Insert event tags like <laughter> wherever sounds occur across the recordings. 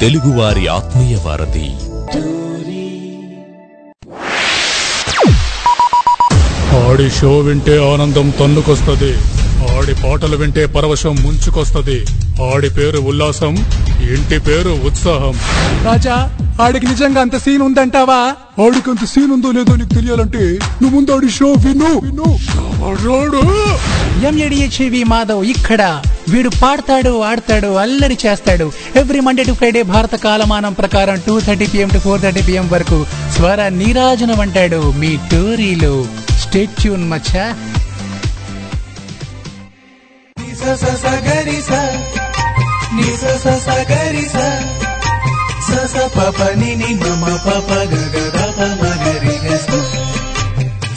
తెలుగువారి ఆత్మీయ వారధి. ఆడి షో వింటే ఆనందం తన్నుకొస్తది. ఆడి పాటలు వింటే పరవశం ముంచుకొస్తది. ఆడి పేరు ఉల్లాసం ఇంటి పేరు ఉత్సాహం. రాజా ఆడికి నిజంగా అంత సీన్ ఉందంటావా? ఆడికి అంత సీన్ ఉందో లేదో నీకు తెలియాలంటే నువ్వు ముందు ఆడి షో విను. M A D H V Madhav ఇక్కడ. వీడు పాడతాడు ఆడతాడు అల్లరి చేస్తాడు. ఎవ్రీ మండే టు ఫ్రైడే భారత కాలమానం ప్రకారం two thirty PM to four thirty PM వరకు స్వర నీరాజనం అంటాడు మీ టోరీలో. స్టేట్యూన్ మచ్చా.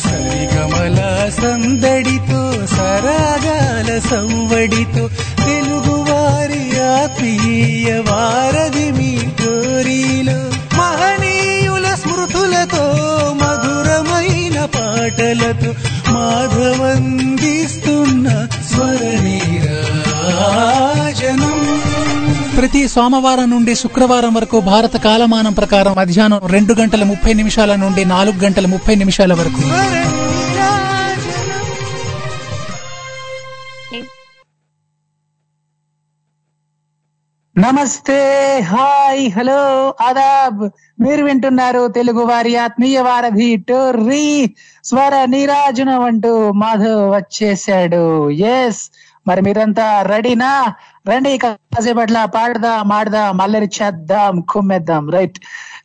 సరిగమల సందడితో సరాగాల సంవడితో తెలుగువారి ఆత్మీయ వారధి మీ కోరిలో. మహనీయుల స్మృతులతో మధురమైన పాటలతో మాధవందిస్తున్న స్వరనీరాజనం ప్రతి సోమవారం నుండి శుక్రవారం వరకు భారత కాలమానం ప్రకారం మధ్యాహ్నం రెండు గంటల ముప్పై నిమిషాల నుండి నాలుగు గంటల ముప్పై నిమిషాల వరకు. నమస్తే హాయ్ హలో ఆదాబ్. మీరు వింటున్నారు తెలుగు వారి ఆత్మీయ వారధి టోర్రీ. స్వర నీరాజనం అంటూ మాధవ్ వచ్చేసాడు ఎస్ మరి మీరంతా రెడీనా? రండి కాసేపట్ల పాడదాం మాడదాం అల్లరి చేద్దాం కుమ్మేద్దాం. రైట్.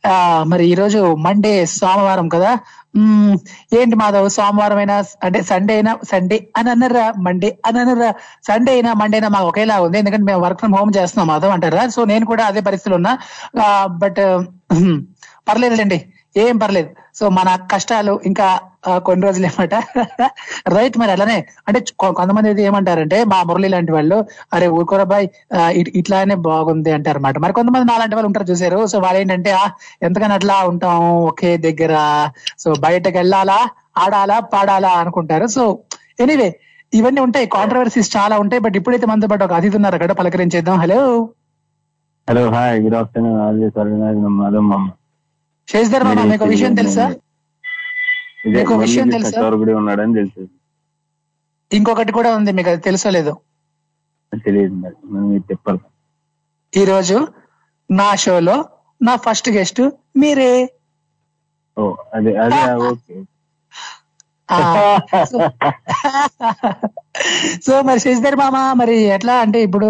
ఆ మరి ఈ రోజు మండే సోమవారం కదా? ఏంటి మాధవ్ సోమవారం అయినా అంటే సండే అయినా సండే అని అన్నారా మండే అని అన్నారా? సండే అయినా మండే అయినా మాకు ఒకేలా ఉంది. ఎందుకంటే మేము వర్క్ ఫ్రమ్ హోమ్ చేస్తున్నాం మాధవ్ అంటారా సో నేను కూడా అదే పరిస్థితిలో ఉన్నా. బట్ పర్లేదులేండి. ఏం పర్లేదు. సో మన కష్టాలు ఇంకా కొన్ని రోజులు ఏమంట? రైట్ మరి అలానే. అంటే కొంతమంది అయితే ఏమంటారంటే మా మురళి లాంటి వాళ్ళు అరే ఊరుకోరబాయ్ ఇట్లానే బాగుంది అంటారు అనమాట మరి కొంతమంది నాలాంటి వాళ్ళు ఉంటారు చూసారు. సో వాళ్ళు ఏంటంటే "ఆ, ఎంతకని అట్లా ఉంటాం ఒకే దగ్గర. సో బయటకు వెళ్ళాలా ఆడాలా పాడాలా అనుకుంటారు. సో ఎనీవే ఇవన్నీ ఉంటాయి. కాంట్రవర్సీస్ చాలా ఉంటాయి. బట్ ఇప్పుడైతే మనతో పాటు ఒక అతిథి ఉన్నారు అక్కడ. పలకరించేద్దాం. Hello. Hello hi good afternoon always మామ శేషధర్ మామ మీకు విషయం తెలుసా మీకు విషయం తెలుసా? సత్యవరగుడి ఉన్నాడని తెలుసు ఇంకొకటి కూడా ఉంది మీకు అది తెలుసో లేదో తెలియదు చెప్పాలి ఈ రోజు నా షోలో నా ఫస్ట్ గెస్ట్ మీరే ఓ అదే అదే ఓకే సో మరి శశిధర్ మామ మరి ఎట్లా అంటే ఇప్పుడు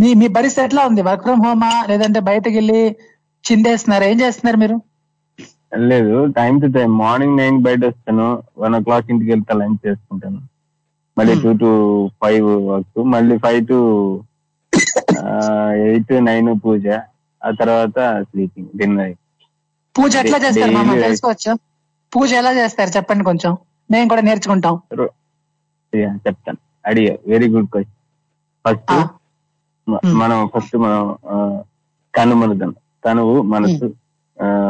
మీ మీ పరిస్థితి ఎట్లా ఉంది? వర్క్ ఫ్రమ్ హోమా లేదంటే బయటకు వెళ్ళి చిందేస్తున్నారు? ఏం చేస్తున్నారు మీరు? లేదు time to time morning nine బయట వస్తాను వన్ ఓ క్లాక్ ఇంటికి వెళ్తా లంచ్ చేసుకుంటాను. మళ్ళీ టూ టు ఫైవ్ వర్క్ మళ్ళీ ఫైవ్ టు ఎయిట్ నైన్ పూజ ఆ తర్వాత స్లీపింగ్ డిన్నర్ పూజ ఎట్లా చేస్తారు మామ? Daily- తెలుసుకోవచ్చా? పూజ ఎలా చేస్తారు? చెప్పండి కొంచెం. మేము కూడా నేర్చుకుంటాం. చెప్తాను. అడిగా వెరీ గుడ్ క్వశ్చన్ ఫస్ట్. మనం ఫస్ట్ మనం కనుమరుదం తనువు మనసు ఆ,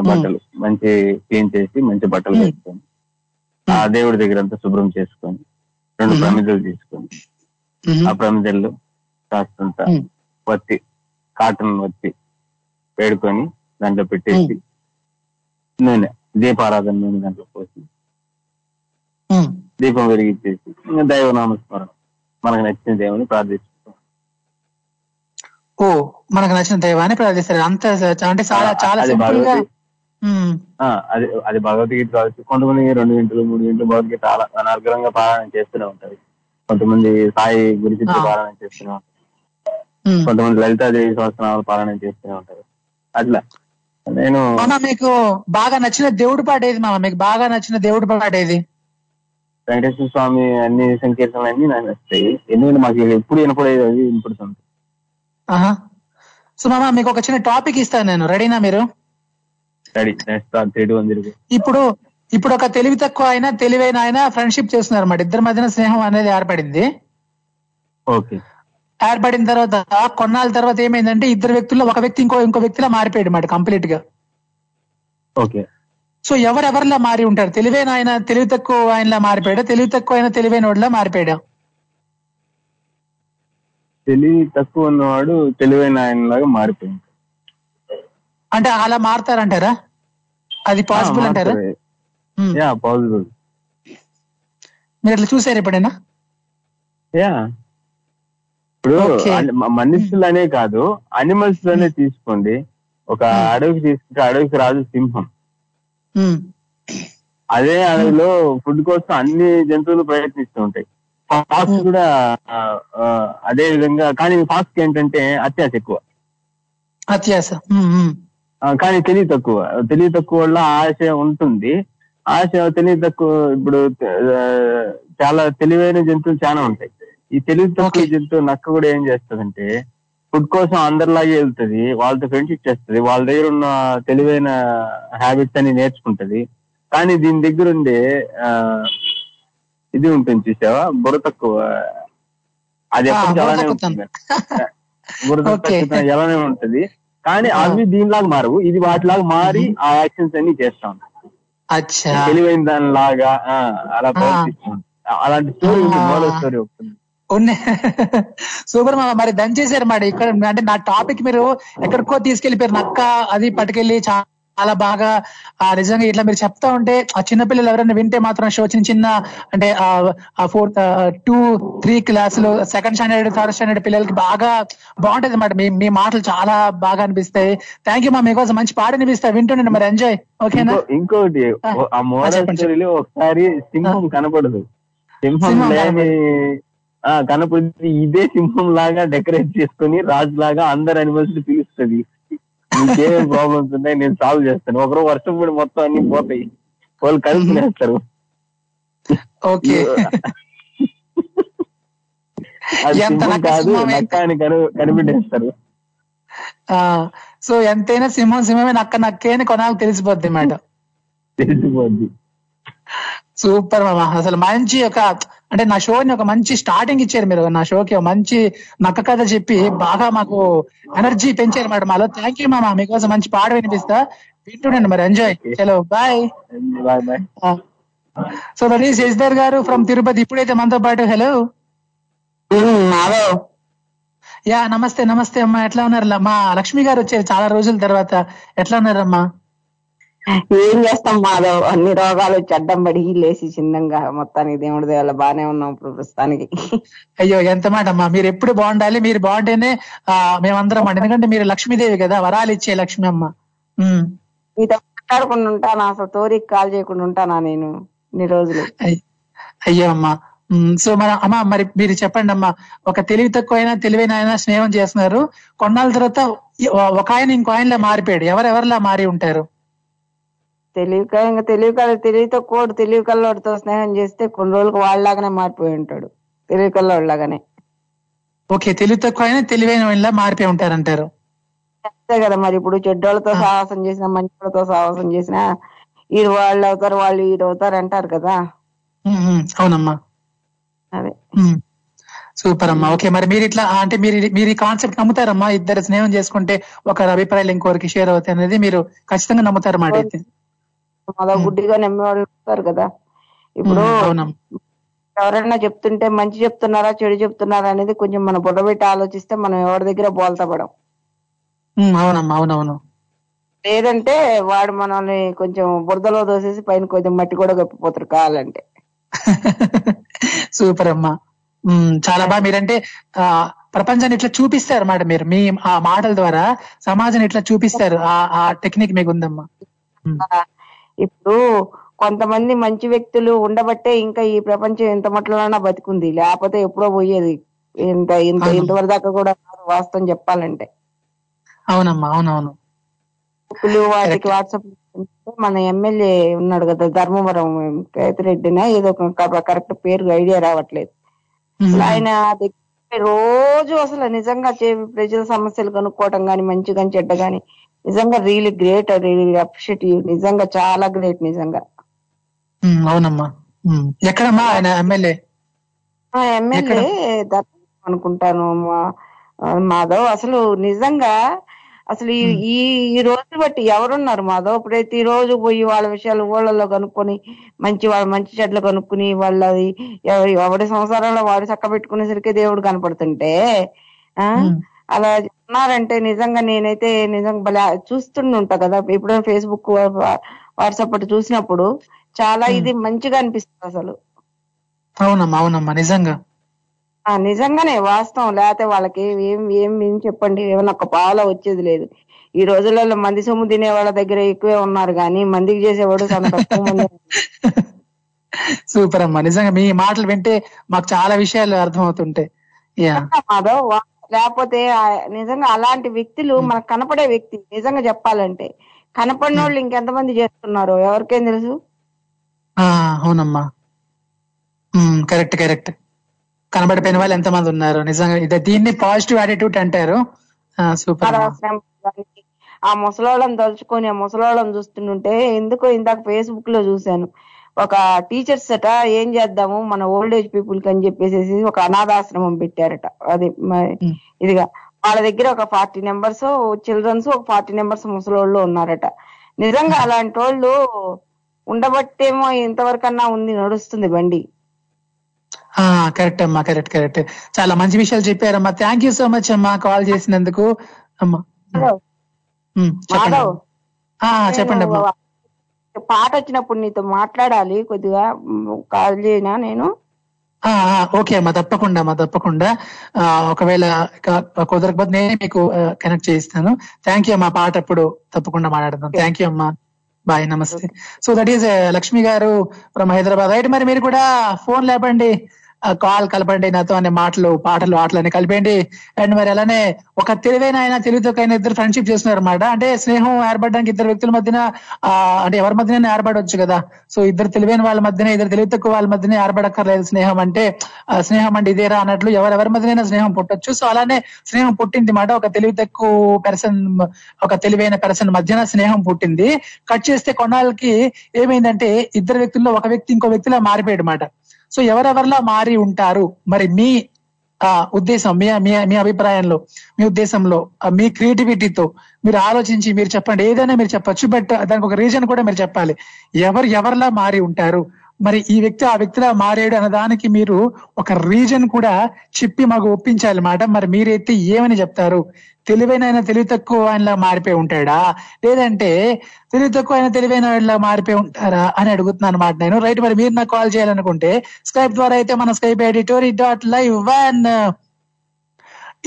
బట్టలు మంచి క్లీన్ చేసి మంచి బట్టలు. వేసుకొని ఆ దేవుడి దగ్గర అంతా శుభ్రం చేసుకొని రెండు. ప్రమిదలు తీసుకొని. ఆ ప్రమిదల్లో కాస్తంత. వత్తి కాటన్ వత్తి వేడుకొని దాంట్లో పెట్టేసి నూనె దీపారాధన నూనె దాంట్లో పోసి. దీపం వెలిగించేసి ఇంకా దైవ నామస్మరణ మనకు నచ్చిన దేవుని ప్రార్థిస్తాం ఓ మనకు నచ్చిన దైవాన్ని ప్రార్థిస్తారు అంత అంటే చాలా చాలా అది సింపుల్గా అది అది భగవద్గీత కావచ్చు. కొంతమంది రెండు గంటలు మూడు గంటలు భగవద్గీత అలా అనర్గళంగా పారాయణ చేస్తూనే ఉంటారు. కొంతమంది సాయి గురించి ఆ. పారాయణ చేస్తూనే ఉంటారు. కొంతమంది లలితాదేవి సంవత్సరాలు పారాయణ చేస్తూనే ఉంటారు. అట్లా. నేను మామ మీకు బాగా నచ్చిన దేవుడి పాట ఏది మామ? మీకు బాగా నచ్చిన దేవుడి పాట ఏది? వెంకటేశ్వర స్వామి అన్ని సంకీర్తనలు అన్ని నాకు నచ్చుతాయి. ఎందుకంటే మాకు ఎప్పుడు వినపడేది అది వినపడుతుంది. సో మామ మీకు ఒక చిన్న టాపిక్ ఇస్తాను నేను. రెడీనా మీరు? ఇప్పుడు ఇప్పుడు ఒక తెలివి తక్కువ అయినా తెలివైన ఆయన ఫ్రెండ్షిప్ చేస్తున్నారు అన్నమాట ఇద్దరి మధ్యన స్నేహం అనేది ఏర్పడింది. ఓకే. ఏర్పడిన తర్వాత కొన్నాళ్ళ తర్వాత ఏమైందంటే ఇద్దరు వ్యక్తుల్లో ఒక వ్యక్తి ఇంకో ఇంకో వ్యక్తిలా మారిపోయాడు అన్నమాట కంప్లీట్గా ఓకే. సో ఎవరెవరిలా మారి ఉంటారు? తెలివైన ఆయన తెలివి తక్కువ ఆయనలా మారిపోయాడా? తెలివి తక్కువ అయిన తెలివైన వాడిలా మారిపోయాడా? తెలివి తక్కువ ఉన్నవాడు తెలివైన ఆయన లాగా మారిపోయింది. అంటే అలా మారుతారంటారా? అది పాసిబుల్ అంటారా? ఉమ్. యా పాసిబుల్ మీరు అట్లా చూసారు ఎప్పుడైనా? యా. ఇప్పుడు మనుషులనే కాదు అనిమల్స్లోనే తీసుకోండి. ఒక అడవికి తీసుకుంటే అడవికి రాజు సింహం. అదే అడవిలో ఫుడ్ కోసం అన్ని జంతువులు ప్రయత్నిస్తూ ఉంటాయి. ఫాక్స్ కూడా అదే విధంగా కానీ ఫాక్స్ ఏంటంటే అత్యాశ ఎక్కువ. అత్యాస కానీ తెలివి తక్కువ. తెలివి తక్కువ వల్ల ఆశ ఉంటుంది. ఆశ తెలివి తక్కువ ఇప్పుడు చాలా తెలివైన జంతువులు చాలా ఉంటాయి. ఈ తెలివి తక్కువ. జంతువు నక్క కూడా ఏం చేస్తుందంటే ఫుడ్ కోసం అందరిలాగే వెళ్తుంది వాళ్ళతో ఫ్రెండ్షిప్ చేస్తుంది వాళ్ళ దగ్గర ఉన్న తెలివైన హ్యాబిట్స్ అని నేర్చుకుంటది. కానీ దీని దగ్గర ఉండే ఆ, ఇది ఉంటుంది చూసావా? బుర్ర తక్కువ. అది ఎప్పటికీ బుర్ర అలానే. ఉంటుంది. తక్కువ ఎలానే ఉంటది. కానీ. అవి దీనిలాగా మారవు. ఇది వాటిలాగా మారి ఆ యాక్షన్స్ అన్ని చేస్తా అచ్చా. తెలివైన దాని లాగా అలా అలాంటి స్టోరీ. మోడల్ స్టోరీ <laughs> సూపర్ మామ మరి దంచేశారు మరి. ఇక్కడ అంటే నా టాపిక్ మీరు ఎక్కడికో తీసుకెళ్ళిపోయారు నక్క అది పట్టుకెళ్ళి చాలా బాగా ఆ నిజంగా ఇట్లా మీరు చెప్తా ఉంటే ఆ చిన్నపిల్లలు ఎవరైనా వింటే మాత్రం షో చిన్న చిన్న అంటే ఆ ఫోర్త్ టూ త్రీ క్లాసులు సెకండ్ స్టాండర్డ్ థర్డ్ స్టాండర్డ్ పిల్లలకి బాగా బాగుంటది అన్నమాట మీ మీ మాటలు చాలా బాగా అనిపిస్తాయి. థ్యాంక్ యూ మా మీకోసం మంచి పాట అనిపిస్తాయి వింటుండండి మరి ఎంజాయ్ ఓకేనా ఇంకో- ఇంకోటి ఆ. మోడల్ స్టోరీలో ఒకసారి సింహం కనపడదు. సింహం కనపడి ఇదే సింహం లాగా డెకరేట్ చేసుకుని రాజు లాగా అందరు అనిమల్స్ పిలుస్తుంది. ఇంకేమేం ప్రాబ్లమ్స్ ఉన్నాయి? నేను సాల్వ్ చేస్తాను. ఒకరు వర్షం పడి మొత్తం అన్ని పోతాయి. వాళ్ళు ఓకే. <laughs> సింహం నక్క కాదు కనిపెట్టేస్తారు. ఆ సో ఎంతైనా సింహం సింహమే నక్క నక్కే అని కొనాలి తెలిసిపోద్ది మేడం. తెలిసిపోద్ది. సూపర్ మామ. అసలు మంచి ఒక అంటే నా షోని ఒక మంచి స్టార్టింగ్ ఇచ్చారు మీరు. నా షోకి మంచి నక్క కథ చెప్పి బాగా మాకు ఎనర్జీ పెంచారు మేడం. మాలో థ్యాంక్ యూ మామ. మీకోసం మంచి పాట వినిపిస్తా. వింటుండండి మరి. ఎంజాయ్ చలో bye bye bye so that is Shashidhar గారు ఫ్రమ్ తిరుపతి ఇప్పుడైతే మనతో పాటు హలో మాధవ్ యా నమస్తే నమస్తే అమ్మా. ఎట్లా ఉన్నారు మా లక్ష్మి గారు వచ్చారు చాలా రోజుల తర్వాత. ఎట్లా ఉన్నారమ్మా? ఏం చేస్తాం మాధవ్? అన్ని రోగాలు వచ్చి అడ్డం పడి లేచి చిన్నంగా మొత్తానికి దేవుడి దేవాల బానే ఉన్నాం ఇప్పుడు ప్రస్తుతానికి. అయ్యో ఎంత మాట అమ్మా. మీరు ఎప్పుడు బాగుండాలి? మీరు బాగుంటేనే ఆ మేమందరం అండి. ఎందుకంటే మీరు లక్ష్మీదేవి కదా వరాలు ఇచ్చే లక్ష్మి అమ్మ. మీతో మాట్లాడకుండా ఉంటానా. అసలు తోరికి కాల్ చేయకుండా ఉంటానా నేను ఇన్ని రోజులు? అయ్- అయ్యో అమ్మా. సో మన అమ్మ మరి మీరు చెప్పండి అమ్మా. ఒక తెలివి తక్కువ అయినా తెలివైన అయినా స్నేహం చేస్తున్నారు. కొన్నాళ్ళ తర్వాత ఒక ఆయన ఇంకో ఆయనలా మారిపోయాడు. ఎవరెవరిలా మారి ఉంటారు? తెలివి క- ఇంకా తెలివి కల తెలివితో కోడు తెలివి కల్లోడితో స్నేహం చేస్తే కొన్ని రోజులకు వాళ్ళలాగానే మారిపోయి ఉంటాడు. తెలివి కల్లోడిలాగానే. ఓకే తెలివి తక్కువ అయినా తెలివైన వాళ్ళ మారిపోయి ఉంటారంటారు. అంతే కదా మరి ఇప్పుడు చెడ్డోళ్ళతో సాహసం చేసినా మంచి సాహసం చేసినా వీడు వాళ్ళు అవుతారు వాళ్ళు వీడు అవుతారు అంటారు కదా. అవునమ్మా. అదే. సూపర్ అమ్మా. ఓకే మరి మీరు ఇట్లా అంటే మీరు మీరు ఈ కాన్సెప్ట్ నమ్ముతారమ్మా? ఇద్దరు స్నేహం చేసుకుంటే ఒకరి అభిప్రాయాలు ఇంకొకరికి షేర్ అవుతాయి అనేది మీరు ఖచ్చితంగా నమ్ముతారు మాట అయితే మదో గుడ్డిగా నమ్మేవాళ్ళు ఉంటారు కదా. ఇప్పుడు ఎవరైనా చెప్తుంటే మంచి చెప్తున్నారా చెడు చెప్తున్నారా అనేది కొంచెం మన బుర్ర పెట్టి ఆలోచిస్తే మనం ఎవరి దగ్గర బోల్తా పడం. ఉమ్, అవునమ్మా అవునవును. లేదంటే వాడు మనల్ని కొంచెం బురదలో దోసేసి పైన కొంచెం మట్టి కూడా గప్పిపోతారు కావాలంటే. సూపర్ అమ్మా. చాలా బాగా మీరంటే ఆ ప్రపంచాన్ని ఇట్లా చూపిస్తారు అన్నమాట మీరు. మీ ఆ మాటల ద్వారా సమాజాన్ని ఇట్లా చూపిస్తారు. ఆ ఆ టెక్నిక్ మీకు ఉందమ్మా ఇప్పుడు కొంతమంది మంచి వ్యక్తులు ఉండబట్టే ఇంకా ఈ ప్రపంచం ఎంత మట్లలోనా బతికుంది. లేకపోతే ఎప్పుడో పోయేది. ఇంత ఇంత. ఇంతవరకు దాకా కూడా వాస్తవం చెప్పాలంటే. అవునమ్మా అవునవును. వాటికి. వాట్సాప్ మన ఎమ్మెల్యే ఉన్నాడు కదా ధర్మవరం కేతిరెడ్డినా ఏదో కరెక్ట్ పేరు ఐడియా రావట్లేదు. ఆయన రోజు అసలు నిజంగా ప్రజల సమస్యలు కనుక్కోవటం గాని మంచి గాని చెడ్డ గాని నిజంగా రియలీ గ్రేట్ రియలీ అప్రిషియేట్ నిజంగా చాలా గ్రేట్ నిజంగా. అవునమ్మా. ఎక్కడమ్మా ఆయన ఎమ్మెల్యే ఎమ్మెల్యే అనుకుంటాను మాధవ్ అసలు నిజంగా అసలు ఈ- ఈ రోజు బట్టి ఎవరున్నారు మాధవ్? ప్రతి రోజు పోయి వాళ్ళ విషయాలు ఊళ్ళలో కనుక్కొని మంచి వాళ్ళ మంచి చెడ్లు కనుక్కుని వాళ్ళది ఎవ- ఎవడి సంసారంలో వాడు చక్క పెట్టుకునేసరికి దేవుడు కనపడుతుంటే. అలా ఉన్నారంటే నిజంగా నేనైతే నిజంగా భలే చూస్తుంటా కదా. ఎప్పుడైనా ఫేస్బుక్ వాట్సాప్ అటు చూసినప్పుడు చాలా ఇది మంచిగా అనిపిస్తుంది అసలు. అవునమ్మా అవునమ్మా నిజంగా. ఆ నిజంగానే వాస్తవం. లేకపోతే వాళ్ళకి ఏం ఏం ఏం చెప్పండి ఏమన్నా ఒక పాల వచ్చేది లేదు. ఈ రోజులలో మంది సొమ్ము తినే వాళ్ళ దగ్గర ఎక్కువే ఉన్నారు కానీ మందికి చేసేవాడు చాలా తక్కువ మంది <laughs> సూపర్ అమ్మా నిజంగా మీ మాటలు వింటే మాకు చాలా విషయాలు అర్థమవుతుంటాయి. మాధవ్ లేకపోతే నిజంగా అలాంటి వ్యక్తులు మనకు కనపడే వ్యక్తి నిజంగా చెప్పాలంటే. కనపడిన వాళ్ళు ఇంకెంతమంది చేస్తున్నారు ఎవరికేం తెలుసు? ఆ, అవునమ్మా. Correct correct. కనబడిపోయిన వాళ్ళు ఎంతమంది ఉన్నారు నిజంగా ఇది దీన్ని పాజిటివ్ యాటిట్యూడ్ అంటారు. సూపర్ ఆ ముసలోళ్ళని తలుచుకొని ఆ ముసలోళ్ళని చూస్తుంటే ఎందుకో ఇందాక ఫేస్బుక్లో చూశాను. ఒక టీచర్స్ అట ఏం చేద్దాము? మన ఓల్డ్ ఏజ్ పీపుల్కి అని చెప్పేసి ఒక అనాథాశ్రమం పెట్టారట. అది. ఇదిగా వాళ్ళ దగ్గర ఒక ఫార్టీ నెంబర్స్ చిల్డ్రన్స్ ఒక ఫార్టీ నెంబర్స్ ముసలోళ్ళు ఉన్నారట. నిజంగా అలాంటి వాళ్ళు ఉండబట్టేమో ఇంతవరకన్నా ఉంది నడుస్తుంది బండి. కరెక్ట్ అమ్మా కరెక్ట్ కరెక్ట్ చాలా మంచి విషయాలు చెప్పారమ్మా. థ్యాంక్ యూ సో మచ్ అమ్మా కాల్ చేసినందుకు. అమ్మా. చెప్పండి చెప్పండి అమ్మా. పాట వచ్చినప్పుడు నీతో మాట్లాడాలి కొద్దిగా కాల్ చేయనా నేను? ఓకే అమ్మా తప్పకుండా అమ్మా తప్పకుండా. ఒకవేళ కుదరకపోతే నేనే మీకు కనెక్ట్ చేయిస్తాను. థ్యాంక్ యూ అమ్మా పాట అప్పుడు తప్పకుండా మాట్లాడదాం. థ్యాంక్ యూ అమ్మా. బాయ్ నమస్తే. సో దట్ ఈస్ లక్ష్మి గారు ఫ్రమ్ హైదరాబాద్. రైట్ మరి మీరు కూడా ఫోన్ లేపండి. కాల్ కలపండి నాతో అనే మాటలు పాటలు ఆటలని కలిపండి అండ్ మరి అలానే ఒక తెలివైన ఆయన తెలివితోకైన ఇద్దరు ఫ్రెండ్షిప్ చేస్తున్నారు అనమాట అంటే స్నేహం ఏర్పడడానికి ఇద్దరు వ్యక్తుల మధ్యన ఆ, అంటే ఎవరి మధ్యన ఏర్పడవచ్చు కదా. సో ఇద్దరు తెలివైన వాళ్ళ మధ్యన ఇద్దరు తెలివి తక్కువ వాళ్ళ మధ్యనే ఏర్పడక్కర్లేదు స్నేహం అంటే ఆ, స్నేహం అంటే ఇదేరా అన్నట్లు ఎవరెవరి మధ్యనైనా స్నేహం పుట్టొచ్చు. సో అలానే స్నేహం పుట్టింది మాట. ఒక తెలివి తక్కువ పెర్సన్ ఒక తెలివైన పెర్సన్ మధ్యన స్నేహం పుట్టింది. కట్ చేస్తే కొన్నాళ్ళకి ఏమైందంటే ఇద్దరు వ్యక్తుల్లో ఒక వ్యక్తి ఇంకో వ్యక్తిలా మారిపోయాడు మాట. సో ఎవరెవరిలా మారి ఉంటారు? మరి మీ ఆ ఉద్దేశం మీ మీ మీ అభిప్రాయంలో మీ ఉద్దేశంలో మీ క్రియేటివిటీతో మీరు ఆలోచించి మీరు చెప్పండి. ఏదైనా మీరు చెప్పొచ్చు బట్ దానికి ఒక రీజన్ కూడా మీరు చెప్పాలి. ఎవరు ఎవరిలా మారి ఉంటారు? మరి ఈ వ్యక్తి ఆ వ్యక్తిలా మారాడు అన్నదానికి మీరు ఒక రీజన్ కూడా చెప్పి మాకు ఒప్పించాలి మాట. మరి మీరైతే ఏమని చెప్తారు? తెలివైన ఆయన తెలివి తక్కువ ఆయనలా మారిపోయి ఉంటాడా? లేదంటే తెలివి తక్కువ ఆయన తెలివైన వాళ్ళ మారిపోయి ఉంటారా అని అడుగుతున్నాను అనమాట నేను. రైట్ మరి మీరు నాకు కాల్ చేయాలనుకుంటే స్కైప్ ద్వారా అయితే మన Skype ID TORI dot live one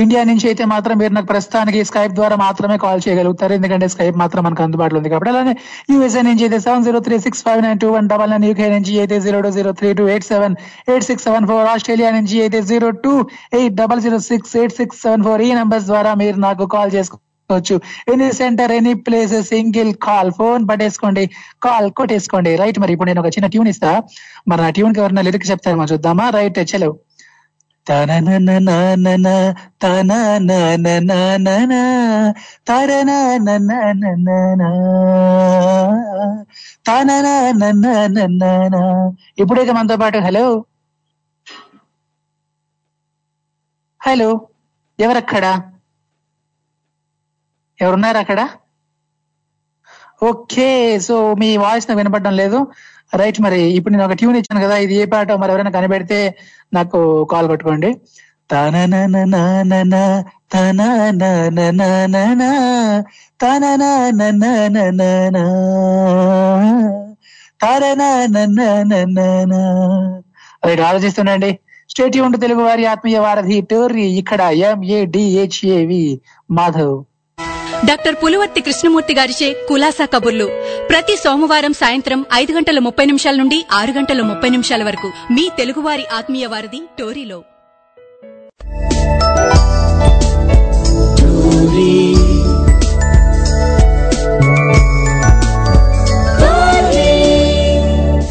India నుంచి అయితే మాత్రం మీరు నాకు ప్రస్తుతానికి స్కైప్ ద్వారా మాత్రమే కాల్ చేయగలుగుతారు. ఎందుకంటే స్కైప్ మాత్రం మనకు అందుబాటులో ఉంది కాబట్టి అలానే యూఎస్ఏ నుంచి అయితే seven zero three six five nine two one double nine UK నుంచి అయితే zero two zero three two eight seven eight six seven four Australia నుంచి అయితే zero two eight double zero six eight six seven four ఈ numbers ద్వారా మీరు నాకు call చేసుకోవచ్చు. Any centre any place single call phone పట్టేసుకోండి call కొట్టేసుకోండి. Right మరి ఇప్పుడు నేను ఒక చిన్న ట్యూన్ ఇస్తా. మరి నా ట్యూన్కి ఎవరైనా లిరిక్ చెప్తారేమో చూద్దామా? రైట్ చెలవు తనననననన, తనననననన, తరననననన, తనననననన. ఇప్పుడైతే మనతో పాటు హలో? హలో? ఎవరక్కడ? ఎవరున్నారు అక్కడ ఓకే సో మీ వాయిస్ నాకు వినపడడం లేదు. రైట్ మరి ఇప్పుడు నేను ఒక ట్యూన్ ఇచ్చాను కదా ఇది ఏ పాట మరి ఎవరైనా కనిపెడితే నాకు కాల్ కొట్టుకోండి. రైట్ ఆలోచిస్తుండండి. స్టేట్ యూన్ తెలుగు వారి ఆత్మీయ వారధి టోర్రీ ఇక్కడ M A D H A V Madhav. Doctor Puluvarthi Krishnamurthy గారిచే కులాసా కబుర్లు. ప్రతి సోమవారం సాయంత్రం ఐదు గంటల ముప్పై నిమిషాల నుండి ఆరు గంటల ముప్పై నిమిషాల వరకు మీ తెలుగువారి ఆత్మీయ వారధి టోరీలో.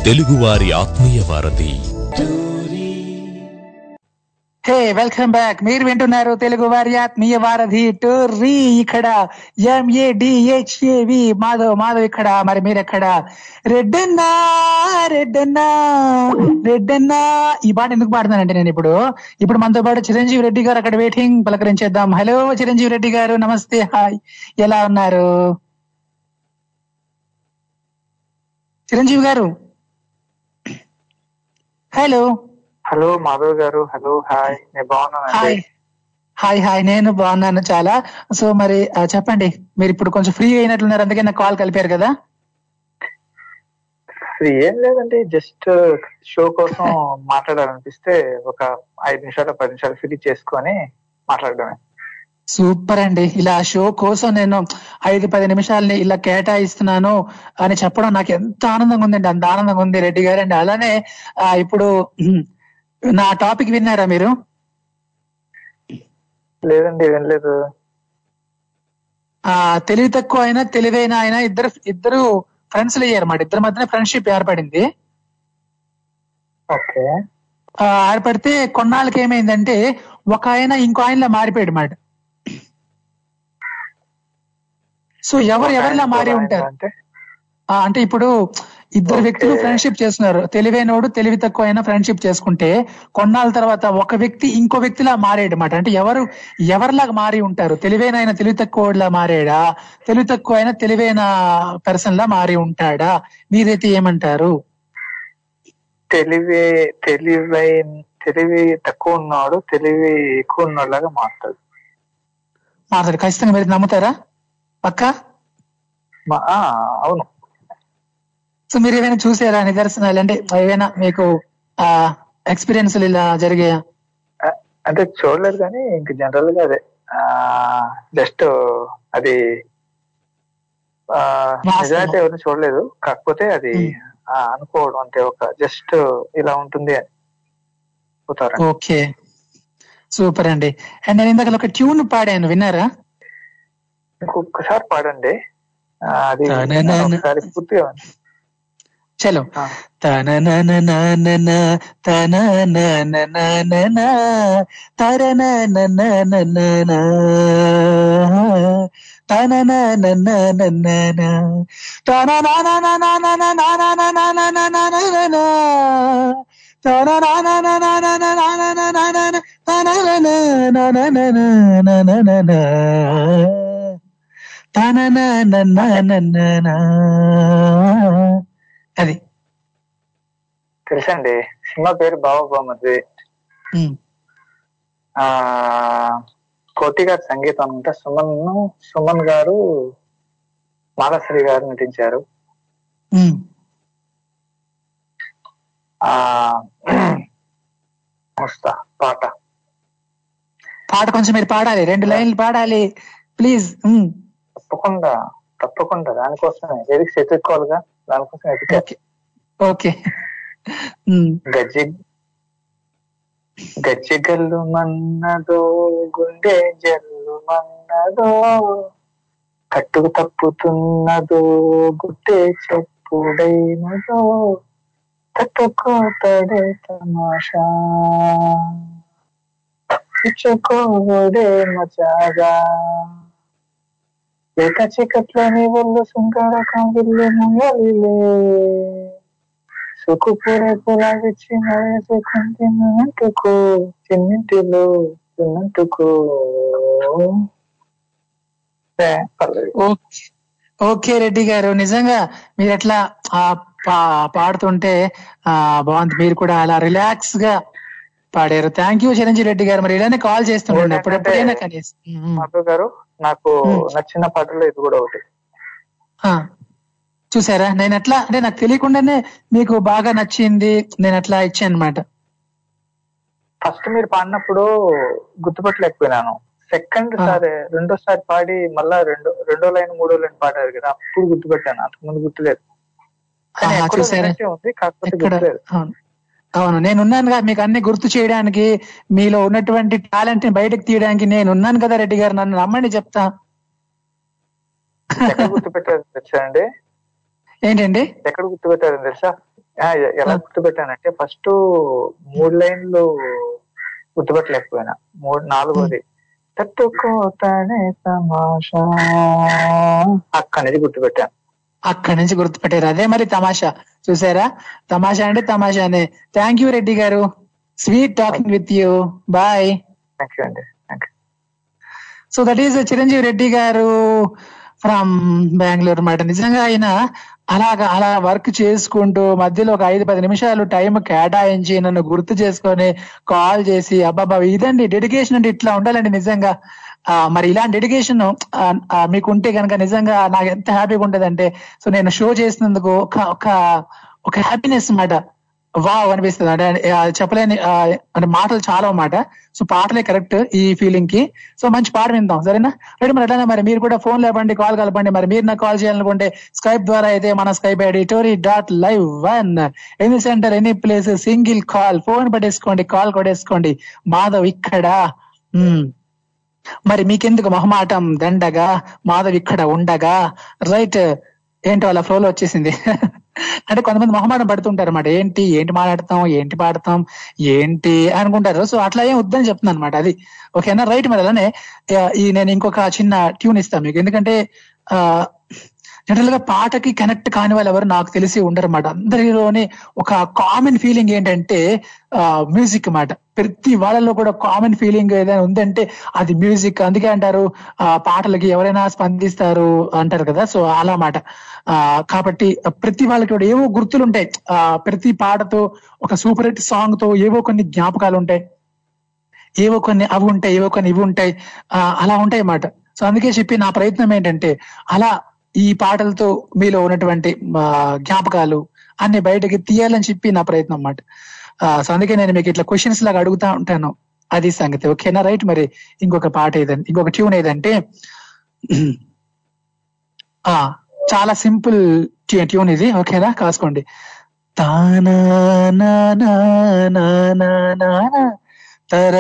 తెలుగువారి ఆత్మీయ వారధి. Hey welcome back. మీరు వింటున్నారు తెలుగు వారి ఆత్మీయ వారధి టోర్రీ ఇక్కడ ఎంఏడిహెచ్ఏవి మాధవ్ మాధవ్ ఇక్కడ మరి మీరు ఎక్కడ రెడ్డన్నా రెడ్డన్నా రెడ్డన్నా. ఈ పాట ఎందుకు పాడుతున్నానంటే నేను ఇప్పుడు ఇప్పుడు మనతో పాటు చిరంజీవి రెడ్డి గారు అక్కడ వెయిటింగ్ పలకరించేద్దాం. హలో చిరంజీవి రెడ్డి గారు నమస్తే హాయ్ ఎలా ఉన్నారు? చిరంజీవి గారు. హలో హలో మాధవ్ గారు. హలో హాయ్ నేను బాగున్నానండి. హాయ్ హాయ్ నేను బాగున్నాను చాలా. సో మరి చెప్పండి. మీరు ఇప్పుడు కొంచెం ఫ్రీ అయినట్లున్నారు. అందుకే నాకు కాల్ కలిపారు కదా? ఏం లేదండి. జస్ట్ షో కోసం <laughs> మాట్లాడాలనిపిస్తే ఒక ఐదు నిమిషాలు పది నిమిషాలు ఫ్రీ చేసుకొని మాట్లాడడమే. సూపర్ అండి. ఇలా షో కోసం నేను ఐదు పది నిమిషాలని ఇలా కేటాయిస్తున్నాను అని చెప్పడం నాకు ఎంత ఆనందంగా ఉందండి. అంత ఆనందంగా ఉంది రెడ్డి గారు అండి. అలానే ఇప్పుడు నా టాపిక్ విన్నారా మీరు? లేదండి వినలేదు. ఆ తెలివి తక్కువ అయినా తెలివైన అయినా ఇద్దరు ఇద్దరు ఫ్రెండ్స్ అయ్యారు అన్నమాట ఇద్దరి మధ్యన ఫ్రెండ్షిప్ ఏర్పడింది. ఓకే. ఏర్పడితే కొన్నాళ్ళకి ఏమైందంటే ఒక ఆయన ఇంకో ఆయనలా మారిపోయాడు మాట సో ఎవరు ఎవరిలా మారి ఉంటారు? అంటే ఇప్పుడు ఇద్దరు. వ్యక్తులు ఫ్రెండ్షిప్ చేస్తున్నారు. తెలివైనోడు తెలివి తక్కువ అయినా ఫ్రెండ్షిప్ చేసుకుంటే కొన్నాళ్ళ తర్వాత ఒక వ్యక్తి ఇంకో వ్యక్తిలా మారాడు అనమాట అంటే ఎవరు ఎవరిలాగా మారి ఉంటారు? తెలివైన ఆయన తెలివి తక్కువలా మారాడా? తెలివి తక్కువ అయినా తెలివైన పర్సన్ లా మారి ఉంటాడా? మీరైతే ఏమంటారు? తెలివి తెలివై తెలివి తక్కువ ఉన్నవాడు తెలివి ఎక్కువ ఉన్నోళ్ళగా మారుతాడు. మాట్లాడు ఖచ్చితంగా మీరు నమ్ముతారా? పక్క? అవును. సో మీరు ఏమైనా చూసారా నిదర్శనాలు? అంటే ఏవైనా మీకు ఆ ఎక్స్పీరియన్స్ ఇలా జరిగాయా? అంటే చూడలేదు కానీ ఇంక జనరల్గా అదే. జస్ట్ అది. నిజమైతే ఎవరిని చూడలేదు. కాకపోతే అది Hmm. అనుకోవడం అంటే ఒక జస్ట్ ఇలా ఉంటుంది అని ఓకే. సూపర్ అండి. అండ్ నేను ఇందాక ఒక ట్యూన్ పాడాను విన్నారా? ఇంకొకసారి పాడండి. ఆ, అది తాననన. ఒకసారి పూర్తిగా చలో ఆ. తనననననన, తనననననన, తరననననన, తనననననన, తననననననననననననన, తననననననననననననన, తనననననననననన. తననననననన. అది తెలుసండి. సినిమా పేరు బావ బామ్మది ఉమ్, ఆ కోటి గారి సంగీతం అనుకుంటా సుమన్ సుమన్ గారు మాలశ్రీ గారు నటించారు. ఆ వస్తా పాట. పాట కొంచెం మీరు పాడాలి. రెండు లైన్లు పాడాలి. ప్లీజ్. తప్పకుండా తప్పకుండా. దానికోసమే. లిరిక్స్ ఎత్తుక్కోవాలిగా దానికోసం ఎత్తుకే. ఓకే. గజ ఉమ్, గజ్జి గజ్జిగల్లు మన్నదో గుండె జల్లు మన్నదో కట్టుకు తప్పుతున్నదో గుడ్డే చెప్పుడైనదో తట్టుకోతడే తమాషా. ఇచ్చుకోడే మజాగా. లేక చీకట్లోని ఒళ్ళు సుంకర కావిల్లు ముయలిలే చిన్నింటిలో చిన్నంటుకో ఏ, పర్లేదు. ఓకే రెడ్డి గారు. నిజంగా మీరు ఎట్లా ఆ పా- పాడుతుంటే ఆ బాగుంది. మీరు కూడా అలా రిలాక్స్గా పాడారు. థ్యాంక్ యూ చిరంజీవి రెడ్డి గారు. మరి ఇలానే కాల్ చేస్తుండండి. ఏంటంటే- అప్పుడెప్పుడైనా కనీసం. గారు నాకు. నచ్చిన పాటలో ఇది కూడా ఒకటి. చూసారా? నేను ఎట్లా అంటే నాకు తెలియకుండానే మీకు బాగా నచ్చింది నేను అట్లా ఇచ్చాను అనమాట ఫస్ట్ మీరు పాడినప్పుడు గుర్తుపట్టలేకపోయినాను. సెకండ్. సారి రెండోసారి పాడి మళ్ళా రెండో రెండో లైన్ మూడో లైన్ పాడారు కదా అప్పుడు గుర్తుపెట్టాను. అంతకుముందు గుర్తులేదు. ఉంది కాకపోతే గుర్తులేదు. అవును. నేను ఉన్నానుగా మీకు అన్ని గుర్తు చేయడానికి మీలో ఉన్నటువంటి టాలెంట్ని బయటకు తీయడానికి నేను ఉన్నాను కదా రెడ్డి గారు నన్ను నమ్మండి చెప్తా. గుర్తుపెట్టారు ఏంటండి? ఎక్కడ గుర్తుపెట్టారని తెలుసా? ఎలా గుర్తుపెట్టానంటే ఫస్ట్ మూడు లైన్లు గుర్తుపెట్టలేకపోయినా. మూడు నాలుగోది. తట్టుకోతానే తమాషా. అక్కడి నుంచి గుర్తుపెట్టాను. అక్కడి నుంచి గుర్తుపెట్టారు. అదే మరి తమాషా. చూసారా? తమాషా అంటే తమాషానే. థ్యాంక్ యూ రెడ్డి గారు. Sweet talking with you. Bye. Thank you అండి. So that is Chiranjeevi Reddy గారు ఫ్రమ్ బెంగళూరు అన్నమాట నిజంగా ఆయన అలాగా అలా వర్క్ చేసుకుంటూ మధ్యలో ఒక ఐదు పది నిమిషాలు టైం కేటాయించి నన్ను గుర్తు చేసుకొని కాల్ చేసి అబ్బాబా ఇదండి డెడికేషన్ అంటే ఇట్లా ఉండాలండి నిజంగా. మరి ఇలాంటి డెడికేషన్ మీకు ఉంటే కనుక నిజంగా నాకు ఎంత హ్యాపీగా ఉంటదంటే సో నేను షో చేసినందుకు ఒక ఒక ఒక హ్యాపీనెస్ అన్నమాట వావ్ అనిపిస్తుంది. అంటే చెప్పలేని అంటే మాటలు చాలా అన్నమాట. సో పాటలే కరెక్ట్ ఈ ఫీలింగ్కి. సో మంచి పాట విందాం. సరేనా? రైట్ మరి అట్లానే మరి మీరు కూడా ఫోన్ లేపండి కాల్ కలపండి. మరి మీరు నాకు కాల్ చేయాలనుకుంటే స్కైప్ ద్వారా అయితే మన Skype ID TORI dot live one any centre any place single call phone పట్టేసుకోండి call కొట్టేసుకోండి. మాధవ్ ఇక్కడ. మరి మీకెందుకు మొహమాటం? దండగా. మాధవ్ ఇక్కడ ఉండగా. రైట్. ఏంటో అలా ఫ్లోలో వచ్చేసింది. <laughs> అంటే కొంతమంది మొహమాటం పడుతుంటారు అనమాట ఏంటి ఏంటి మాట్లాడతాం ఏంటి పాడతాం ఏంటి అనుకుంటారు. సో అట్లా ఏం వద్దని చెప్తున్నాను అనమాట అది. ఓకేనా? రైట్ మరి అలానే ఈ నేను ఇంకొక చిన్న ట్యూన్ ఇస్తాను మీకు. ఎందుకంటే ఆ జనరల్గా పాటకి కనెక్ట్ కాని వాళ్ళు ఎవరు నాకు తెలిసి ఉండరు అన్నమాట అందరిలోనే ఒక కామన్ ఫీలింగ్ ఏంటంటే మ్యూజిక్ అన్నమాట ప్రతి వాళ్ళలో కూడా కామన్ ఫీలింగ్ ఏదైనా ఉందంటే అది మ్యూజిక్ అందుకే అంటారు ఆ పాటలకి ఎవరైనా స్పందిస్తారు అంటారు కదా. సో అలా మాట. ఆ కాబట్టి ప్రతి వాళ్ళకి కూడా ఏవో గుర్తులు ఉంటాయి. ఆ ప్రతి పాటతో ఒక సూపర్ హిట్ సాంగ్తో ఏవో కొన్ని జ్ఞాపకాలు ఉంటాయి. ఏవో కొన్ని అవి ఉంటాయి ఏవో కొన్ని ఇవి ఉంటాయి. అలా ఉంటాయి అన్నమాట సో అందుకే చెప్పి నా ప్రయత్నం ఏంటంటే అలా ఈ పాటలతో మీలో ఉన్నటువంటి జ్ఞాపకాలు అన్ని బయటకి తీయాలని చెప్పి నా ప్రయత్నం అన్నమాట. సో అందుకే నేను మీకు ఇట్లా క్వశ్చన్స్ లాగా అడుగుతా ఉంటాను. అది సంగతి. ఓకేనా? రైట్. మరి ఇంకొక పాట ఏదంటే ఇంకొక ట్యూన్ ఏదంటే ఆ చాలా సింపుల్ ట్యూన్ ఇది. ఓకేనా? కాసుకోండి. తానా ta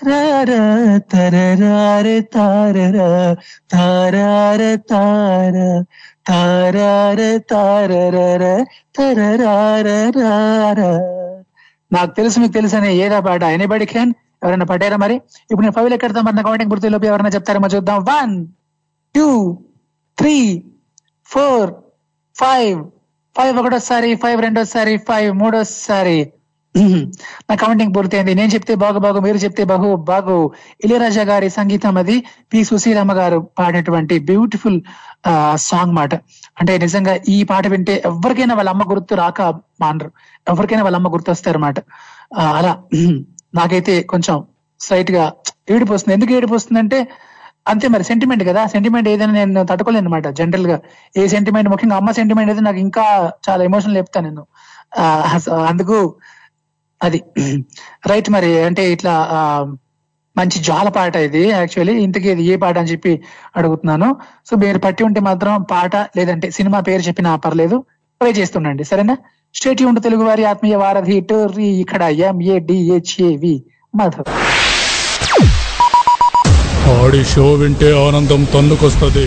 తార తర తార తార తార తారర నాకు తెలుసు మీకు తెలుసు అనే ఏదా పాట. ఎనీబడి క్యాన్ ఎవరైనా పట్టారా మరి? ఇప్పుడు నేను ఫైవ్ ఎక్కడ మన కౌంటింగ్ గుర్తులోపు ఎవరైనా చెప్తారేమో చూద్దాం. One two three four five five ఒకటోసారి ఫైవ్ రెండోసారి ఫైవ్ మూడోసారి. నా కమెంటింగ్ పూర్తయింది. నేను చెప్తే బాగు బాగు మీరు చెప్తే బహు బాగు. ఇళయరాజా గారి సంగీతం అది. పి. సుశీలమ్మ గారు పాడినటువంటి బ్యూటిఫుల్ సాంగ్ మాట. అంటే నిజంగా ఈ పాట వింటే ఎవరికైనా వాళ్ళ అమ్మ గుర్తు రాక మానరు. ఎవరికైనా వాళ్ళ అమ్మ గుర్తు వస్తారన్నమాట అలా. నాకైతే కొంచెం స్ట్రైట్గా ఏడుపు వస్తుంది. ఎందుకు ఏడుపు వస్తుందంటే అంతే మరి సెంటిమెంట్ కదా. సెంటిమెంట్ ఏదైనా నేను తట్టుకోలేను అనమాట జనరల్గా. ఏ సెంటిమెంట్ ముఖ్యంగా అమ్మ సెంటిమెంట్ అయితే నాకు ఇంకా చాలా ఎమోషనల్ చెప్తాను నేను. ఆ, అందుకు అది రైట్ మరి అంటే ఇట్లా మంచి జాల పాట ఇది యాక్చువల్లీ ఇంతకీ ఇది ఏ పాట అని చెప్పి అడుగుతున్నాను. సో మీరు పట్టి ఉంటే మాత్రం పాట లేదంటే సినిమా పేరు చెప్పినా పర్లేదు ప్లే చేస్తుండండి. సరేనా? స్టేట్ ఉంటే తెలుగు వారి ఆత్మీయ వారధి టోర్రీ ఇక్కడ ఎంఏడిహెచ్ఏవి మాధవ్ ఆడి షో వింటే ఆనందం తన్నుకొస్తుంది.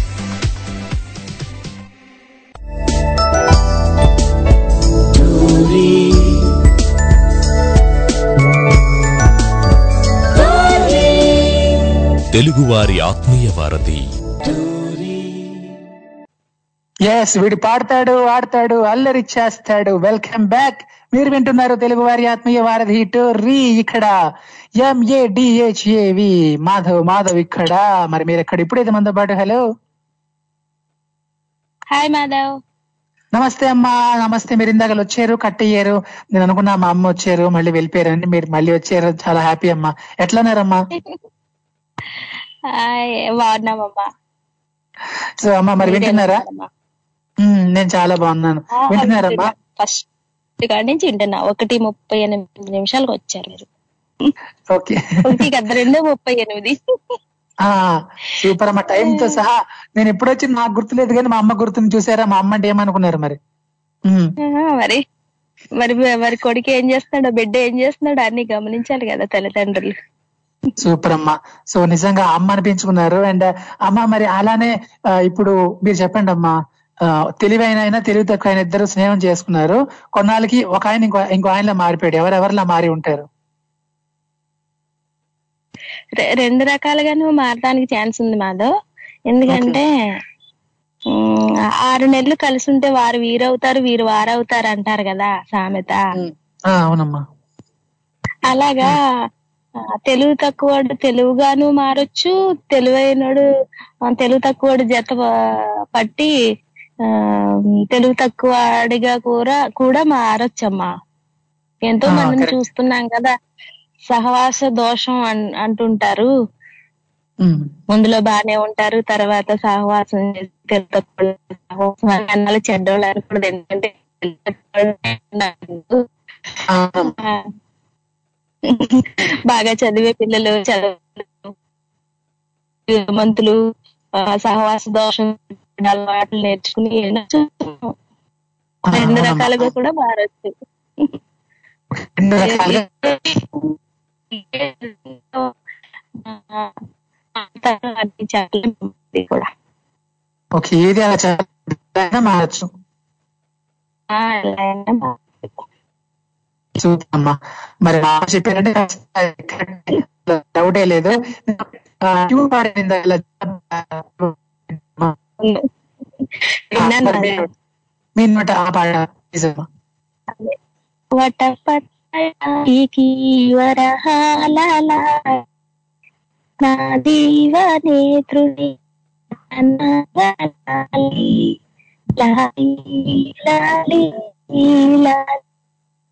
తెలుగువారి ఆత్మీయ వారధి. ఎస్ వీడు పాడతాడు ఆడతాడు అల్లరి చేస్తాడు. వెల్కమ్ బ్యాక్ మీరు వింటున్నారు తెలుగు వారి ఆత్మీయ వారధి టోర్రీ ఇక్కడ. ఎంఏడిహెచ్ఏవి మాధవ్ మాధవ్ ఇక్కడ. మరి మీరు ఎక్కడ? ఇప్పుడైతే మనతో పాటు హలో హాయ్ మాధవ్. నమస్తే అమ్మా నమస్తే. మీరు ఇందాక వచ్చారు కట్ అయ్యారు నేను అనుకున్నా మా అమ్మ వచ్చారు మళ్ళీ వెళ్ళిపోయారని మీరు మళ్ళీ వచ్చారు. చాలా హ్యాపీ అమ్మా. ఎట్లున్నారమ్మా హాయ్ <laughs> బాగున్నామమ్మా సో అమ్మా మరి వింటున్నారా? నేను చాలా బాగున్నాను. వింటున్నారమ్మా? ఫస్ట్ కాడి నుంచి వింటున్నా. ఒకటి ముప్పై ఎనిమిది నిమిషాలకు వచ్చారు మీరు. ఓకే. ఒకటి కదా రెండు ముప్పై ఎనిమిది. సూపర్ అమ్మ. టైం తో సహా నేను ఎప్పుడు వచ్చి నాకు గుర్తులేదు కానీ మా అమ్మ గుర్తుని చూసారా? మా అమ్మ అంటే ఏమనుకున్నారు మరి? మరి మరి మరి కొడుకు ఏం చేస్తున్నాడో బిడ్డ ఏం చేస్తున్నాడో అన్ని గమనించాలి కదా తల్లిదండ్రులు. సూపర్ అమ్మ సో నిజంగా అమ్మ అనిపించుకున్నారు. అండ్ అమ్మ మరి అలానే ఇప్పుడు మీరు చెప్పండి అమ్మా. తెలివైన అయినా తెలివి తక్కువ అయిన ఇద్దరు స్నేహం చేసుకున్నారు. కొన్నాళ్ళకి ఒక ఆయన ఇంకో ఇంకో ఆయనలా మారిపోయాడు. ఎవరెవరిలా మారి ఉంటారు? రెండు రకాలుగాను మారడానికి ఛాన్స్ ఉంది మాధవ్. ఎందుకంటే ఆరు నెలలు కలిసి ఉంటే వారు వీరవుతారు వీరు వారవుతారు అంటారు కదా సామెత. అవునమ్మా. అలాగా ఆ, తెలివి తక్కువడు తెలుగుగాను మారొచ్చు తెలివైనడు తెలుగు తక్కువడు జత పట్టి ఆ, తెలుగు తక్కువడిగా కూడా కూడా మారొచ్చమ్మా ఎంతో మందిని. చూస్తున్నాం కదా సహవాస దోషం అన్- అంటుంటారు. ముందులో బానే ఉంటారు తర్వాత సహవాసం చేసి తెలుగు తక్కువ సహవాసం అని అన్నాళ్ళు చెడ్డోళ్ళు అనకూడదు ఎందుకంటే తెలుగు తక్కువోళ్ళు అన్నారు. అవునమ్మా. <laughs> బాగా చదివే పిల్లలు చదువు మంతులు సహవాస దోషం అలవాట్లు నేర్చుకుని రెండు. రకాలుగా కూడా మారచ్చు. కూడా ఏది అలా మారచ్చు. అమ్మా మరి చెప్పారంటే డౌటే లేదు. మీ- నోట వరహాల నా దీవ నేత్రుని అనగాలి. లాలి లాలి లాలి.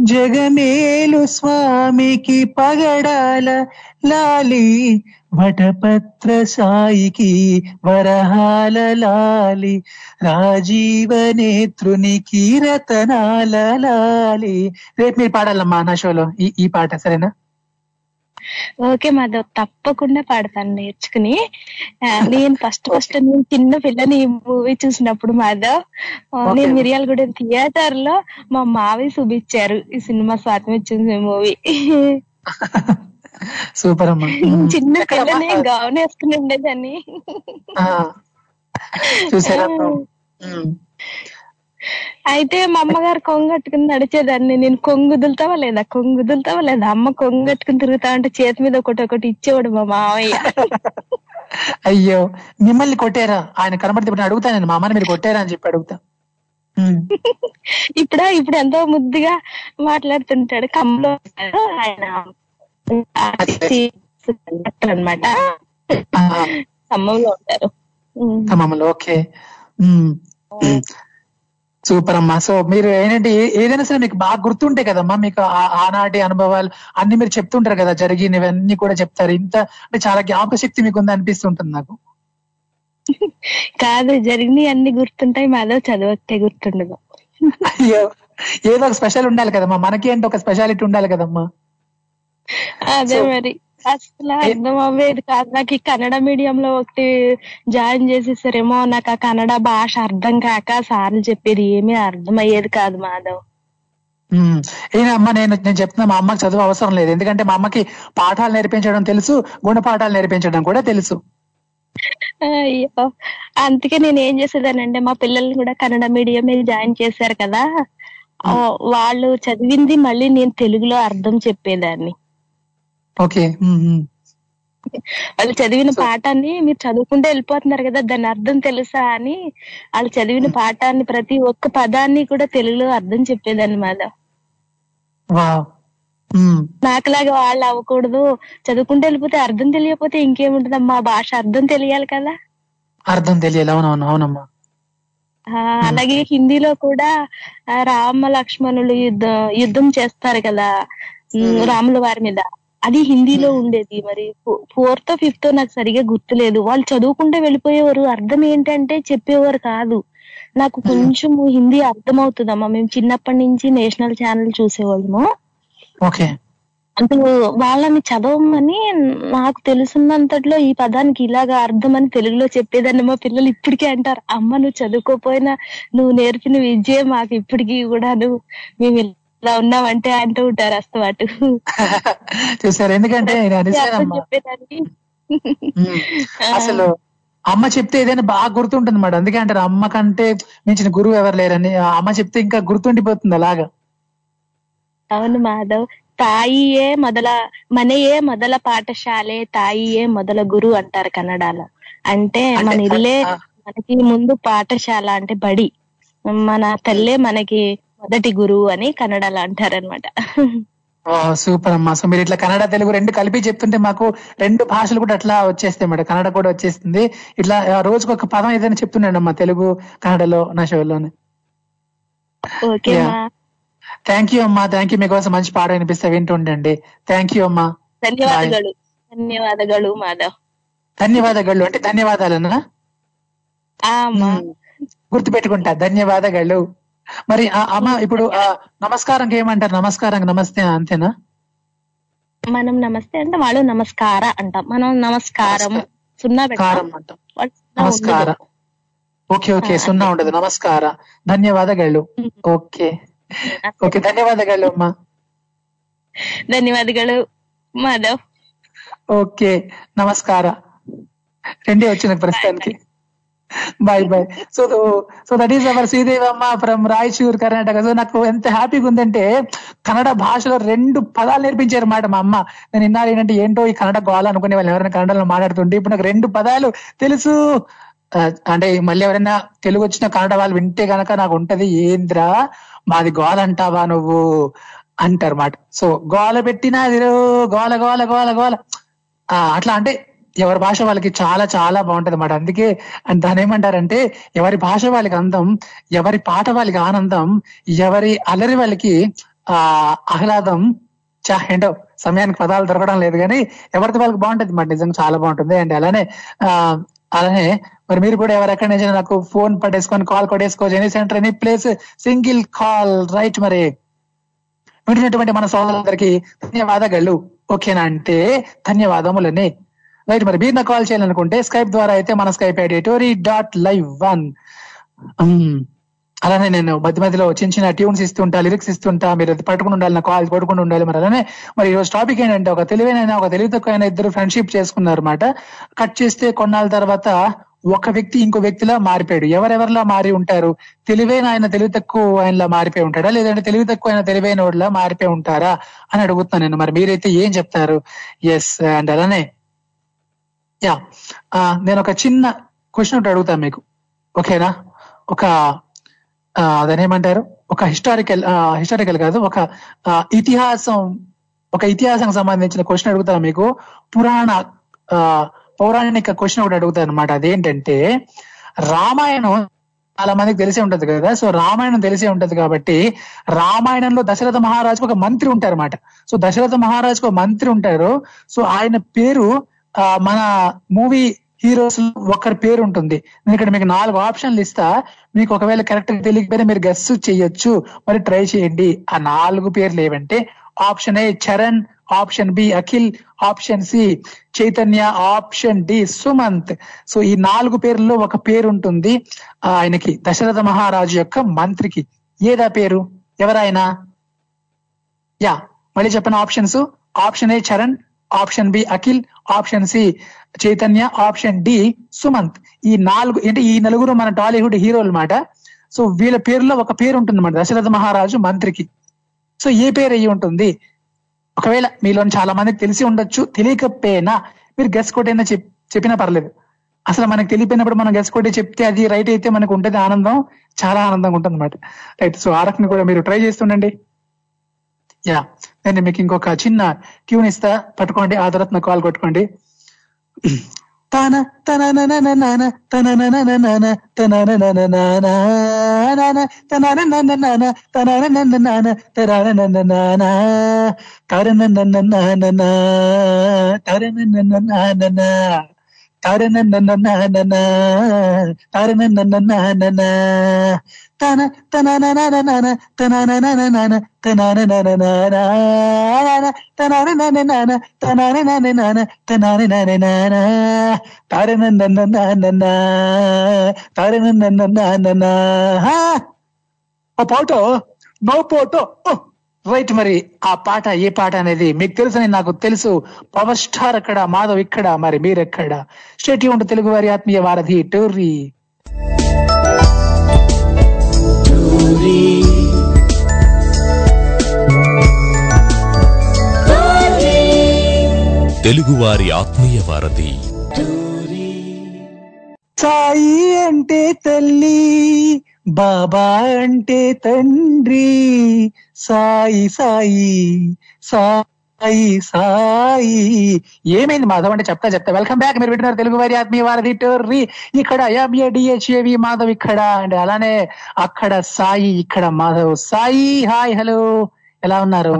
జగమేలు స్వామికి పగడాల లాలి వటపత్ర సాయికి వరహాల లాలి రాజీవ నేత్రునికి రతనాల లాలి. రేపు మీరు పాడాలమ్మా నా షోలో. ఈ ఈ పాట సరేనా? ఓకే మాధవ్. తప్పకుండా పాడతాను నేర్చుకుని. నేను ఫస్ట్ ఫస్ట్ నేను చిన్న పిల్లని మూవీ చూసినప్పుడు మాధవ్. నేను. మిర్యాలగూడెం థియేటర్లో మా మావి చూపించారు ఈ సినిమా స్వాతం ఇచ్చింది మూవీ. సూపర్ అమ్మా. చిన్న? పిల్లని గౌన్ వేసుకుని ఉండేదాన్ని చూసారా. అయితే మా అమ్మగారు కొంగు కట్టుకుని నడిచేదాన్ని. నేను కొంగు వదులుతావా లేదా కొంగు వదులుతావా లేదా అమ్మ కొంగు కట్టుకుని తిరుగుతా అంటే చేతి మీద ఒకటి ఒకటి ఇచ్చేవాడు మా మావయ్య. అయ్యో మిమ్మల్ని కొట్టారా? ఆయన కనబడితే ఇప్పుడు నేను మా అమ్మని మీరు కొట్టారా అని చెప్పి అడుగుతా. ఇప్పుడు ఇప్పుడు ఎంతో ముద్దుగా మాట్లాడుతుంటాడు. కమ్మలో ఉంటాడు. ఆయన అనమాట ఖమ్మంలో ఉంటారు. ఖమ్మంలో ఓకే. సూపర్ అమ్మా. సో మీరు ఏంటంటే ఏదైనా సరే మీకు బాగా గుర్తుంటాయి కదమ్మా మీకు ఆనాటి అనుభవాలు అన్ని మీరు చెప్తుంటారు కదా జరిగినవన్నీ కూడా చెప్తారు. ఇంత అంటే చాలా జ్ఞాపక శక్తి మీకు ఉంది అనిపిస్తుంటుంది నాకు. కాదు జరిగినవి అన్ని గుర్తుంటాయి మాధవ్ చదవతే గుర్తుండదు. అయ్యో ఏదో ఒక స్పెషల్ ఉండాలి కదమ్మా. మనకి అంటే ఒక స్పెషాలిటీ ఉండాలి కదమ్మా. అదే మరి. అసలు అర్థం అవ్వేది కాదు. నాకు ఈ కన్నడ మీడియం లో ఒకటి జాయిన్ చేసేసారేమో నాకు ఆ కన్నడ భాష అర్థం కాక సార్లు చెప్పేది ఏమీ అర్థం అయ్యేది కాదు మాధవ్. అమ్మ నేను నేను చెప్తున్నా మా అమ్మకి చదువు అవసరం లేదు. ఎందుకంటే మా అమ్మకి పాఠాలు నేర్పించడం తెలుసు గుణపాఠాలు నేర్పించడం కూడా తెలుసు. అయ్యో. అందుకే నేను ఏం చేసేదానంటే మా పిల్లల్ని కూడా కన్నడ మీడియం జాయిన్ చేశారు కదా. వాళ్ళు చదివింది మళ్ళీ నేను తెలుగులో అర్థం చెప్పేదాన్ని. ఓకే. వాళ్ళు చదివిన పాఠాన్ని మీరు చదువుకుంటే వెళ్ళిపోతున్నారు కదా దాని అర్థం తెలుసా అని వాళ్ళు చదివిన పాఠాన్ని ప్రతి ఒక్క పదాన్ని కూడా తెలుగులో అర్థం చెప్పేదాన్ని మాధవ్. నాకులాగా వాళ్ళు అవ్వకూడదు. చదువుకుంటే వెళ్ళిపోతే అర్థం తెలియకపోతే ఇంకేముంటుందమ్మా భాష అర్థం తెలియాలి కదా. అర్థం తెలియాలి. అవునవును అవునమ్మా. అలాగే హిందీలో కూడా రామ లక్ష్మణులు యుద్ధ యుద్ధం చేస్తారు కదా రాముల వారి మీద. అది హిందీలో ఉండేది. మరి ఫోర్త్ ఫిఫ్త్ నాకు సరిగా గుర్తులేదు. వాళ్ళు చదువుకుంటే వెళ్ళిపోయేవారు. అర్థం ఏంటంటే చెప్పేవారు కాదు. నాకు కొంచెం హిందీ అర్థమవుతుందమ్మా. మేము చిన్నప్పటి నుంచి నేషనల్ ఛానల్ చూసేవాళ్ళము. ఓకే. అంటే వాళ్ళని చదవమని నాకు తెలుసున్నంతట్లో ఈ పదానికి ఇలాగా అర్థమని తెలుగులో చెప్పేదాన్ని మా పిల్లలు ఇప్పటికీ అంటారు. అమ్మ నువ్వు చదువుకోపోయినా నువ్వు నేర్పిన విద్యే మాకు ఇప్పటికీ కూడా నువ్వు మేము ఇలా ఉన్నామంటే అంటూ ఉంటారు అస్తవాటు చూసారు? ఎందుకంటే అసలు అమ్మ చెప్తే ఏదైనా బాగా గుర్తుంటుంది మేడం. అందుకే అంటారు అమ్మ కంటే మించిన గురువు ఎవరు లేరని అమ్మ చెప్తే ఇంకా గుర్తుండిపోతుంది అలాగా. అవును మాధవ్. తాయియే మొదల మనయే మొదల పాఠశాలే తాయియే మొదల గురు అంటారు కన్నడలో. అంటే మన ఇల్లే మనకి ముందు పాఠశాల అంటే బడి. మన తల్లే మనకి మొదటి గురువు అని కన్నడలో అంటారనమాట సూపర్ అమ్మా. సో మీరు ఇట్లా కన్నడ తెలుగు రెండు కలిపి చెప్తుంటే మాకు రెండు భాషలు కూడా అట్లా వచ్చేస్తాయి మేడం. కన్నడ కూడా వచ్చేస్తుంది. ఇట్లా రోజుకు ఒక పదం ఏదైనా చెప్తున్నాడు అమ్మా తెలుగు కన్నడలో నా షోలోనే థ్యాంక్ యూ అమ్మా. థ్యాంక్ యూ మీకోసం మంచి పాట వినిపిస్తే వింటుండండి థ్యాంక్ యూ అమ్మా. ధన్యవాదాలు ధన్యవాదాలు మాధవ్. ధన్యవాదాలు అంటే ధన్యవాదాలన్నా hmm. గుర్తుపెట్టుకుంటా. ధన్యవాదాలు మరి అమ్మ ఇప్పుడు నమస్కారం ఏమంటారు? నమస్కారం నమస్తే అంతేనా? మనం నమస్తే అంటే వాళ్ళు నమస్కార అంటాం. మనం నమస్కారం సున్నా కారం అంటాం. నమస్కార. ఓకే ఓకే సున్నా ఉండదు. ನಮಸ್ಕಾರ ధన్యవాదాలు ఓకే. ఓకే ధన్యవాదాలు అమ్మా. ధన్యవాదాలు మాధవ్. ఓకే నమస్కారం. రెండే వచ్చిన ప్రస్తుతానికి. Bye bye so so that is our Sridevamma from Raichur Karnataka so నాకు ఎంత హ్యాపీగా ఉందంటే కన్నడ భాషలో రెండు పదాలు నేర్పించారు మాట మా అమ్మ. నేను ఇన్నాళ్ళు ఏంటంటే ఏంటో ఈ కన్నడ గోళ అనుకునే వాళ్ళు ఎవరైనా కన్నడలో మాట్లాడుతుంటే ఇప్పుడు నాకు రెండు పదాలు తెలుసు. అంటే మళ్ళీ ఎవరైనా తెలుగు వచ్చిన కన్నడ వాళ్ళు వింటే గనక నాకు ఉంటది ఏంద్రా మాది గోల అంటావా నువ్వు? అంటారు మాట. సో గోల పెట్టినా గోల గోల గోల గోల. అట్లా అంటే ఎవరి భాష వాళ్ళకి చాలా చాలా బాగుంటది అన్నమాట అందుకే దాని ఏమంటారంటే ఎవరి భాష వాళ్ళకి అందం ఎవరి పాట వాళ్ళకి ఆనందం ఎవరి అలరి వాళ్ళకి ఆ ఆహ్లాదం చా ఏంటో సమయానికి పదాలు దొరకడం లేదు కానీ ఎవరిది వాళ్ళకి బాగుంటది మాట నిజంగా చాలా బాగుంటుంది. అండ్ అలానే ఆ అలానే మరి మీరు కూడా ఎవరెక్కడి నుంచి నాకు ఫోన్ పట్టేసుకొని call కొట్టేసుకోవచ్చు. Any centre any place single call right మరి. వింటున్నటువంటి మన సోదరులందరికీ ధన్యవాదాలు ఓకేనా అంటే ధన్యవాదములనే. రైట్ మరి మీరు నాకు కాల్ చేయాలనుకుంటే స్కైప్ ద్వారా అయితే మన Skype ID TORI dot live one అలానే నేను మధ్య మధ్యలో చిన్న చిన్న ట్యూన్స్ ఇస్తుంటా లిరిక్స్ ఇస్తుంటా మీరు పట్టుకుని ఉండాలి నా కాల్ పట్టుకుని ఉండాలి మరి అలానే. మరి ఈ రోజు టాపిక్ ఏంటంటే ఒక తెలివైన ఒక తెలివి తక్కువ ఇద్దరు ఫ్రెండ్షిప్ చేసుకున్నారు అనమాట కట్ చేస్తే కొన్నాళ్ళ తర్వాత ఒక వ్యక్తి ఇంకో వ్యక్తిలా మారిపోయాడు. ఎవరెవరిలా మారి ఉంటారు? తెలివైన ఆయన తెలివి తక్కువ ఆయనలా మారిపోయి ఉంటాడా? లేదంటే తెలివి తక్కువ ఆయన తెలివైన వాడిలా మారిపోయి ఉంటారా? అని అడుగుతున్నాను నేను. మరి మీరైతే ఏం చెప్తారు? ఎస్ అండ్ అలానే యా. నేను ఒక చిన్న క్వశ్చన్ ఒకటి అడుగుతాను మీకు. ఓకేనా? ఒక అదేమంటారు ఒక హిస్టారికల్ హిస్టారికల్ కాదు ఒక ఇతిహాసం ఒక ఇతిహాసం సంబంధించిన క్వశ్చన్ అడుగుతాను మీకు. పురాణ ఆ, పౌరాణిక క్వశ్చన్ ఒకటి అడుగుతాను అనమాట అదేంటంటే రామాయణం చాలా మందికి తెలిసే ఉంటది కదా. సో రామాయణం తెలిసే ఉంటది కాబట్టి రామాయణంలో దశరథ మహారాజుకు ఒక మంత్రి ఉంటారన్నమాట. సో దశరథ మహారాజుకు ఒక మంత్రి ఉంటారు. సో ఆయన పేరు మన మూవీ హీరోస్ ఒకరి పేరు ఉంటుంది. నేను ఇక్కడ మీకు నాలుగు ఆప్షన్లు ఇస్తా. మీకు ఒకవేళ కరెక్ట్ తెలియకపోయినా మీరు గెస్ చేయొచ్చు. మరి ట్రై చేయండి. ఆ నాలుగు పేర్లు ఏవంటే option A Charan option B Akhil option C Chaitanya option D Sumanth. So ఈ నాలుగు పేర్లలో ఒక పేరు ఉంటుంది ఆయనకి. దశరథ మహారాజు యొక్క మంత్రికి. ఏదా పేరు? ఎవరైనా యా. మళ్ళీ చెప్పిన options? Option A Charan option B Akhil option C Chaitanya option D Sumanth. ఈ నాలుగు అంటే ఈ నలుగురు మన టాలీవుడ్ హీరోలు అన్నమాట సో వీళ్ళ పేరులో ఒక పేరు ఉంటుంది అన్నమాట దశరథ మహారాజు మంత్రికి. సో ఏ పేరు అయ్యి ఉంటుంది? ఒకవేళ మీలో చాలా మందికి తెలిసి ఉండొచ్చు తెలియకపోయినా మీరు గెస్ కొట్టైనా చెప్పినా పర్లేదు. అసలు మనకు తెలియపోయినప్పుడు మనం గెస్ కొట్టి చెప్తే అది రైట్ అయితే మనకు ఉంటుంది ఆనందం చాలా ఆనందంగా ఉంటుంది అనమాట రైట్ సో ఆ రకంగా కూడా మీరు ట్రై చేస్తుండండి యా. నేను మీకు ఇంకొక చిన్న ట్యూన్ ఇస్తా? పట్టుకోండి ఆ తర్వాత నాకు కాల్ కొట్టుకోండి. తన తన నన తన నన తన నన తన నన తన తన తరన నన తన తన ఆ పాట నో పాట రైట్ మరి ఆ పాట ఏ పాట అనేది మీకు తెలుసని నాకు తెలుసు. పవర్ స్టార్ అక్కడ మాధవ్ ఇక్కడ మరి మీరెక్కడ? స్టేట్ ఉంటే తెలుగు వారి ఆత్మీయ వారధి టోర్రీ. తెలుగువారి ఆత్మీయ వారధి. సాయి అంటే తల్లి బాబా అంటే తండ్రి. సాయి సాయి సాయి. సాయి ఏమైంది మాధవ్ అంటే చెప్తా చెప్తా. వెల్కమ్ బ్యాక్ మీరు వింటున్నారు తెలుగు వారి ఆత్మీయ వారధి టోర్రీ ఇక్కడ ఎంఏడిహెచ్ఏవి మాధవ్ ఇక్కడ అండ్ అలానే అక్కడ సాయి ఇక్కడ మాధవ్. Sai hi hello. ఎలా ఉన్నారు?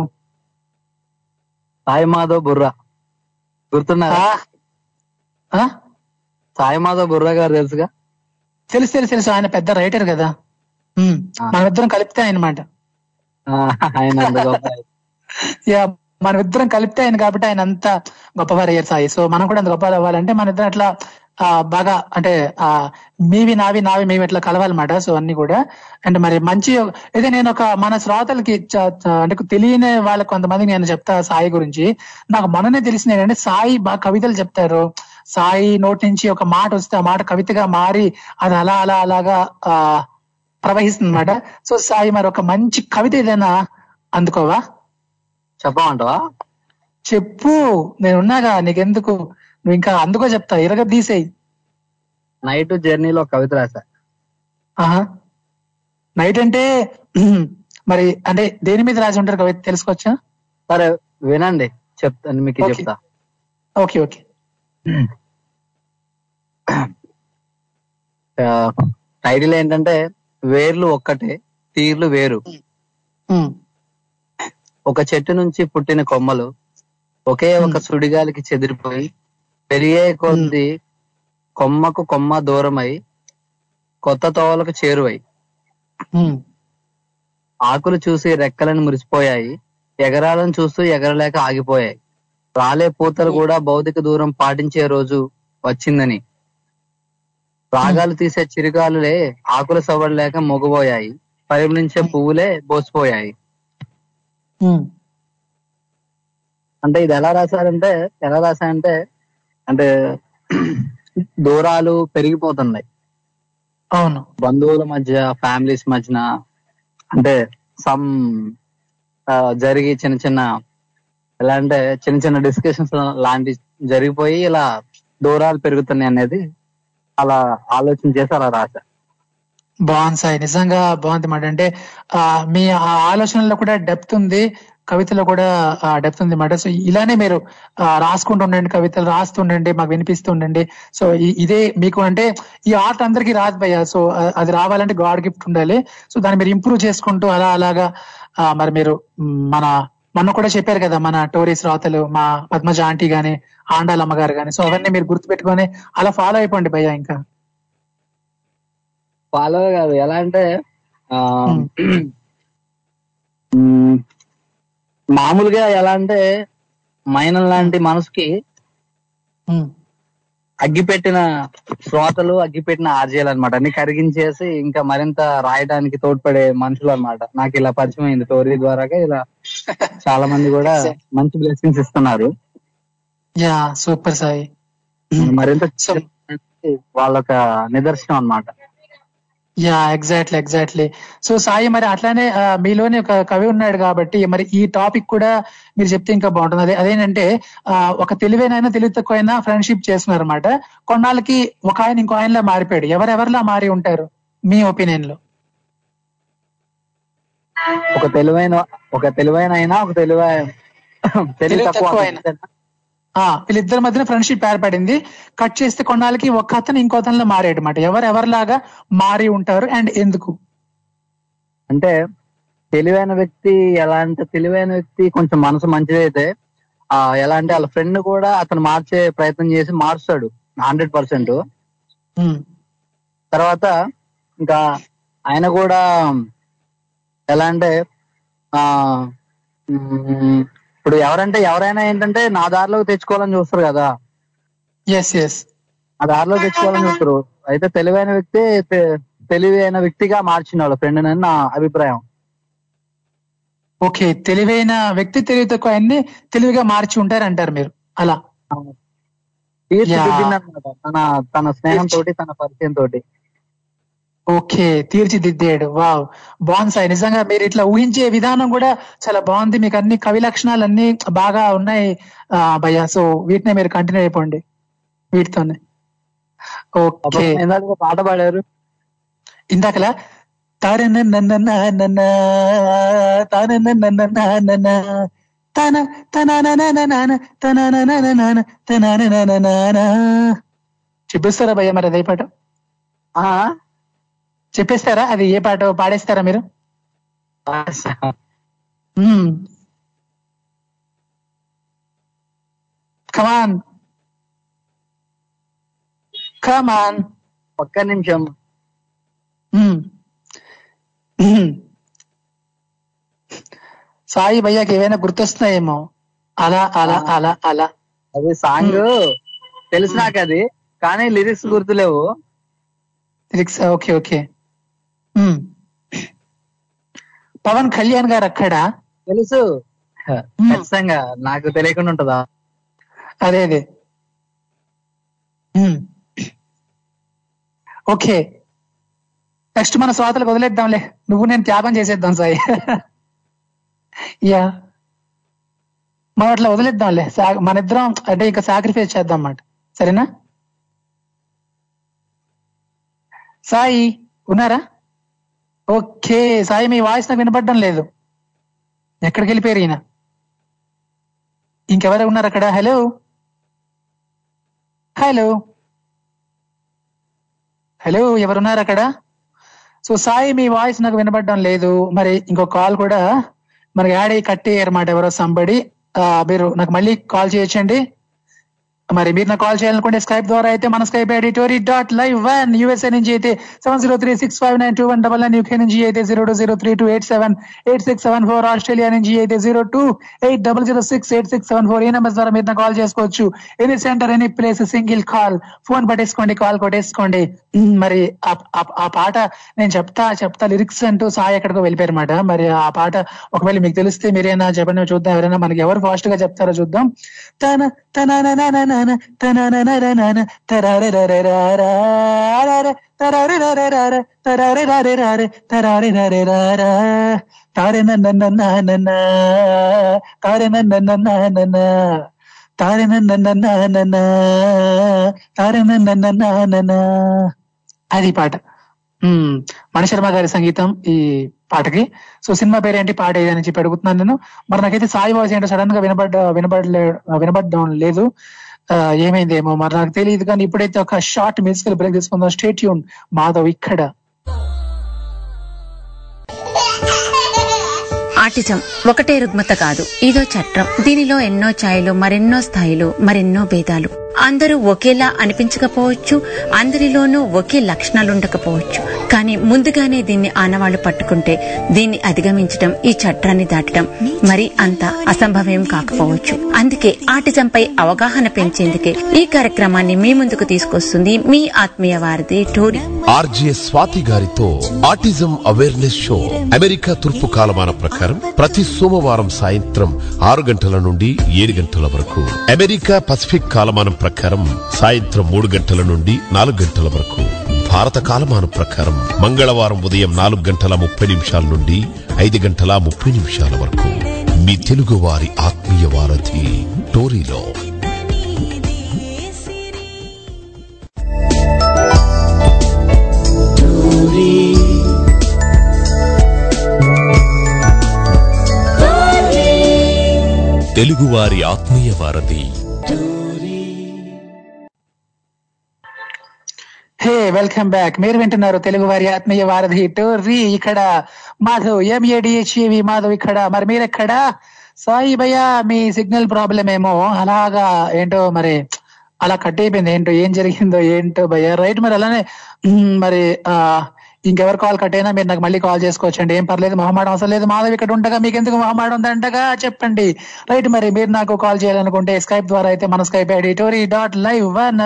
సాయి మాధవ్ బుర్రా. గుర్తున్నారా? సాయి మాధవ్ బుర్రా గారు తెలుసుగా? తెలుసు తెలుసు తెలుసు. ఆయన పెద్ద రైటర్ కదా. ఉమ్, మనమిద్దరం కలిపితే ఆయన మాట. ఆయన అంత మన ఇద్దరం కలిపితే ఆయన కాబట్టి ఆయన అంత గొప్పవారు అయ్యారు సాయి. సో మనం కూడా అంత గొప్పవారు అవ్వాలంటే మన ఇద్దరం అట్లా ఆ, బాగా అంటే ఆ మీవి నావి నావి మేము ఇట్లా కలవాలన్నమాట. సో అన్ని కూడా. అండ్ మరి మంచి అయితే నేను ఒక మన శ్రోతలకి అంటే తెలియని వాళ్ళకి కొంతమందికి నేను చెప్తా సాయి గురించి. నాకు మననే తెలిసింది ఏంటంటే సాయి బాగా కవితలు చెప్తారు. సాయి నోటి నుంచి ఒక మాట వస్తే ఆ మాట కవితగా మారి అది అలా అలా అలాగా ఆ ప్రవహిస్తుంది అనమాట సో సాయి మరి ఒక మంచి కవిత ఏదైనా అందుకోవా? చెప్పమంటావా? చెప్పు నేనున్నాగా నీకెందుకు? నువ్వు ఇంకా అందుకో చెప్తా ఇరగ తీసేయి. నైట్ జర్నీలో కవిత రాశా. ఆహా. నైట్ అంటే మరి అంటే దేని మీద రాసి ఉంటారు కవిత తెలుసుకోవచ్చా? సరే వినండి చెప్తాను మీకు. చెప్తా. Okay okay. టైటిల్ ఏంటంటే వేర్లు ఒక్కటే తీర్లు వేరు. ఒక చెట్టు నుంచి పుట్టిన కొమ్మలు ఒకే ఒక సుడిగాలికి చెదిరిపోయి పెరిగే కొద్ది కొమ్మకు కొమ్మ దూరమై కొత్త తోవలకు చేరువై. ఆకులు చూసి రెక్కలను మురిసిపోయాయి. ఎగరాలను చూస్తూ ఎగరలేక ఆగిపోయాయి. రాలే పూతలు కూడా భౌతిక దూరం పాటించే రోజు వచ్చిందని. రాగాలు తీసే చిరుగాలులే ఆకుల సవడలేక మొగబోయాయి పరిమళించే పువ్వులే బోసిపోయాయి. అంటే ఇది ఎలా రాశారంటే ఎలా రాశారంటే అంటే <clears throat> దూరాలు పెరిగిపోతున్నాయి. అవును. బంధువుల మధ్య ఫ్యామిలీస్ మధ్యన అంటే సమ్ జరిగి చిన్న చిన్న ఎలా అంటే చిన్న చిన్న డిస్కషన్స్ లాంటి జరిగిపోయి ఇలా దూరాలు పెరుగుతున్నాయి అనేది అలా ఆలోచన చేసి అలా రాశా బాగుంది సాయి. నిజంగా బాగుంది మాట. అంటే ఆ మీ ఆ ఆలోచనలో కూడా డెప్త్ ఉంది కవితలో కూడా డెప్త్ ఉంది మాట. సో ఇలానే మీరు ఆ, రాసుకుంటూ ఉండండి కవితలు రాస్తుండండి మాకు వినిపిస్తూ ఉండండి. సో ఇదే మీకు అంటే ఈ ఆర్ట్ అందరికీ రాదు భయ్య. సో అది రావాలంటే గాడ్ గిఫ్ట్ ఉండాలి. సో దాన్ని మీరు ఇంప్రూవ్ చేసుకుంటూ అలా అలాగా మరి మీరు మన మొన్న కూడా చెప్పారు కదా మన టోరీస్ రాతలు మా పద్మజ ఆంటీ గాని ఆండాలమ్మ గారు గాని. సో అవన్నీ మీరు గుర్తుపెట్టుకొని అలా ఫాలో అయిపోండి భయ్య ఇంకా. ఫాలో కాదు. ఎలా అంటే మామూలుగా ఎలా అంటే మైనం లాంటి మనసుకి అగ్గిపెట్టిన శ్రోతలు అగ్గిపెట్టిన ఆర్జీలు అనమాట అన్ని కరిగించేసి ఇంకా మరింత రాయడానికి తోడ్పడే మనుషులు అన్నమాట. నాకు ఇలా పరిచయం అయింది. టోరీ ద్వారాగా ఇలా చాలా మంది కూడా <laughs> మంచి బ్లెస్సింగ్స్ ఇస్తున్నారు. Yeah super Sai. మరింత వాళ్ళొక నిదర్శనం అన్నమాట. Yeah exactly exactly so Sai మరి అట్లానే మీలోనే ఒక కవి ఉన్నాడు కాబట్టి మరి ఈ టాపిక్ కూడా మీరు చెప్తే ఇంకా బాగుంటుంది. అదే అదేంటంటే ఒక తెలివైన తెలివి తక్కువైన ఫ్రెండ్షిప్ చేస్తున్నారు అనమాట కొన్నాళ్ళకి ఒక ఆయన ఇంకో ఆయనలా మారిపోయాడు. ఎవరెవరిలా మారి ఉంటారు మీ ఒపీనియన్లో? ఒక తెలివైన ఒక తెలివైన అయినా ఒక తెలివైన తెలివి తక్కువ వీళ్ళిద్దరి మధ్యన ఫ్రెండ్షిప్ ఏర్పడింది. కట్ చేస్తే కొన్నాళ్ళకి ఒక అతను ఇంకో అతనిలో ఎవరు ఎవరిలాగా మారి ఉంటారు అండ్ ఎందుకు? అంటే తెలివైన వ్యక్తి ఎలా అంటే తెలివైన వ్యక్తి కొంచెం మనసు మంచిదైతే ఆ ఎలా అంటే వాళ్ళ ఫ్రెండ్ కూడా అతను మార్చే ప్రయత్నం చేసి మారుస్తాడు హండ్రెడ్ పర్సెంట్ తర్వాత ఇంకా ఆయన కూడా ఎలా అంటే ఆ ఇప్పుడు ఎవరంటే ఎవరైనా ఏంటంటే నా దారిలోకి తెచ్చుకోవాలని చూస్తారు కదా. ఎస్ ఎస్ ఆ దారిలో తెచ్చుకోవాలని చూస్తారు. అయితే తెలివైన వ్యక్తి తెలివైన వ్యక్తిగా మార్చిన వాళ్ళ ఫ్రెండ్ అని నా అభిప్రాయం. ఓకే తెలివైన వ్యక్తి తెలివి తక్కువ ఆయన్ని తెలివిగా మార్చి ఉంటారు అంటారు మీరు. అలా. తన తన స్నేహం తోటి తన పరిచయం తోటి ఓకే తీర్చిదిద్దాడు. వావ్. బాగుంది సార్ నిజంగా మీరు ఇట్లా ఊహించే విధానం కూడా చాలా బాగుంది. మీకు అన్ని కవి లక్షణాలు అన్ని బాగా ఉన్నాయి ఆ, భయ్యా సో వీటినే మీరు కంటిన్యూ అయిపోండి. వీటితోనే. ఓకే. పాట పాడారు. ఇందాకలా? తారన నన్న నన్న తారన నన్న తన తన తన తన చెప్పేస్తారా భయ్య మరి అదే పాట? చెప్పేస్తారా? అది ఏ పాట పాడేస్తారా మీరు? కమాన్ కమాన్ ఒక్క నిమిషం. సాయి భయ్యాకి ఏవైనా గుర్తొస్తున్నాయేమో? అలా అలా అలా అలా. అది సాంగ్. తెలుసు నాకు అది కానీ లిరిక్స్ గుర్తులేవు. Lyrics okay okay. Pawan Kalyan గారు అక్కడ? తెలుసు. ఖచ్చితంగా. నాకు తెలియకుండా ఉంటుందా? అదే అదే. ఓకే. నెక్స్ట్ మన శ్రోతలకు వదిలేద్దాంలే. నువ్వు నేను త్యాగం చేసేద్దాం సాయి. యా. మనం అట్లా వదిలేద్దాంలే. మన ఇద్దరం అంటే ఇంకా సాక్రిఫైస్ చేద్దాం అన్నమాట సరేనా? సాయి ఉన్నారా? ఓకే సాయి మీ వాయిస్ నాకు వినపడడం లేదు. ఎక్కడికి వెళ్ళిపోయారు ఈయన? ఇంకెవరు ఉన్నారు అక్కడ? హలో హలో హలో ఎవరున్నారు అక్కడ? సో సాయి మీ వాయిస్ నాకు వినపడడం లేదు. మరి ఇంకో కాల్ కూడా మనకి యాడ్ అయ్యి కట్టేయారు అన్నమాట ఎవరో సంబడి మీరు నాకు మళ్ళీ కాల్ చేయొచ్చండి. మరి మీరు నాకు కాల్ చేయాలనుకుంటే స్కైప్ ద్వారా అయితే మన Skype ఎడిటోరీ dot live one USA నుంచి అయితే seven zero three six five nine two one double nine UK నుంచి అయితే zero two zero three two eight seven eight six seven four Australia నుంచి అయితే zero two eight double zero six eight six seven four ఈ number ద్వారా మీరు నాకు call చేసుకోవచ్చు. Any centre any place single call phone పట్టేసుకోండి call కొట్టేసుకోండి. మరి ఆ- పాట నేను చెప్తా చెప్తా లిరిక్స్ అంటూ సాయి ఎక్కడికో వెళ్ళిపోయారు అనమాట మరి ఆ పాట ఒకవేళ మీకు తెలిస్తే మీరేనా చెప్పండి చూద్దాం ఎవరైనా మనకి ఎవరు ఫాస్ట్గా చెప్తారో చూద్దాం. తన తన తరారెరారెరారా తరారెరారెరారా తారె నన్న తారె నన్న నన్న తారె నన్న అది పాట మణిశర్మ గారి సంగీతం ఈ పాటకి సో సినిమా పేరేంటి పాట ఏదని చెప్పి అడుగుతున్నాను నేను మరి నాకైతే సాయి వాయిస్ ఏంటో సడన్గా వినబడ్డ వినబడలే వినబడడం లేదు ఏమైందేమో మరి నాకు తెలియదు కానీ ఇప్పుడైతే ఒక షార్ట్ మ్యూజికల్ బ్రేక్ తీసుకుందాం. స్టేట్ యూన్ మాధవ్ ఇక్కడ. ఆటిజం ఒకటే రుగ్మత కాదు ఇదో చట్టం. దీనిలో ఎన్నో ఛాయలు మరెన్నో స్థాయిలు మరెన్నో భేదాలు. అందరూ ఒకేలా అనిపించకపోవచ్చు అందరిలోనూ ఒకే లక్షణాలుండకపోవచ్చు. కానీ ముందుగానే దీన్ని ఆనవాళ్ళు పట్టుకుంటే దీన్ని అధిగమించడం ఈ చట్టాన్ని దాటడం మరి అంత అసంభవం కాకపోవచ్చు. అందుకే ఆటిజంపై అవగాహన పెంచేందుకే ఈ కార్యక్రమాన్ని మీ ముందుకు తీసుకొస్తుంది మీ ఆత్మీయ వారిది టోరీ ఆర్జే స్వాతి గారితో ఆటిజం అవేర్నెస్ షో అమెరికా తూర్పు కాలమాన ప్రకారం ప్రతి సోమవారం సాయంత్రం ఆరు గంటల నుండి ఏడు గంటల వరకు అమెరికా పసిఫిక్ కాలమానం ప్రకారం సాయంత్రం మూడు గంటల నుండి నాలుగు గంటల వరకు. భారత కాలమానం ప్రకారం మంగళవారం ఉదయం నాలుగు గంటల ముప్పై నిమిషాల నుండి ఐదు గంటల ముప్పై నిమిషాల వరకు. మీ తెలుగు వారి ఆత్మీయ వారధి టోరీలో. తెలుగువారి ఆత్మీయ వారధి హే వెల్కమ్ బ్యాక్ మీరు వింటున్నారు తెలుగు వారి ఆత్మీయ వారధి టోర్రీ ఇక్కడ మాధవ్ ఎంఏడిహెచ్ఏవి మాధవ్ ఇక్కడ. మరి మీరెక్కడ? సాయి భయ్య మీ సిగ్నల్ ప్రాబ్లం ఏమో. అలాగా ఏంటో మరి అలా కట్ అయిపోయింది. ఏంటో ఏం జరిగిందో ఏంటో భయ్య. రైట్ మరి అలానే మరి ఆ ఇంకెవరు కాల్ కట్ అయినా మీరు నాకు మళ్ళీ కాల్ చేసుకోవచ్చు అండి ఏం పర్లేదు మొహమాటం అవసరం లేదు. మాధవ్ ఇక్కడ ఉండగా మీకు ఎందుకు మొహమాటం ఉందంటగా చెప్పండి. రైట్ మరి మీరు నాకు కాల్ చేయాలనుకుంటే స్కైప్ ద్వారా అయితే మన Skype ID TORI dot live one.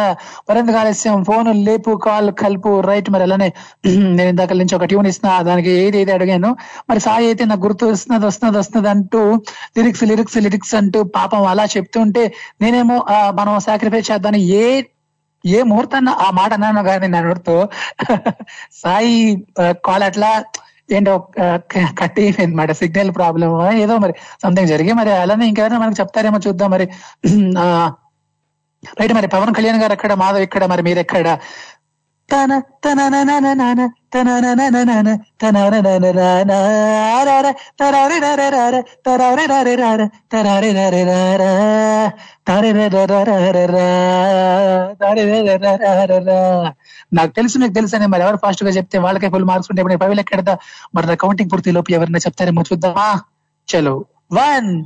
మరింత ఆలస్యం ఫోన్ లేపు కాల్ కలుపు. రైట్ మరి అలానే <clears throat> నేను ఇందాక నుంచి ఒక ట్యూన్ ఇస్తున్నా దానికి ఏది ఏది అడిగాను. మరి సాయి అయితే నాకు గుర్తు వస్తున్నది వస్తున్నది వస్తున్నది అంటూ లిరిక్స్ లిరిక్స్ లిరిక్స్ అంటూ పాపం అలా చెప్తుంటే నేనేమో మనం సాక్రిఫైస్ చేద్దాం ఏ ఏ ముహూర్తాన్న ఆ మాట అన్నాను కానీ నా అడుగుతూ సాయి కాల్ అట్లా ఏంటో కట్ అనమాట సిగ్నల్ ప్రాబ్లమ్? ఏదో మరి సంథింగ్ జరిగి మరి అలానే ఇంకెవరైనా మనకు చెప్తారేమో చూద్దాం మరి. ఆ, రైట్ మరి పవన్ కళ్యాణ్ గారు ఎక్కడ? మాధవ్ ఇక్కడ మరి మీరు ఎక్కడ తన తన ననననన, తన ననననన, తన నాకు తెలుసు మీకు తెలుసు అని మరి ఎవరు ఫాస్ట్గా చెప్తే వాళ్ళకే ఫుల్ మార్క్స్ ఉంటే ఇప్పుడు పవి ఎక్కడదా మరి నా కౌంటింగ్ పూర్తి లోపు ఎవరైనా చెప్తారేమో చూద్దామా చలో. One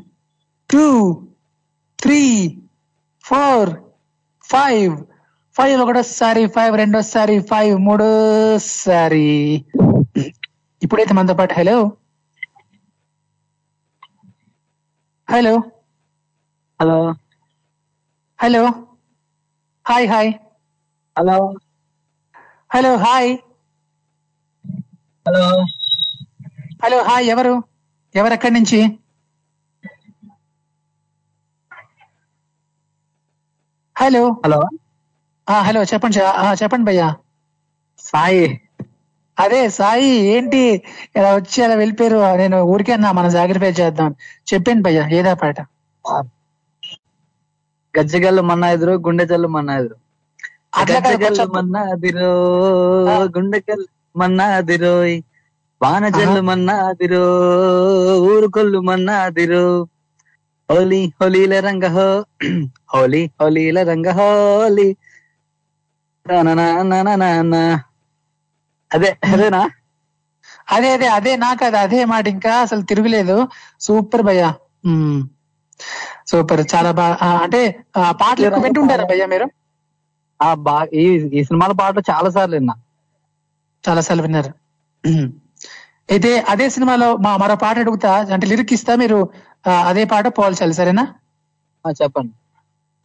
two three four five five ఒకటోసారి ఫైవ్ రెండోసారి ఫైవ్ మూడోసారి. ఇప్పుడైతే మనతో పాటు hello? Hello? Hello? Hello? Hi hi. Hello? Hello hi. Hello? Hello hi ఎవరు? ఎవరు ఎక్కడి నుంచి? హలో? హలో? హలో చెప్పండి చెప్పండి భయ్యా. సాయి. అదే సాయి ఏంటి? ఇలా వచ్చి అలా వెళ్ళిపోయారు. నేను ఊరికే అన్నా మనం సాక్రిఫైస్ చేద్దాం. చెప్పండి భయ్యా ఏదా పాట. గజ్జగల్లు మన్నా ఎదురు గుండె జల్లు మన్నా ఎదురు. గజ్జగల్లు కొంచెం- మన్నా అదిరో గుండెకల్లు మన్నా అదిరోయ్ వాన జల్లు మన్నా అదిరో ఊరుకొల్లు మన్నా అదిరో హోలీ హోలీల రంగ హో <clears throat> హోలీ హోలీల రంగ హోలీ నా అదే అదేనా? అదే అదే అదే నాకు అది అదే మాట ఇంకా అసలు తిరుగులేదు. సూపర్ భయ్యా. సూపర్ చాలా బాగా అంటే పాటలు ఎక్కువ వింటుంటారా భయ్యా మీరు? ఈ సినిమాల పాటలు చాలా సార్లు విన్నా. చాలా సార్లు విన్నారు. అయితే అదే సినిమాలో మా మరో పాట అడుగుతా అంటే లిరిక్ ఇస్తా మీరు. అదే పాట పోల్చాలి సరేనా? చెప్పండి.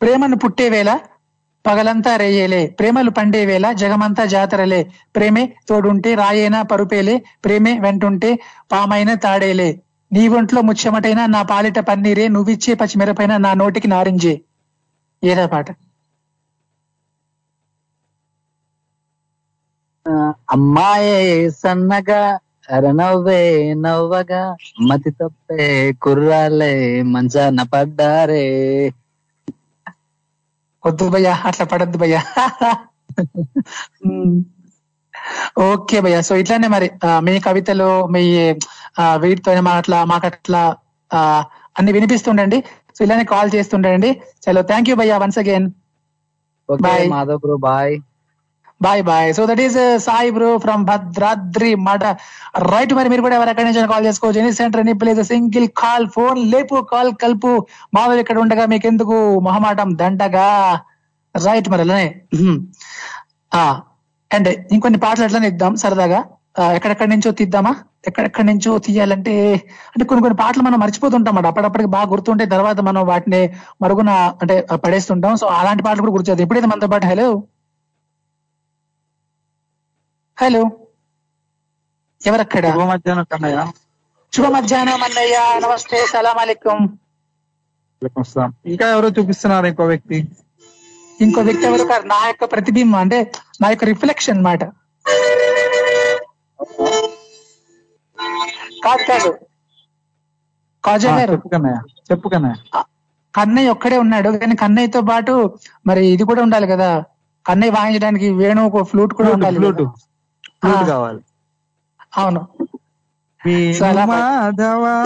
ప్రేమను పుట్టే వేళ పగలంతా రేయేలే ప్రేమలు పండేవేళ జగమంతా జాతరలే. ప్రేమే తోడుంటే రాయేనా పరుపేలే ప్రేమే వెంటుంటే పామైన తాడేలే. నీ ఒంట్లో ముచ్చమటైనా నా పాలిట పన్నీరే నువ్విచ్చే పచ్చిమిరపైన నా నోటికి నారింజే. ఏదా పాట. అమ్మాయే సన్నగా అరనవ్వే నవ్వగా మతి తప్పే కుర్రాలే మంచాన పడ్డారే. వద్దు భయ్యా అట్లా పడద్దు భయ్యా. <laughs> ఓకే భయ్యా సో ఇట్లానే మరి మీ కవితలు మీ వీటితో మాకు అట్లా మాకు అట్లా ఆ, అన్ని వినిపిస్తుండండి. సో ఇలానే కాల్ చేస్తుండండి. చలో థ్యాంక్ యూ భయ్యా once again okay Bye. Madhav bro bye bye bye so that is Sai bro from Bhadradri మాట రైట్ మరి మీరు కూడా ఎవరెక్కడి నుంచి కాల్ చేసుకోవచ్చు. Any centre any place single call phone లేపు కాల్ కలుపు. మాధవ్ ఇక్కడ ఉండగా మీకు ఎందుకు మొహమాటం దండగా? రైట్ మరి అలానే. ఆ అండ్ ఇంకొన్ని పాటలు అట్లనే ఇద్దాం సరదాగా? ఎక్కడెక్కడి నుంచో తీద్దామా? ఎక్కడెక్కడి నుంచో తీయాలంటే అంటే కొన్ని కొన్ని పాటలు మనం మర్చిపోతుంటాం అన్నమాట. అప్పుడప్పటికి బాగా గుర్తుంటే తర్వాత మనం వాటిని మరుగున అంటే పడేస్తుంటాం. సో అలాంటి పాటలు కూడా గుర్తు ఎప్పుడైతే మనతో పాటు హలో హలో. ఎవరక్కడ? శుభ మధ్యాహ్నం కన్నయ్య. శుభ మధ్యాహ్నం అన్నయ్య. నమస్తే సలాం. అలైకుం. ఇంకా ఎవరో చూపిస్తున్నారు ఇంకో వ్యక్తి? ఇంకో వ్యక్తి ఎవరు? కాదు నా యొక్క ప్రతిబింబం అంటే నా యొక్క రిఫ్లెక్షన్ అన్నమాట. కాదు కాదు. కాజా ఆ, గారు. చెప్పు కన్నయ్య. చెప్పు కన్నయ్య. కన్నయ్య ఒక్కడే ఉన్నాడు కానీ కన్నయ్యతో పాటు మరి ఇది కూడా ఉండాలి కదా. కన్నయ్య వాయించడానికి వేణు ఒక ఫ్లూట్ కూడా ఉండాలి ఫ్లూట్. కావాలి. అవును. మాధవ.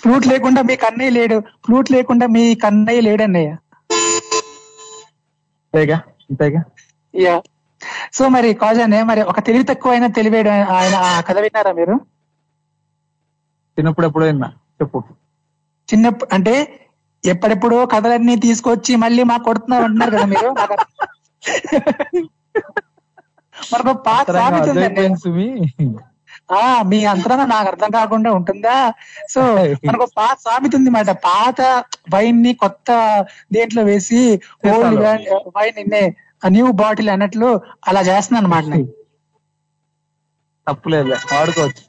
ఫ్లూట్ లేకుండా మీ కన్నయ్య లేడు. ఫ్లూట్ లేకుండా మీ కన్నయ్య లేడన్నయ్య. అంతేగా? అంతేగా? యా. సో మరి కాజానే మరి ఒక తెలివి తక్కువైన తెలివేడు ఆయన ఆ కథ విన్నారా మీరు? చిన్నప్పుడు ఎప్పుడో విన్నా. చెప్పు. చిన్నప్పుడు అంటే ఎప్పుడెప్పుడో కథలన్నీ తీసుకొచ్చి మళ్ళీ మాకు కొడుతున్నారు అంటున్నారు కదా మీరు? <laughs> మనకు పాత ఆ మీ అంతరాన నాకు అర్థం కాకుండా ఉంటుందా? సో <laughs> మనకు పాత సామెత ఉంది మాట. పాత వైన్ని కొత్త దేంట్లో వేసి ఓల్డ్ వైన్ నిన్నే న్యూ బాటిల్ అన్నట్లు అలా చేస్తున్నాను అనమాట నేను. తప్పులేదు వాడుకోవచ్చు.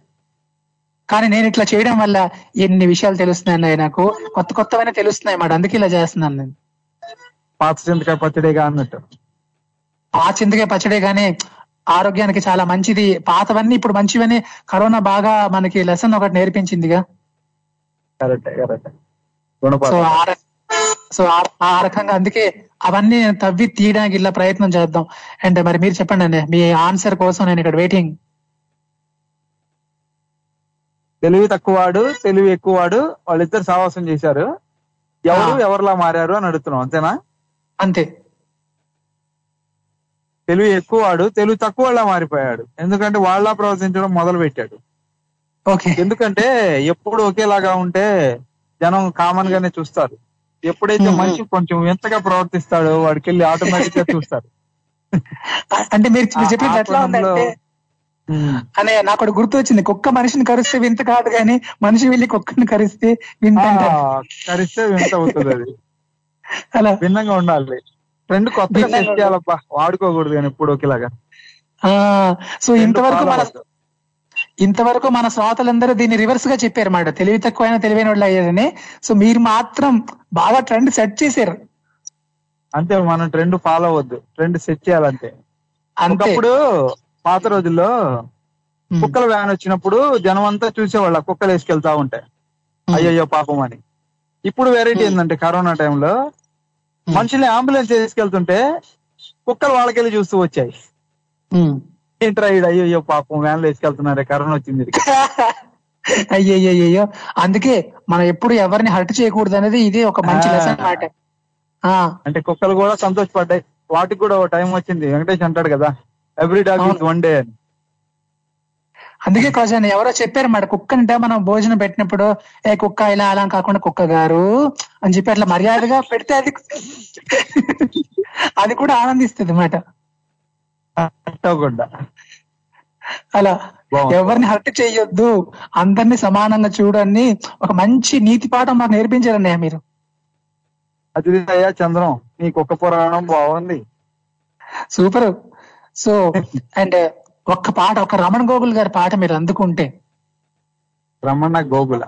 కానీ నేను ఇట్లా చేయడం వల్ల ఎన్ని విషయాలు తెలుస్తున్నాయి నాకు. కొత్త కొత్తవైనా తెలుస్తున్నాయి మాట. అందుకే ఇలా చేస్తున్నాను నేను. పాత చింతకాయ పచ్చడిగా అన్నట్టు. ఆ చింతకాయ పచ్చడే గానీ ఆరోగ్యానికి చాలా మంచిది. పాతవన్నీ ఇప్పుడు మంచివని కరోనా బాగా మనకి లెసన్ ఒకటి నేర్పించిందిగా. Correct correct. సో సో ఆ- రకంగా అందుకే అవన్నీ నేను తవ్వి తీయడానికి ఇలా ప్రయత్నం చేద్దాం. అండ్ మరి మీరు చెప్పండి అండి మీ ఆన్సర్ కోసం నేను ఇక్కడ వెయిటింగ్ తెలివి తక్కువవాడు తెలివి ఎక్కువవాడు వాళ్ళిద్దరు సావాసం చేశారు. ఎవరు. ఎవరిలా మారారు అని అడుగుతున్నాం అంతేనా? అంతే. తెలివి ఎక్కువవాడు తెలివి తక్కువలా మారిపోయాడు. ఎందుకంటే వాళ్ళ ప్రవర్తించడం మొదలు పెట్టాడు ఓకే. ఎందుకంటే ఎప్పుడు ఒకేలాగా ఉంటే జనం కామన్ గానే చూస్తారు. ఎప్పుడైతే. మనిషి కొంచెం ఎంతగా ప్రవర్తిస్తాడో వాడికి వెళ్ళి ఆటోమేటిక్గా <laughs> చూస్తారు. అంటే మీరు ఎట్లా ఉందంటే. అనే నాకు ఒకటి గుర్తు వచ్చింది కుక్క మనిషిని కరిస్తే వింత కాదు కానీ మనిషి వెళ్ళి కుక్కని కరిస్తే వింత. కరిస్తే వింత అవుతుంది అది. అలా. భిన్నంగా ఉండాలి. రెండు కొత్తగా సెట్ చేయాలబ్బా వాడుకోకూడదు కానీ ఎప్పుడు ఒకేలాగా. సో ఇంతవరకు మన. ఇంతవరకు మన శ్రోతలందరూ దీన్ని రివర్స్గా చెప్పారు మాట తెలివి తక్కువైన తెలివైన వాళ్ళు అయ్యారని. సో మీరు మాత్రం బాగా ట్రెండ్ సెట్ చేశారు. అంతే మనం ట్రెండ్ ఫాలో అవ్వద్దు. ట్రెండ్ సెట్ చేయాలంతే. అంతే. ఒకప్పుడు పాత రోజుల్లో కుక్కల వ్యాన్ వచ్చినప్పుడు జనం అంతా చూసేవాళ్ళు కుక్కలు వేసుకెళ్తా ఉంటాయి అయ్యయ్యో పాపం అని. ఇప్పుడు వెరైటీ ఏంటంటే కరోనా టైంలో మనుషుల్ని అంబులెన్స్ తీసుకెళ్తుంటే కుక్కలు వాళ్ళకెళ్ళి చూస్తూ వచ్చాయి. ఉమ్. ఏంట్రా అయ్యయ్యో పాపం వ్యాన్లో వేసుకెళ్తున్నారే కరోనా వచ్చింది. <laughs> అయ్యయ్యో అందుకే మనం ఎప్పుడు ఎవరిని హర్ట్ చేయకూడదు అనేది ఇది ఒక మంచి. లెసన్ మాట. అంటే కుక్కలు కూడా సంతోషపడ్డాయి. వాటికి కూడా ఒక టైం వచ్చింది. వెంకటేష్ అంటాడు కదా every dog is one day అని. అందుకే కాజాని ఎవరో చెప్పారు మాట కుక్క అంటే మనం భోజనం పెట్టినప్పుడు ఏ కుక్క ఇలా అలా కాకుండా కుక్క గారు అని చెప్పి అట్లా మర్యాదగా పెడితే అది అది కూడా ఆనందిస్తుంది మాట. అలా. ఎవరిని హర్ట్ చేయొద్దు. అందరినీ సమానంగా చూడని ఒక మంచి నీతి పాఠం మాకు నేర్పించారన్నయ్య మీరు. అది అయ్యా చంద్రం నీ కుక్క పురాణం బాగుంది. సూపర్. సో అండ్ ఒక్క పాట ఒక రమణ గోగుల్ గారి పాట మీరు అందుకుంటే. రమణ గోగుల.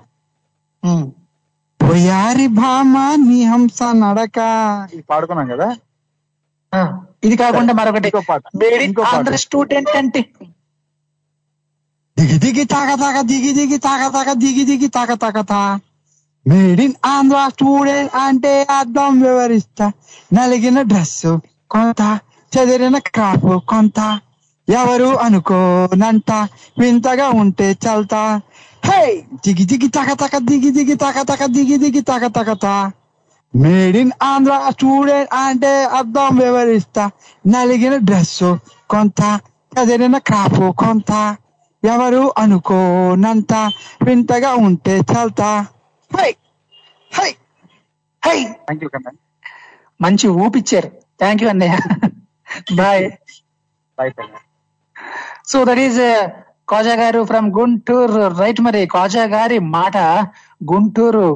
పోయారి భామ నీ హంస నడక. ఇది పాడుకున్నాం కదా? ఆ, ఇది కాకుండా మరొకటి. ఆంధ్ర స్టూడెంట్ అంటే. దిగి దిగి తాక తాక దిగి దిగి తాక తాక దిగి దిగి తాక తాక తా. మేడ్ ఇన్ ఆంధ్ర స్టూడెంట్ అంటే అర్థం వివరిస్తా. నలిగిన డ్రెస్ కొంత చెదిరిన క్రాప్ కొంత. ఎవరు అనుకోనంట. వింతగా ఉంటే చల్తా. హే దిగి దిగి తాక తాక దిగి దిగి తాక తాక దిగి దిగి తాక తాక తా. మేడ్ ఇన్ ఆంధ్ర స్టూడెంట్ అంటే అర్థం వివరిస్తా. నలిగిన డ్రెస్ కొంత చెదిరిన క్రాప్ కొంత. ఎవరు అనుకోనంత వింతగా ఉంటే చల్తా. Hi hi hi thank you కన్నా మంచి ఊపిచ్చారు. థ్యాంక్ యూ అన్నయ్య. బాయ్ బాయ్ కన్నా సో దట్ ఈస్ కాజా గారు ఫ్రమ్ గుంటూరు రైట్ మరి కాజా గారి మాట గుంటూరు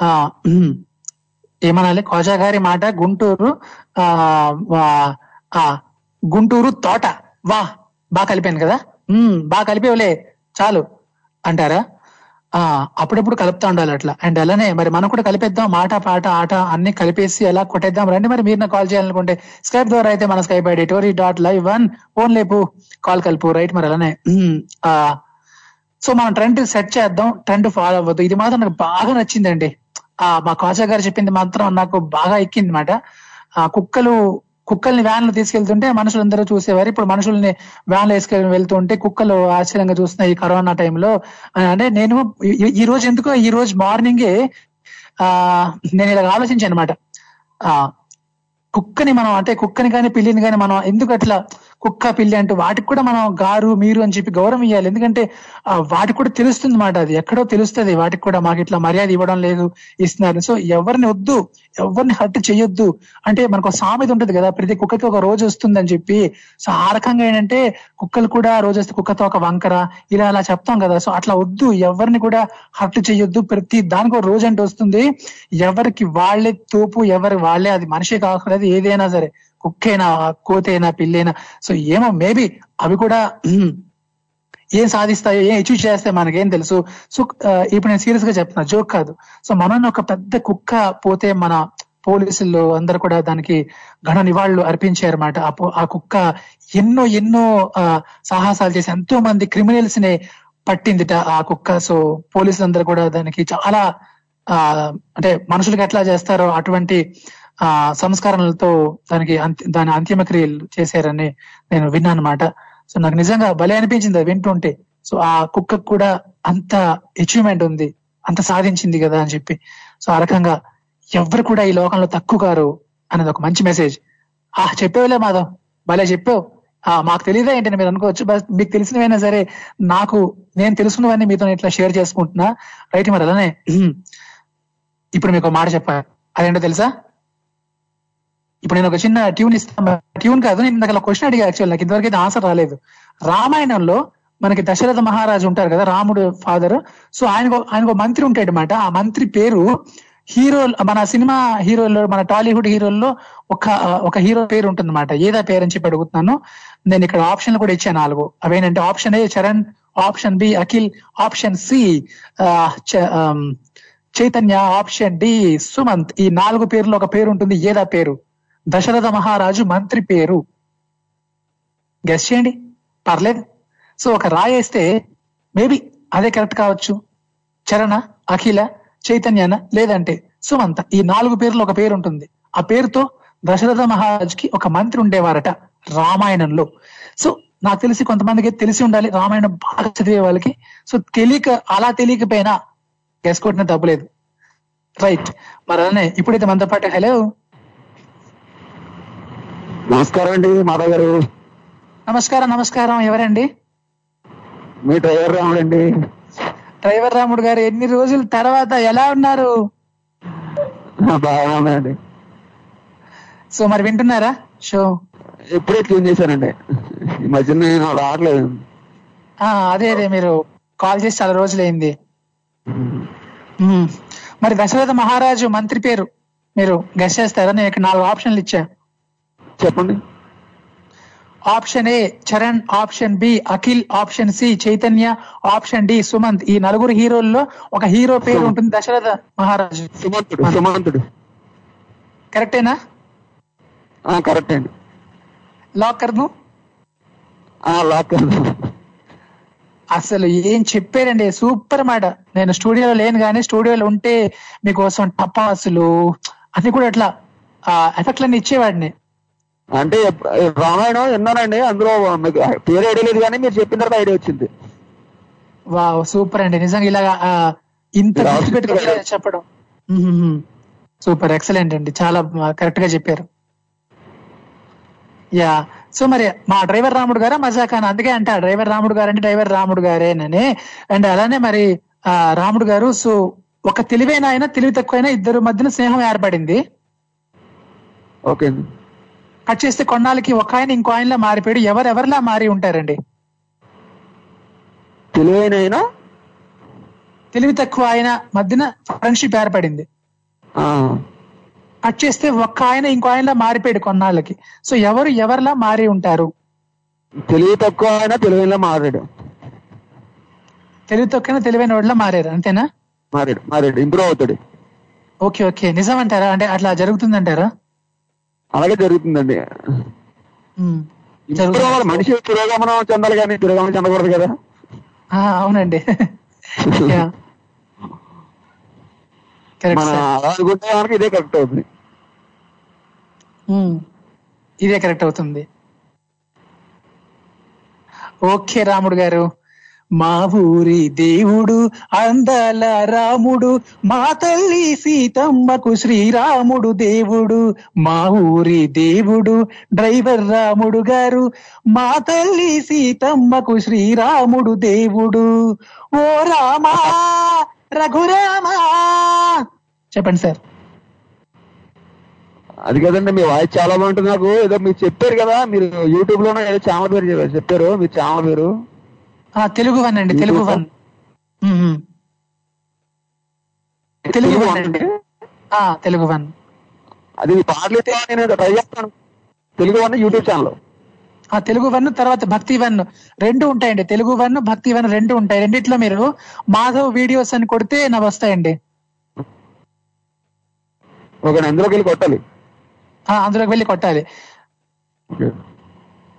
ఆ, ఏమనాలి? కాజా గారి మాట గుంటూరు ఆ, గుంటూరు తోట. వా బాగా కలిపాను కదా? Hmm, బాగా కలిపేవలే. చాలు. అంటారా? అప్పుడప్పుడు కలుపుతా ఉండాలి అట్లా. అండ్ అలానే మరి మనం కూడా కలిపేద్దాం మాట పాట ఆట అన్ని కలిపేసి ఎలా కొట్టేద్దాం. రండి మరి మీరు కాల్ చేయాలనుకుంటే స్కైప్ ద్వారా అయితే మన Skype ID TORI dot live one own లేపు కాల్ కలుపు రైట్ మరి అలానే. ఆ సో మనం ట్రెండ్ సెట్ చేద్దాం ట్రెండ్ ఫాలో అవ్వద్దు. ఇది మాత్రం నాకు బాగా నచ్చిందండి. ఆ మా కాజా గారు చెప్పింది మాత్రం నాకు బాగా ఎక్కింది మాట. ఆ కుక్కలు కుక్కల్ని వ్యాన్లో తీసుకెళ్తుంటే మనుషులందరూ చూసేవారు. ఇప్పుడు మనుషుల్ని వ్యాన్లో వేసుకెళ్ళి వెళ్తుంటే కుక్కలు ఆశ్చర్యంగా చూస్తున్నాయి ఈ కరోనా టైంలో అంటే నేను ఈ రోజు ఎందుకో ఈ రోజు మార్నింగే ఆ నేను ఇలా ఆలోచించాను అనమాట ఆ కుక్కని మనం అంటే కుక్కని కానీ పిల్లిని కానీ మనం ఎందుకు అట్లా కుక్క పిల్లి అంటూ వాటికి కూడా మనం గారు మీరు అని చెప్పి గౌరవం ఇవ్వాలి ఎందుకంటే వాటికి కూడా తెలుస్తుంది మాట అది. ఎక్కడో తెలుస్తుంది. వాటికి కూడా మాకు ఇట్లా మర్యాద ఇవ్వడం లేదు ఇస్తున్నారు. సో ఎవరిని వద్దు ఎవరిని హర్ట్ చేయొద్దు. అంటే మనకు సామెత ఉంటుంది కదా ప్రతి కుక్కకి ఒక రోజు వస్తుందని చెప్పి. సో ఆ రకంగా ఏంటంటే కుక్కలు కూడా రోజు వస్తే కుక్కతో ఒక వంకర ఇలా అలా చెప్తాం కదా. సో అట్లా వద్దు. ఎవరిని కూడా హర్ట్ చేయొద్దు. ప్రతి దానికి ఒక రోజు అంటే వస్తుంది. ఎవరికి వాళ్ళే తోపు ఎవరి వాళ్ళే అది మనిషి కాకూడదు. ఏదైనా సరే. కుక్కైనా కోతైనా పిల్లైనా? సో ఏమో మేబీ అవి కూడా ఏం సాధిస్తాయో ఏం అచీవ్ చేస్తే మనకేం తెలుసు? సో ఇప్పుడు నేను సీరియస్గా చెప్తున్నా జోక్ కాదు. సో మనల్ని ఒక పెద్ద కుక్క పోతే మన పోలీసులు అందరు కూడా దానికి ఘన నివాళులు అర్పించారన్నమాట. ఆ ఆ కుక్క ఎన్నో ఎన్నో సాహసాలు చేసి ఎంతో మంది క్రిమినల్స్ని పట్టిందిట ఆ కుక్క. సో పోలీసులు అందరు కూడా దానికి చాలా ఆ అంటే మనుషులకు ఎట్లా చేస్తారో అటువంటి ఆ సంస్కరణలతో దానికి దాని అంత్యమక్రియలు చేశారని నేను విన్నాను అనమాట సో నాకు నిజంగా భలే అనిపించింది అది వింటుంటే. సో ఆ కుక్కకు కూడా అంత అచీవ్మెంట్ ఉంది అంత సాధించింది కదా అని చెప్పి. సో ఆ రకంగా ఎవ్వరు కూడా ఈ లోకంలో తక్కువ కారు అనేది ఒక మంచి మెసేజ్ ఆ చెప్పేవులే మాధవ్ భలే చెప్పావు. ఆ మాకు తెలియదా ఏంటని మీరు అనుకోవచ్చు బస్ మీకు తెలిసినవైనా సరే నాకు నేను తెలుసుకున్నవన్నీ మీతో ఇట్లా షేర్ చేసుకుంటున్నా. రైట్ మరి అలానే ఇప్పుడు మీకు మాట చెప్పాలి. అదేంటో తెలుసా? ఇప్పుడు నేను ఒక చిన్న ట్యూన్ ఇస్తాను ట్యూన్ కాదు నేను ఇందాక క్వశ్చన్ అడిగా యాక్చువల్ నాకు ఇంతవరకు అయితే ఆన్సర్ రాలేదు. రామాయణంలో మనకి దశరథ మహారాజు ఉంటారు కదా రాముడు ఫాదర్ సో ఆయనకు ఆయనకు మంత్రి ఉంటాడు అనమాట ఆ మంత్రి పేరు హీరో మన సినిమా హీరోల్లో మన టాలీవుడ్ హీరోల్లో ఒక ఒక హీరో పేరు ఉంటుందన్నమాట. ఏదా పేరు అని చెప్పి అడుగుతున్నాను. నేను ఇక్కడ ఆప్షన్లు కూడా ఇచ్చాను నాలుగు. అవేంటంటే option A Charan. Option B Akhil. Option C Chaitanya. Option D Sumanth. ఈ నాలుగు పేర్లు ఒక పేరు ఉంటుంది. ఏదా పేరు? దశరథ మహారాజు మంత్రి పేరు. గెస్ చేయండి. పర్లేదు. సో ఒక రాయేస్తే మేబీ అదే కరెక్ట్ కావచ్చు. చరణ అఖిల చైతన్యన లేదంటే సుమంత. ఈ నాలుగు పేర్లు ఒక పేరు ఉంటుంది. ఆ పేరుతో దశరథ మహారాజుకి ఒక మంత్రి ఉండేవారట రామాయణంలో. సో నాకు తెలిసి కొంతమందికి తెలిసి ఉండాలి. రామాయణం బాగా చదివే వాళ్ళకి. సో తెలియక అలా తెలియకపోయినా గెస్ కొట్టిన తప్పులేదు రైట్ మరి అలానే ఇప్పుడైతే మనతో పాటు హలో నమస్కారం అండి మాధవ్ గారు. నమస్కారం నమస్కారం. ఎవరండి? మీ డ్రైవర్ రాముడండి డ్రైవర్ రాముడు గారు ఎన్ని రోజుల తర్వాత ఎలా ఉన్నారు? బాగా ఉన్నాయండి సో మరి వింటున్నారా? షో. ఎప్పుడే ట్యూన్ చేశానండి. ఈ మధ్య నేను రావట్లేదు. ఆ అదే అదే మీరు కాల్ చేసి చాలా రోజులైంది. మరి దశరథ మహారాజు మంత్రి పేరు మీరు గెస్ చేస్తారా? నేను ఇక్కడ నాలుగు ఆప్షన్లు ఇచ్చా. చెప్పండి. Option A Charan option B Akhil option C Chaitanya option D Sumanth. ఈ నలుగురు హీరోల్లో ఒక హీరో పేరు ఉంటుంది దశరథ మహారాజు. సుమంతుడు సుమంతుడు. కరెక్టేనా? కరెక్ట్. అండి లాక్ కర్ను లాక్ అసలు ఏం చెప్పారండి? సూపర్ మాట. నేను స్టూడియోలో లేను కానీ స్టూడియోలో ఉంటే మీకోసం టపాసులు అన్ని కూడా అట్లా ఎఫెక్ట్లన్నీ ఇచ్చేవాడిని. అంటే రామాయణం విన్నానండి అందులో మీకు పేరు ఐడియా లేదు కానీ మీరు చెప్పిన తర్వాత ఐడియా వచ్చింది. వా సూపర్ అండి. నిజంగా ఇలాగా ఆ, ఇంత ఇలా చెప్పడం. సూపర్ ఎక్సలెంట్ అండి. చాలా కరెక్ట్గా చెప్పారు. యా సో మరి మా డ్రైవర్ రాముడు గారా? మజాకాన్ అందుకే అంట డ్రైవర్ రాముడు గారు అంటే డ్రైవర్ రాముడు గారేనని అండ్ అలానే మరి ఆ రాముడు గారు సో ఒక తెలివైన ఆయన తెలివి తక్కువైన ఇద్దరు మధ్యన స్నేహం ఏర్పడింది. ఓకే. కట్ చేస్తే కొన్నాళ్ళకి ఒక ఆయన ఇంకో ఆయనలా మారిపోయాడు. ఎవరెవరిలా మారి ఉంటారండి? తెలివైన తెలివి తక్కువ ఆయన మధ్యన ఫ్రెండ్షిప్ ఏర్పడింది. కట్ చేస్తే ఒక్క ఆయన ఇంకో ఆయనలా మారిపోయాడు కొన్నాళ్ళకి. సో ఎవరు ఎవరిలా మారి ఉంటారు? తెలివి తక్కువ అయినా తెలివైన మారాడు. తెలివి తక్కువ తెలివైన వాళ్ళ మారారు. అంతేనా? మారాడు మారాడు. ఇంప్రూవ్ అవుతాడు. Okay okay. నిజం అంటారా అంటే అట్లా జరుగుతుందంటారా? అలాగే జరుగుతుందండి. ఇంప్రూవ్ మనిషి పురోగమనం చెందాలి కానీ పురోగమనం చెందకూడదు కదా. అవునండి. <laughs> Yeah. Correct, మన sir. అలా అనుకుంటే మనకి ఇదే కరెక్ట్ అవుతుంది. ఇదే కరెక్ట్ అవుతుంది. ఓకే రాముడు గారు. మా ఊరి దేవుడు అందల రాముడు మా తల్లి సీతమ్మకు శ్రీరాముడు దేవుడు మా ఊరి దేవుడు డ్రైవర్ రాముడు గారు మా తల్లి సీతమ్మకు శ్రీరాముడు దేవుడు. ఓ రామా రఘురామా! చెప్పండి సార్. అది కదండి మీ వాయిస్ చాలా బాగుంటుంది నాకు. ఏదో మీరు చెప్పారు కదా మీరు యూట్యూబ్లోనే ఏదో ఛానల్ పేరు చెప్పారు. మీరు మీ ఛానల్ పేరు? తెలుగు వన్ అండి తెలుగు వన్. తెలుగు వన్ అండి. ఆ, తెలుగు వన్. అది పాటలు అయితే నేను ట్రై చేస్తాను. తెలుగు వన్ యూట్యూబ్ ఛానల్ ఆ తెలుగు వన్ తర్వాత భక్తి వన్. రెండు ఉంటాయండి తెలుగు వన్ భక్తి వన్ రెండు ఉంటాయి. రెండిట్లో మీరు మాధవ్ వీడియోస్ అని కొడితే నా వస్తాయండి. అందులోకి వెళ్ళి కొట్టాలి. అందులోకి వెళ్ళి కొట్టాలి.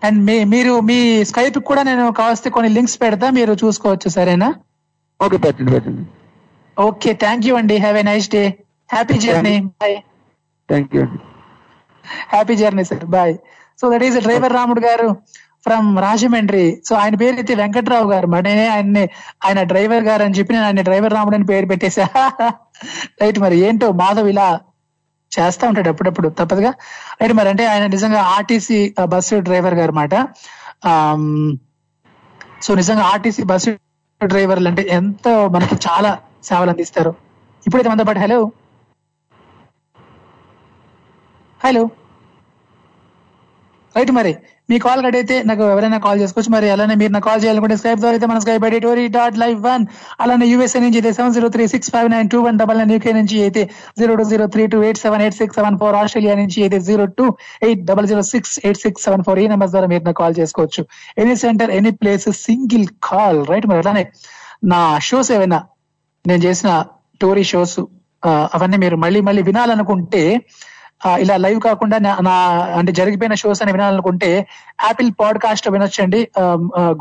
అండ్ మీ మీరు మీ స్కైప్ కూడా నేను కావస్తే కొన్ని లింక్స్ పెడతా మీరు చూసుకోవచ్చు సరేనా? ఓకే పెట్టండి పెట్టండి. ఓకే థ్యాంక్ యూ అండి. Have a nice day happy journey bye thank you happy journey sir bye so that is driver Ramudu గారు ఫ్రమ్ రాజమండ్రి సో ఆయన పేరు అయితే వెంకట్రావు గారు. మరి నేనే ఆయన్ని ఆయన డ్రైవర్ గారు అని చెప్పి నేను ఆయన డ్రైవర్ రాముడు అని పేరు పెట్టేశా రైట్ <laughs> మరి ఏంటో మాధవ్ ఇలా చేస్తా ఉంటాడు అప్పుడప్పుడు తప్పదుగా. రైట్ మరి అంటే ఆయన నిజంగా ఆర్టీసీ బస్సు డ్రైవర్ గారు మాట. సో నిజంగా ఆర్టీసీ బస్సు డ్రైవర్లు అంటే ఎంతో మనకి చాలా సేవలు అందిస్తారు. ఇప్పుడైతే మనతో పాటు హలో. హలో. రైట్ మరి. మీ కాల్ కట్ అయితే నాకు ఎవరైనా కాల్ చేసుకోవచ్చు మరి అలానే మీరు నాకు కాల్ చేయాలనుకుంటే స్కైప్ ద్వారా అయితే మన Skype ID tory dot live one అలానే యూఎస్ఏ నుంచి అయితే seven zero three six five nine two one double nine UK నుంచి అయితే zero two zero three two eight seven eight six seven four Australia నుంచి అయితే zero two eight double zero six eight six seven four ఈ number ద్వారా మీరు నాకు call చేసుకోవచ్చు. Any centre any place single call right మరి అలానే నా షోస్ ఏవైనా నేను చేసిన టోరీ షోస్ అవన్నీ మీరు మళ్ళీ మళ్ళీ వినాలనుకుంటే ఇలా లైవ్ కాకుండా నా అంటే జరిగిపోయిన షోస్ అని వినాలనుకుంటే యాపిల్ పాడ్కాస్ట్ వినొచ్చండి.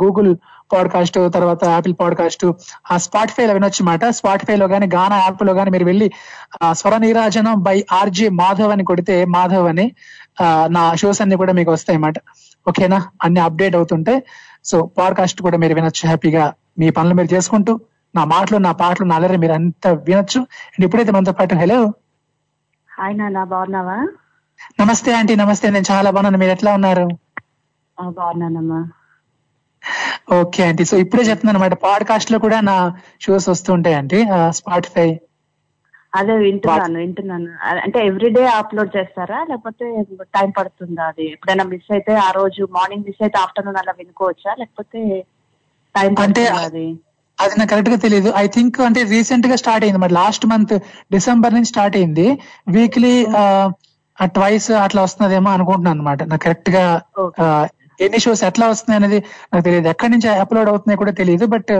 గూగుల్ పాడ్కాస్ట్ తర్వాత యాపిల్ పాడ్కాస్ట్ ఆ స్పాటిఫై లో వినొచ్చు మాట స్పాటిఫై లో కానీ గానా యాప్లో కానీ మీరు వెళ్ళి ఆ, స్వర నీరాజనం బై ఆర్జే మాధవ్ అని కొడితే మాధవ్ అని నా షోస్ అన్ని కూడా మీకు వస్తాయి అన్నమాట ఓకేనా? అన్ని అప్డేట్ అవుతుంటాయి సో పాడ్కాస్ట్ కూడా మీరు వినొచ్చు హ్యాపీగా. మీ పనులు మీరు చేసుకుంటూ నా మాటలు నా పాటలు నా అల్లరి మీరు అంతా వినొచ్చు. అండ్ ఇప్పుడైతే మనతో పాటు హలో హాయ్ నాన్న బాగున్నావా? నమస్తే ఆంటీ నమస్తే. నేను చాలా బాగున్నాను. మీరు ఎట్లా ఉన్నారు? బాగున్నానమ్మా. Okay aunty. సో ఇప్పుడే చెప్తున్నాను అనమాట పాడ్కాస్ట్లో కూడా నా షోస్ వస్తుంటాయి ఆంటీ. స్పాటిఫై అదే వింటున్నాను వింటున్నాను. అంటే ఎవ్రీడే అప్లోడ్ చేస్తారా? లేకపోతే టైం పడుతుందా అది? ఎప్పుడైనా మిస్ అయితే ఆ రోజు మార్నింగ్ మిస్ అయితే ఆఫ్టర్నూన్ అలా వినుకోవచ్చా? లేకపోతే టైం అంటే అది? అది నాకు కరెక్ట్గా తెలియదు ఐ థింక్ అంటే రీసెంట్గా స్టార్ట్ అయింది. మరి లాస్ట్ మంత్ డిసెంబర్ నుంచి స్టార్ట్ అయింది. వీక్లీ ట్వైస్ అట్లా వస్తున్నదేమో అనుకుంటున్నాను అనమాట నాకు కరెక్ట్గా ఎన్ని షోస్ ఎట్లా వస్తున్నాయి అనేది నాకు తెలియదు ఎక్కడి నుంచి అప్లోడ్ అవుతున్నాయి కూడా తెలియదు బట్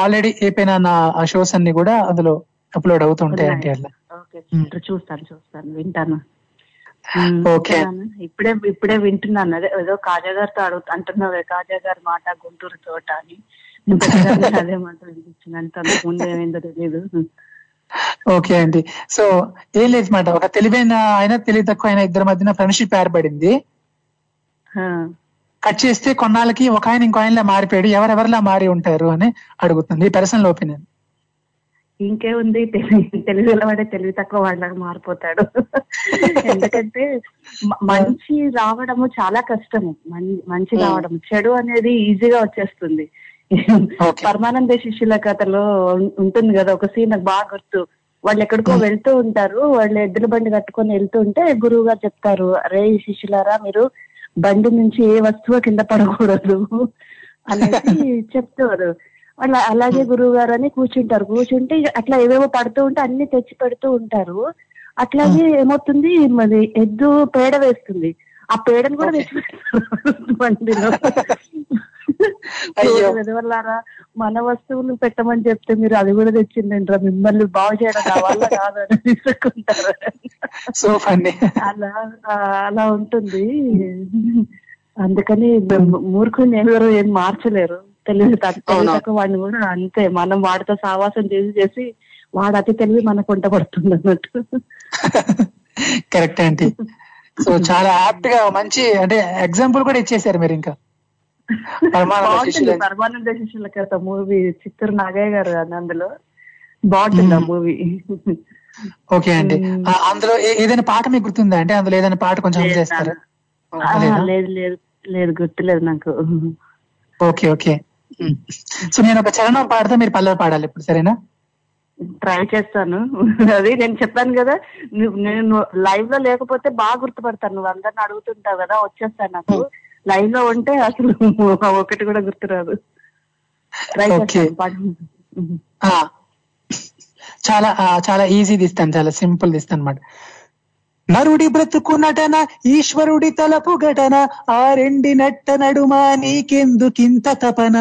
ఆల్రెడీ అయిపోయిన నా షోస్ అన్ని కూడా అందులో అప్లోడ్ అవుతుంటాయి అంటే అట్లా. ఓకే చూస్తాను చూస్తాను. వింటాను. ఓకే. వింటున్నాను. ఇప్పుడే ఇప్పుడే వింటున్నాను. అదే ఏదో కాజా గారితో అడుగు అంటున్నావే కాజా గారి మాట గుంటూరు తోట అని. అదే మాట వినిపించింది అంత ముందు ఏమైందో తెలియదు ఓకే అండి. సో ఏం లేదు మాట. ఒక తెలివైన ఆయన తెలివి తక్కువ అయిన ఇద్దరి మధ్యన ఫ్రెండ్షిప్ ఏర్పడింది. కట్ చేస్తే కొన్నాళ్ళకి ఒక ఆయన ఇంకో ఆయనలా మారిపోయాడు. ఎవరెవరిలా మారి ఉంటారు అని అడుగుతుంది. Personal opinion. ఇంకేముంది తెలివి తెలివి వాడే తెలివి తక్కువ వాళ్ళకి మారిపోతాడు. ఎందుకంటే మంచి రావడము చాలా కష్టము. మంచి రావడం చెడు అనేది ఈజీగా వచ్చేస్తుంది. పరమానంద శిష్యుల కథలో ఉంటుంది కదా ఒక సీన్ నాకు బాగా గుర్తు. వాళ్ళు ఎక్కడికో వెళ్తూ ఉంటారు వాళ్ళు ఎద్దుల బండి కట్టుకొని వెళ్తూ ఉంటే గురువు గారు చెప్తారు అరే శిష్యులారా మీరు బండి నుంచి ఏ వస్తువు కింద పడకూడదు అనేసి <laughs> చెప్తారు. వాళ్ళు అలాగే గురువు గారు అని కూర్చుంటారు. కూర్చుంటే అట్లా ఏవేవో పడుతూ ఉంటే అన్ని తెచ్చి పెడుతూ ఉంటారు. అట్లాగే ఏమవుతుంది మరి ఎద్దు పేడ వేస్తుంది. ఆ పేడను కూడా తెచ్చి పెడతారు బండిలో. <laughs> వెదవల్లారా మన వస్తువులు పెట్టమని చెప్తే మీరు అది కూడా తెచ్చిందంటారా మిమ్మల్ని బాగు చేయడం నా వల్ల కాదు అని తీసుకుంటారు. So funny. అలా అలా ఉంటుంది. అందుకని మూర్ఖుని ఎవరు ఏం మార్చలేరు. తెలివి తక్కువ వాడిని కూడా అంతే. మనం వాడితో సావాసం చేసి చేసి వాడు అతి తెలివి మనకు వంట పడుతుంది అన్నట్టు. <laughs> కరెక్ట్ ఆంటీ సో చాలా యాప్ట్గా మంచి అంటే ఎగ్జాంపుల్ కూడా ఇచ్చేసారు మీరు ఇంకా. పరమానంద శిష్యులు కథ మూవీ చిత్తూరు నాగయ్య గారు అందులో. బాగుంటుంది ఆ మూవీ. ఓకే అండి. అందులో ఏదైనా పాట మీకు గుర్తుందా అంటే అందులో ఏదైనా పాట కొంచెం చేస్తారా? లేదా? లేదు లేదు లేదు గుర్తులేదు నాకు. Okay okay. సో నేను ఒక చరణం పాడితే మీరు పల్లవి పాడాలి ఇప్పుడు సరేనా? ట్రై చేస్తాను. అది నేను చెప్పాను కదా నేను లైవ్లో లేకపోతే బాగా గుర్తుపడతాను. నువ్వు అందరిని అడుగుతుంటావు కదా వచ్చేస్తాను నాకు. లైవ్లో ఉంటే అసలు <laughs> ఒకటి కూడా గుర్తురాదు. చాలా చాలా ఈజీ తీస్తాను చాలా సింపుల్ తీస్తాను అనమాట నరుడి బ్రతుకు నటన ఈశ్వరుడి తలపు ఘటన ఆ రెండి నట్ట నడుమా నీకెందుకింత తపన?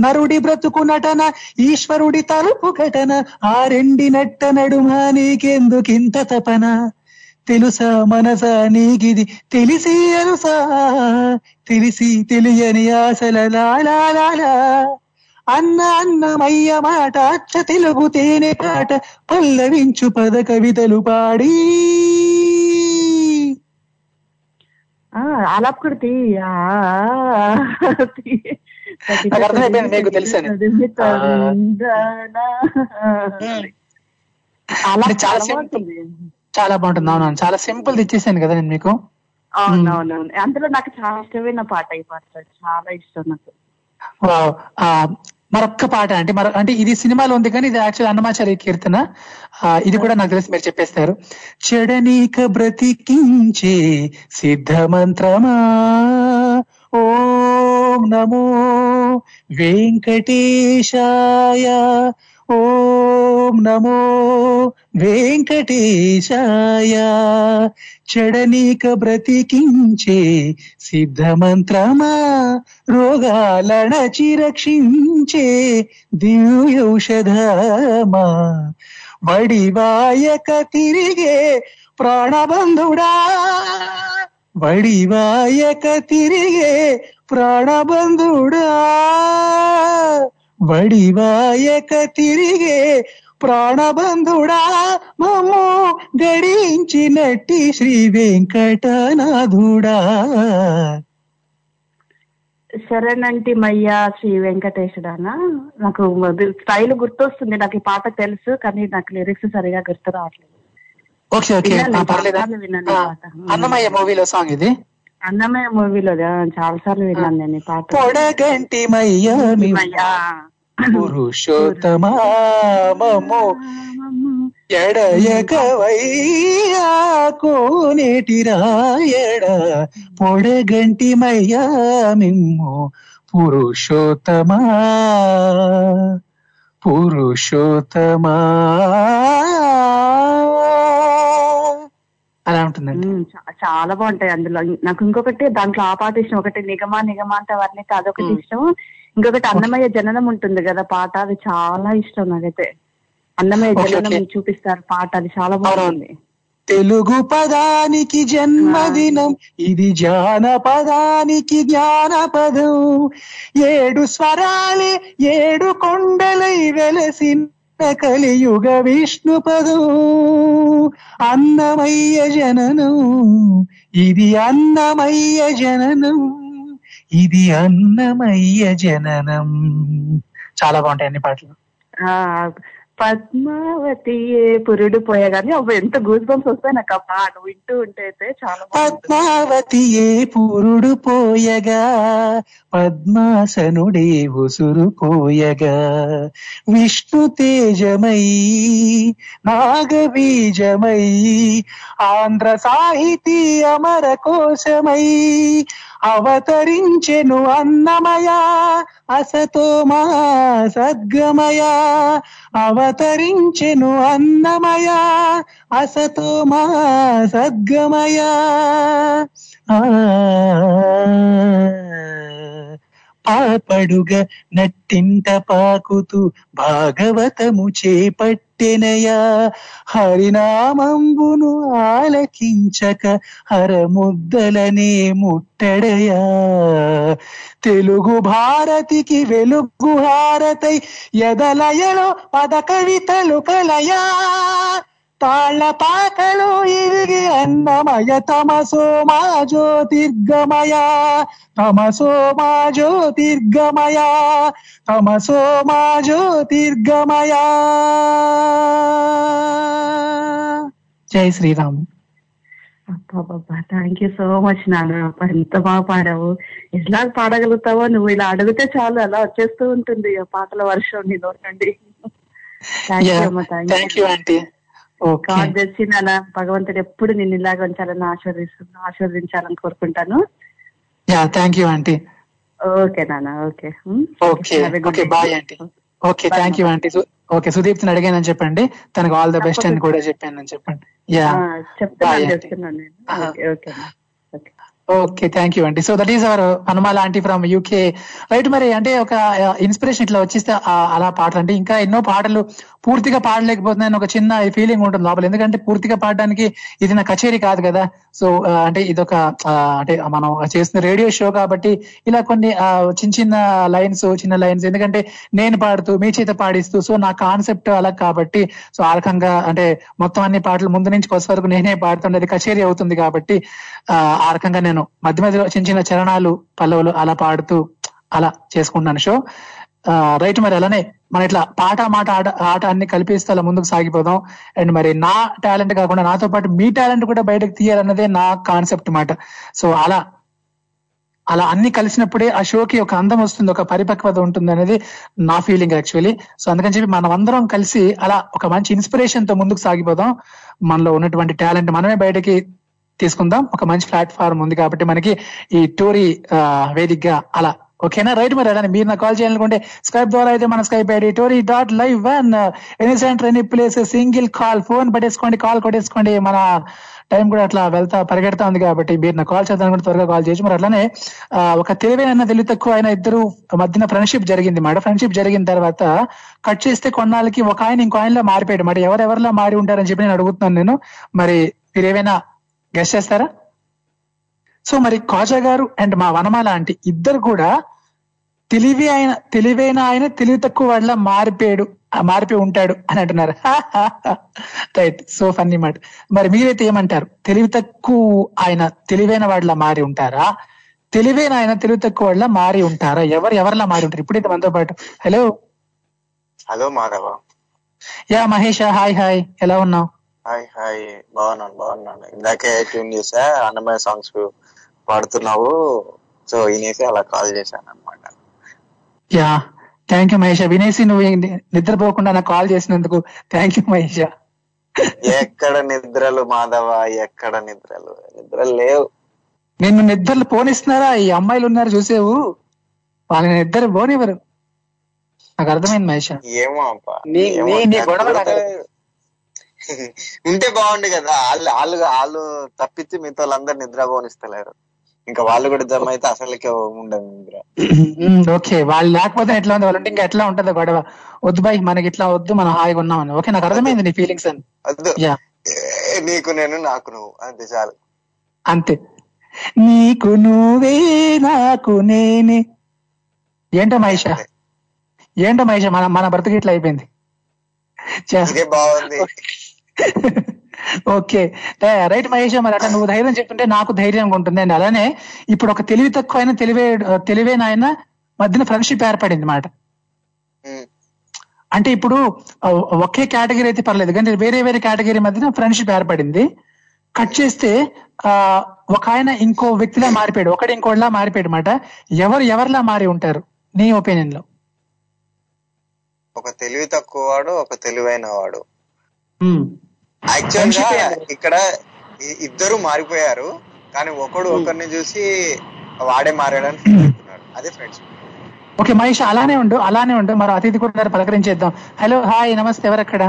నరుడి బ్రతుకు నటన ఈశ్వరుడి తలుపు ఘటన ఆ రెండి నట్ట నడుమా నీకెందుకింత తపన? తెలుసా మనసా నీకిది తెలిసి అలుసా తెలిసి తెలియని ఆశల లాలా అన్న అన్నమయ్య మాట అచ్చ తెలుగు తేనె పాట పల్లవించు పద కవితలు పాడి. ఆ, ఆలాప్ కూడా అర్థమైపోయింది మీకు తెలుసని. ఆలాప్ చాలా సింపుల్. చాలా బాగుంటుంది. అవునవును. చాలా సింపుల్ ఇచ్చేసాను కదా నేను మీకు. అవునవునవును అందులో నాకు చాలా ఇష్టమైన పాట ఈ పాట. చాలా ఇష్టం నాకు. మరొక్క పాట అంటే మరో అంటే ఇది సినిమాలో ఉంది కానీ ఇది యాక్చువల్ అన్నమాచార్య కీర్తన. ఆ, ఇది కూడా నాకు తెలిసి మీరు చెప్పేస్తారు. చెడనీక బ్రతికించే సిద్ధ మంత్రమా ఓం నమో వెంకటేశాయ ఓం నమో వెంకటేశాయ. చెడనీక బ్రతికించే సిద్ధమంత్రమా రోగాలణచి రక్షించే దివ్యౌషధమా. వడివాయక తిరిగే ప్రాణబంధుడా వడివాయక తిరిగే ప్రాణబంధుడా. వడివాయక తిరిగే ప్రాణబంధుడా మమ్ము గడించినట్టి శ్రీ వెంకటనాథుడా. శరణంటి మయ్య శ్రీ వెంకటేశ్వరానా నాకు స్టైల్ గుర్తొస్తుంది నాకు ఈ పాట తెలుసు కానీ నాకు లిరిక్స్ సరిగా గుర్తు రావట్లేదు. Okay okay. అన్నమయ్య మూవీలో సాంగ్ ఇది. అన్నమయ్య మూవీలో చాలా సార్లు విన్నాను నేను పాట. పొడగంటి మయ్యామి మయ్యా. పురుషోత్తమా మమ్ము. ఎడయకవయ్యా కోనేటి రాయడ. పొడగంటి మయ్యా మిమ్ము. పురుషోత్తమా పురుషోత్తమా. అలా ఉంటుందండి. చాలా బాగుంటాయి అందులో. నాకు ఇంకొకటి దాంట్లో ఆ పాట ఇష్టం. ఒకటి నిగమా నిగమా అంటే వర్ణిత అదొకటి ఇష్టం ఇంకొకటి అన్నమయ్య జననం ఉంటుంది కదా పాట. అది చాలా ఇష్టం నాకైతే. అన్నమయ్య జననం. చూపిస్తారు పాట. అది చాలా బాగుంది తెలుగు పదానికి జన్మదినం. ఇది జానపదానికి జ్ఞానపదం. ఏడు స్వరాలే ఏడు కొండలై వెలసిన కలియుగ విష్ణుపదు. అన్నమయ్య జననం ఇది అన్నమయ్య జననం ఇది అన్నమయ్య జననం. చాలా బాగుంటాయి అన్ని పాటలు. పద్మావతి పురుడు పోయగానే అవి ఎంత గూస్ బంప్స్ వస్తాయి నాకు. అబ్బా నువ్వు వింటూ ఉంటే అయితే చాలా పద్మావతి ఏ పురుడు పోయగా పద్మాసనుడే ఉసురు పోయగా. విష్ణు తేజమై నాగబీజమై ఆంధ్ర సాహితీ అమర కోశమై అవతరించెను అన్నమయ అసతోమా సద్గమయ. అవతరించెను అన్నమయ అసతోమా సద్గమయ. ఆ నట్టింట పాకుతూ భాగవతము చేపట్టెనయా. హరినామంబును ఆలకించక హరముద్దలనే ముట్టడయా. తెలుగు భారతికి వెలుగు హారతై ఎదలయలో పద కవితలు కలయా తాళ్ళ పాకలు ఇరిగి అన్నమయ తమసో మా జ్యోతిర్గమయ తమసో మా జ్యోతిర్గమయ తమసో మా జ్యోతిర్గమయ జై Sriram. Thank you so much నాన్న. ఎంత బాగా పాడావు. ఎలా పాడగలుగుతావో నువ్వు ఇలా అడిగితే చాలు అలా వచ్చేస్తూ ఉంటుంది పాటల వర్షం నీ నుండి. థ్యాంక్ యూ అమ్మా థ్యాంక్ యూ తెచ్చి నాన్న. భగవంతుడు ఎప్పుడు నిన్ను ఇలాగ ఉంచాలని ఆశీర్వదిస్తు ఆశీర్వదించాలని కోరుకుంటాను. Yeah thank you aunty okay నాన్న okay. Okay. Bye aunty okay thank you aunty okay సుదీప్తిని అడిగానని చెప్పండి. తనకు ఆల్ ద బెస్ట్ అని కూడా చెప్పానని చెప్పండి. యా. నేను. ఓకే థ్యాంక్ యూ అండి so that is our Hanumala aunty from UK right మరి అంటే ఒక ఇన్స్పిరేషన్ ఇట్లా వచ్చేస్తే అలా పాటలు అంటే ఇంకా ఎన్నో పాటలు పూర్తిగా పాడలేకపోతున్నాయని ఒక చిన్న ఫీలింగ్ ఉంటుంది లోపల. ఎందుకంటే పూర్తిగా పాడడానికి ఇది నా కచేరీ కాదు కదా. సో అంటే ఇదొక అంటే మనం చేస్తున్న రేడియో షో కాబట్టి ఇలా కొన్ని చిన్న చిన్న లైన్స్ చిన్న లైన్స్ ఎందుకంటే నేను పాడుతూ మీ చేత పాడిస్తూ సో నా కాన్సెప్ట్ అలా కాబట్టి సో ఆ రకంగా అంటే మొత్తం అన్ని పాటలు ముందు నుంచి కొత్త వరకు నేనే పాడుతుండేది. కచేరీ అవుతుంది కాబట్టి ఆ, రకంగా నేను మధ్య మధ్యలో చిన్న చిన్న చరణాలు పల్లవులు అలా పాడుతూ అలా చేసుకుంటున్నాను. షో రైట్ మరి అలానే మన ఇట్లా పాట మాట ఆట ఆట అన్ని కల్పిస్తే అలా ముందుకు సాగిపోదాం. అండ్ మరి నా టాలెంట్ కాకుండా నాతో పాటు మీ టాలెంట్ కూడా బయటకు తీయాలన్నదే నా కాన్సెప్ట్ మాట. సో అలా అలా అన్ని కలిసినప్పుడే ఆ షోకి ఒక అందం వస్తుంది ఒక పరిపక్వత ఉంటుంది అనేది నా ఫీలింగ్ యాక్చువల్లీ. సో అందుకని చెప్పి మనం అందరం కలిసి అలా ఒక మంచి ఇన్స్పిరేషన్తో ముందుకు సాగిపోదాం. మనలో ఉన్నటువంటి టాలెంట్ మనమే బయటకి తీసుకుందాం. ఒక మంచి ప్లాట్ఫామ్ ఉంది కాబట్టి మనకి ఈ టోరీ వేదికగా అలా. ఓకేనా? రైట్ మరి అలానే మీరు నాకు కాల్ చేయాలనుకుంటే స్కైప్ ద్వారా అయితే మన Skype ID TORI dot live one any centre any place single call phone పట్టేసుకోండి call కొట్టేసుకోండి. మన టైం కూడా అట్లా వెళ్తా పరిగెడతా ఉంది కాబట్టి మీరు నాకు కాల్ చేద్దాం కూడా త్వరగా కాల్ చేయొచ్చు. మరి అట్లానే ఒక తెలివైన తెలివి తక్కువ అయిన ఇద్దరు మధ్యన ఫ్రెండ్షిప్ జరిగింది. మాట ఫ్రెండ్షిప్ జరిగిన తర్వాత కట్ చేస్తే కొన్నాళ్ళకి ఒక ఆయన ఇంకో ఆయనలో మారిపోయాడు. మరి ఎవరెవరిలో మారి ఉంటారని చెప్పి నేను అడుగుతున్నాను నేను. మరి మీరు ఏమైనా గెస్ట్ చేస్తారా? సో మరి కాజా గారు అండ్ మా వనమాల ఆంటీ ఇద్దరు కూడా తెలివి ఆయన తెలివైన ఆయన తెలివి తక్కువ వాళ్ళ మారిపోయాడు మారిపోయి ఉంటాడు అని అంటున్నారు. రైట్ సో ఫన్నీ మాట. మరి మీరైతే ఏమంటారు? తెలివి తక్కువ ఆయన తెలివైన వాళ్ళ మారి ఉంటారా? తెలివైన ఆయన తెలివి తక్కువ వాళ్ళ మారి ఉంటారా? ఎవరు ఎవరిలా మారి ఉంటారు? ఇప్పుడైతే మనతో పాటు. Hello hello Madhava. Yeah Mahesh hi hi. ఎలా ఉన్నావు? Hi hi. బాగున్నాను బాగున్నాను. ఇందాకే ట్యూన్ చేసా అన్నమయ్య సాంగ్స్ పాడుతున్నావు. సో వినేసి అలా కాల్ చేశాను అనమాట యా థ్యాంక్ యూ మహేష్. వినేసి నువ్వు నిద్రపోకుండా నాకు కాల్ చేసినందుకు థ్యాంక్ యూ మహేష్. ఎక్కడ నిద్రలు మాధవ? ఎక్కడ నిద్రలు? నిద్రలు లేవు. నిన్ను నిద్రలు పోనిస్తున్నారా? ఈ అమ్మాయిలు ఉన్నారు చూసేవు. వాళ్ళని నిద్ర పోనివ్వరు. నాకు అర్థమైంది మహేష్. ఏమో అబ్బా. ఉంటే బాగుండు కదా. వాళ్ళు వాళ్ళు వాళ్ళు తప్పించి మిగతా వాళ్ళందరూ నిద్ర పోనిస్తలేరు ఇంకా వాళ్ళు కూడా జమ అయితే అసలుకే ఉండదు నిద్ర ఓకే. వాళ్ళు లేకపోతే ఎట్లా ఉంది? వాళ్ళు ఇంకా ఎట్లా ఉంటుందో గొడవ? వద్దు బాయ్ మనకి ఇట్లా వద్దు మనం హాయిగా ఉన్నామని ఓకే నాకు అర్థమైంది నీ ఫీలింగ్స్ అని. నీకు నేను నాకు నువ్వు. అంతే చాలు. అంతే. నీకు నువ్వే నాకు నేనే. ఏంటో మహేష? ఏంటో మహేష? మన మన బ్రతుకు ఇట్లా అయిపోయింది. బాగుంది. ఓకే. రైట్ మహేష్ మరి అట్లా నువ్వు ధైర్యం చెప్తుంటే నాకు ధైర్యంగా ఉంటుంది అండి. అలానే ఇప్పుడు ఒక తెలివి తక్కువ అయిన తెలివే తెలివైన ఆయన మధ్యన ఫ్రెండ్షిప్ ఏర్పడింది మాట. అంటే ఇప్పుడు ఒకే కేటగిరీ అయితే పర్లేదు కానీ వేరే వేరే కేటగిరీ మధ్యన ఫ్రెండ్షిప్ ఏర్పడింది. కట్ చేస్తే ఆ ఒక ఆయన ఇంకో వ్యక్తిలా మారిపోయాడు ఒకటి ఇంకోటిలా మారిపోయాడు మాట. ఎవరు ఎవరిలా మారి ఉంటారు నీ ఒపీనియన్లో? ఒక తెలివి తక్కువ వాడు ఒక తెలివైన వాడు. ఉమ్. యాక్చువల్గా ఇక్కడ ఇద్దరు మారిపోయారు. కానీ ఒకడు ఒకరిని చూసి వాడే మారాడని ఫీల్ అవుతున్నాడు అదే ఫ్రెండ్స్ ఓకే మహేష్ అలానే ఉండు అలానే ఉండు. మరి అతిథి కూడా పలకరించేద్దాం హలో హాయ్ నమస్తే ఎవరక్కడ?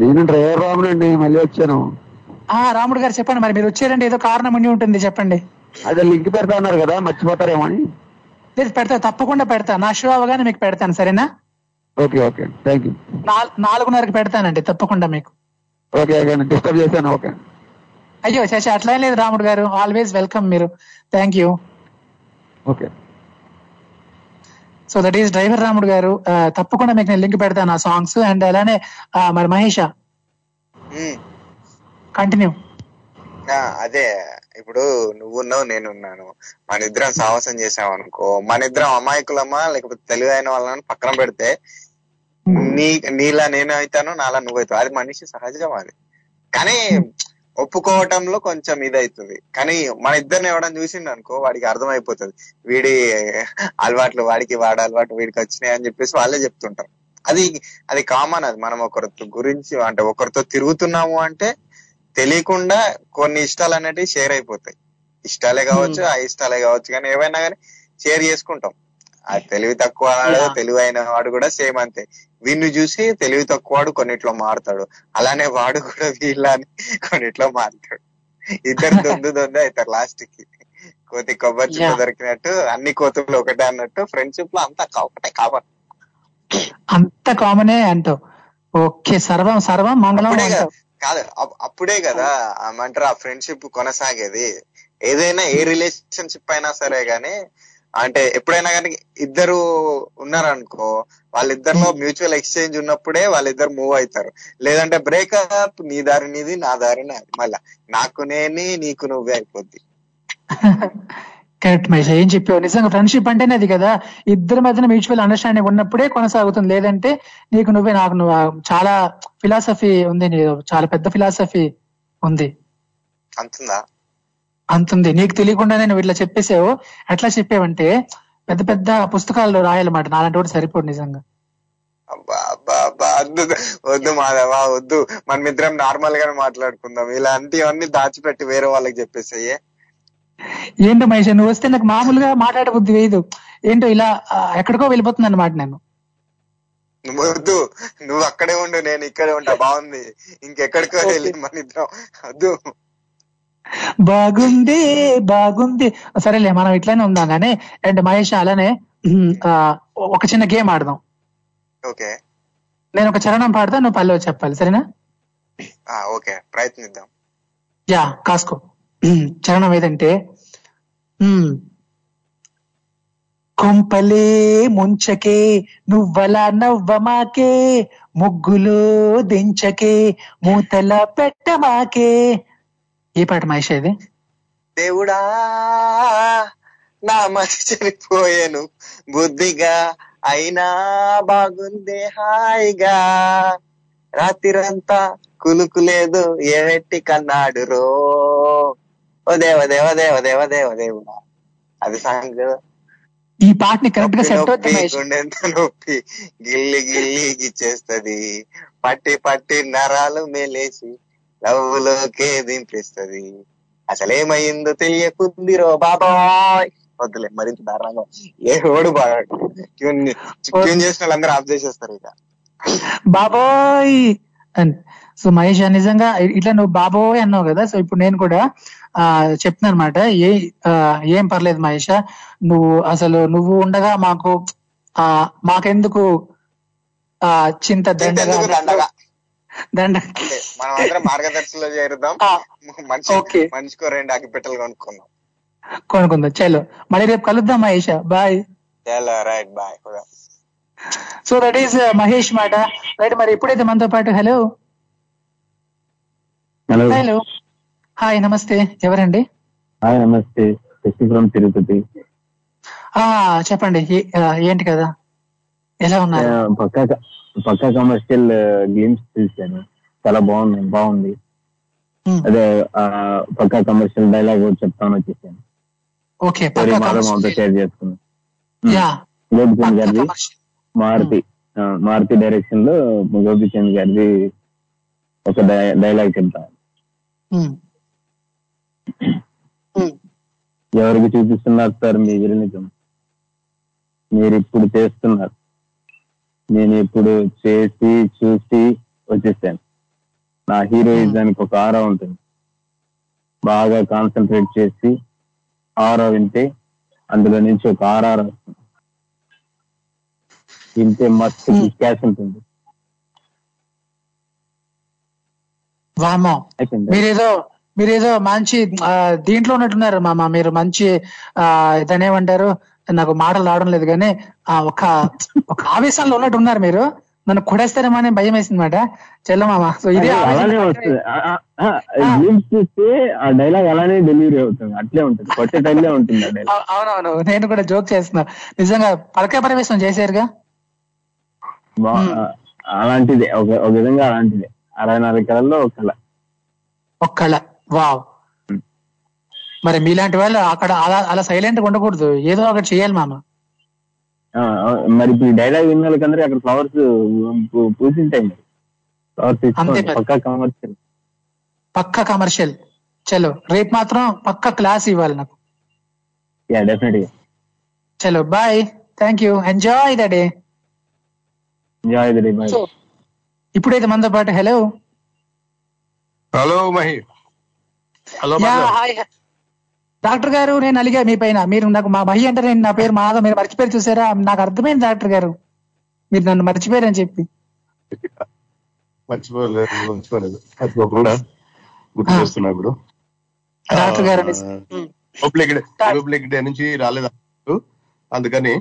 నేను డ్రైవర్ రామునండి మళ్ళీ వచ్చాను. ఆ రాముడు గారు చెప్పండి మరి మీరు వచ్చారంటే ఏదో కారణం ఉండి ఉంటుంది చెప్పండి. అదే లింక్ పెడతా అన్నారు కదా మర్చిపోతారేమో అని. లేదు పెడతా తప్పకుండా పెడతా. నా షో అవగానే మీకు పెడతాను సరేనా? Okay okay. థ్యాంక్ యూ నాల్- నాలుగున్నరకు పెడతానండి తప్పకుండా మీకు. ఓకే ఓకే డిస్టర్బ్ చేశాను ఓకే. అయ్యో చేసే అట్లా లేదు రాముడు గారు. ఆల్వేస్ వెల్కమ్ మీరు. Thank you okay. So that is driver Ramudu గారు. ఆ, తప్పకుండా మీకు నేను లింక్ పెడతాను ఆ సాంగ్స్ అండ్ అలానే ఆ, మరి మహేష. కంటిన్యూ ఆ, అదే. ఇప్పుడు నువ్వున్నావు నేనున్నాను మన ఇద్దరం సాహసం చేసాం అనుకో మన ఇద్దరం అమాయకులమా లేకపోతే తెలివైన వాళ్ళని పక్కన పెడితే నీ నీలా నేను అవుతాను నాలా నువ్వు అవుతావు అది మనిషి సహజం అది. కానీ ఒప్పుకోవటంలో కొంచెం ఇది అవుతుంది కానీ మన ఇద్దరిని ఎవడని చూసిండు అనుకో వాడికి అర్థమైపోతుంది. వీడి అలవాట్లు వాడికి వాడి అలవాటు వీడికి వచ్చినాయి అని చెప్పేసి వాళ్ళే చెప్తుంటారు. అది అది కామన్ అది. మనం ఒకరితో గురించి అంటే ఒకరితో తిరుగుతున్నాము అంటే తెలియకుండా కొన్ని ఇష్టాలు అనేటివి షేర్ అయిపోతాయి. ఇష్టాలే కావచ్చు ఆ ఇష్టాలే కావచ్చు. కానీ ఏవైనా కానీ షేర్ చేసుకుంటాం. ఆ తెలివి తక్కువ వాడు తెలివైన వాడు కూడా సేమ్ అంతే. వీడిని చూసి తెలివి తక్కువ వాడు కొన్నిట్లో మారుతాడు. అలానే వాడు కూడా వీళ్ళని కొన్నిట్లో మారుతాడు. ఇద్దరు <laughs> దొందు దొందు అవుతారు లాస్ట్కి కోతి కొబ్బరి చుట్ట. దొరికినట్టు అన్ని కోతులు ఒకటే అన్నట్టు ఫ్రెండ్షిప్లో అంతా ఒకటే కాబట్టి అంత కామనే అంటావు. ఓకే సర్వం సర్వం మంగళం కదా అప్పుడే కదా ఏమంటారు ఆ ఫ్రెండ్షిప్ కొనసాగేది. ఏదైనా ఏ రిలేషన్షిప్ అయినా సరే గానీ అంటే ఎప్పుడైనా కానీ ఇద్దరు ఉన్నారనుకో వాళ్ళిద్దరిలో మ్యూచువల్ ఎక్స్చేంజ్ ఉన్నప్పుడే వాళ్ళిద్దరు మూవ్ అవుతారు. లేదంటే బ్రేకప్ నీ దారి నీది నా దారి నాది. మళ్ళా నాకు నేని నీకు నువ్వే అయిపోద్ది. కరెక్ట్ మహేష్ ఏం చెప్పావు? నిజంగా ఫ్రెండ్షిప్ అంటేనే అది కదా. ఇద్దరి మధ్యన మ్యూచువల్ అండర్స్టాండింగ్ ఉన్నప్పుడే కొనసాగుతుంది. లేదంటే నీకు నువ్వే నాకు నువ్వు చాలా ఫిలాసఫీ ఉంది నీ చాలా పెద్ద ఫిలాసఫీ ఉంది. అంతుందా? అంతుంది. నీకు తెలియకుండానే నువ్వు ఇట్లా చెప్పేసావు ఎట్లా చెప్పావంటే పెద్ద పెద్ద పుస్తకాలు రాయాలన్నమాట. నాలాంటి వాడు సరిపోడు నిజంగా. అబ్బా అబ్బా అబ్బా. వద్దు వద్దు మాధవా వద్దు. మనమిద్దరం నార్మల్ గానే మాట్లాడుకుందాం. ఇలాంటివన్నీ దాచిపెట్టి వేరే వాళ్ళకి చెప్పేసాయే. ఏంటో మహేష్ నువ్వు వస్తే నాకు మామూలుగా మాట్లాడబుద్ధి వేయదు. ఏంటో ఇలా ఎక్కడికో వెళ్ళిపోతుంది అనమాట నేను. నువ్వు వద్దు. నువ్వు అక్కడే ఉండు నేను ఇక్కడే ఉంటా. బాగుంది. ఇంకెక్కడికో వెళ్ళి మన ఇద్దరం. వద్దు. బాగుంది బాగుంది. సరేలే మనం ఇట్లానే ఉందాం కానీ అండ్ మహేష్ అలానే ఒక చిన్న గేమ్ ఆడదాం. ఓకే. నేను ఒక చరణం పాడతా నువ్వు పల్లె చెప్పాలి సరేనా? ఆ ఓకే. ప్రయత్నిద్దాం. యా కాసుకో. చరణం ఏదంటే కొంపలే ముంచకే నువ్వలా నవ్వమాకే ముగ్గులో దించకే మూతల పెట్టమాకే ఏ పాట మహేష్ ఇది దేవుడా నా మతి చనిపోయాను బుద్ధిగా అయినా బాగుంది హాయిగా. రాత్రిరంతా కులుకు లేదు ఏమెట్టి కన్నాడు రో. ఓ దేవ దేవ దేవ దేవ దేవ దేవుడా. అది సాంగ్. ఈ పాటని కరెక్ట్గా సెట్ అవుతుంది నొప్పి గిల్లి గిల్లి గిచ్చేస్తది పట్టి పట్టి నరాలు మేలేసి లవ్వులోకే దింపేస్తది. అసలేమైందో తెలియకుంది రో బాబాయ్! వద్దులే మరింత దారుణంగా ఏ ఓడు బాగా ట్యూన్ ట్యూన్ చేసిన వాళ్ళందరూ ఆఫ్ చేసేస్తారు ఇక. బాబోయ్! అని సో మహేష్ నిజంగా ఇట్లా నువ్వు బాబోయ్ అన్నావు కదా సో ఇప్పుడు నేను కూడా ఆ చెప్తున్నా అనమాట ఏ ఏం పర్లేదు మహేష నువ్వు అసలు నువ్వు ఉండగా మాకు ఆ మాకెందుకు ఆ చింత దండగా? దండ. అంటే మనం అందరం మార్గదర్శిలో చేరుదాం మనిషి మనిషికో రెండు అగ్గిపెట్టెలు కొనుక్కుందాం. కొనుక్కుందాం. చలో. మళ్ళీ రేపు కలుద్దాం మహేష. బాయ్. చాలా right bye. So that is Mahesh మాట. రైట్ మరి ఎప్పుడైతే మనతో పాటు హలో. హలో. హలో. హాయ్ నమస్తే. ఎవరండి? హాయ్ నమస్తే. శశి ఫ్రమ్ తిరుపతి. ఆ చెప్పండి. ఏంటి కదా? ఎలా ఉన్నారు? పక్కా పక్కా కమర్షియల్ గేమ్స్ చూశాను. చాలా బాగుంది బాగుంది. అదే ఆ, పక్కా కమర్షియల్ డైలాగ్ చెప్తాను వచ్చేసాను. ఓకే. షేర్ చేసుకున్నాం యా గోపిచంద్ గారిది. మారుతి ఆ, మారుతి డైరెక్షన్లో గోపిచంద్ గారిది ఒక డైలాగ్ చెప్తాను. ఎవరికి చూపిస్తున్నారు సార్ మీ విరనిజం మీరు ఇప్పుడు చేస్తున్నారు. నేను ఇప్పుడు చేసి చూసి వచ్చేసాను. నా హీరోయిజానికి ఒక ఆరా ఉంటుంది. బాగా కాన్సన్ట్రేట్ చేసి ఆరా వింటే అందులో నుంచి ఒక ఆర్ఆర్ వస్తుంది. వింటే మస్తు క్యాష్ ఉంటుంది. వామో? మీరేదో మీరేదో మంచి దీంట్లో ఉన్నట్టున్నారు మామ. మీరు మంచి దాన్ని ఏమంటారు నాకు మాటలు రావడం లేదు కానీ ఆ ఒక ఒక ఆవేశంలో ఉన్నట్టు ఉన్నారు మీరు. నన్ను కొడేస్తారేమో అని భయం వేసింది మాట. చెల్లమామ సో ఇదే చూస్తే ఆ డైలాగ్ అలానే డెలివరీ అవుతుంది. అట్లే ఉంటుంది. కొట్టే టైంలో ఉంటుంది అవునవును. నేను కూడా జోక్ చేస్తున్నా. నిజంగా పలక ప్రవేశం చేశారుగా? అలాంటిదే. ఒక ఒక విధంగా అలాంటిదే. అరవై నాలుగు కళల్లో ఒక కళ. ఒక్కళ్ళ వావ్. మరి మీలాంటి వాళ్ళు అక్కడ అలా అలా సైలెంట్గా ఉండకూడదు. ఏదో ఒకటి చేయాలి మామ. మరి ఇప్పుడు డైలాగ్ విన్న వాళ్ళకందరూ అక్కడ ఫ్లవర్స్ పూసింటాయి. పక్కా కమర్షియల్ పక్క కమర్షియల్ చలో రేపు మాత్రం పక్క క్లాస్ ఇవ్వాలి నాకు. యా డెఫినెట్గా చలో bye thank you enjoy the day enjoy the day bye so ఇప్పుడైతే మనతో పాటు hello hello Mahi hello. Hi doctor గారు నేను అలిగా మీ పైన. మీరు నాకు మా మహి అంటే నేను నా పేరు మాధవ్. మీరు మర్చిపోయారు చూసారా? నాకు అర్థమైంది డాక్టర్ గారు. మీరు నన్ను మర్చిపోయారని చెప్పి. మర్చిపోలేదు మర్చిపోలేదు. మర్చిపోకుండా గుర్తు చేస్తున్నా ఇప్పుడు. డాక్టర్ గారు రిపబ్లిక్ డే రిపబ్లిక్ డే నుంచి రాలేదు అందుకని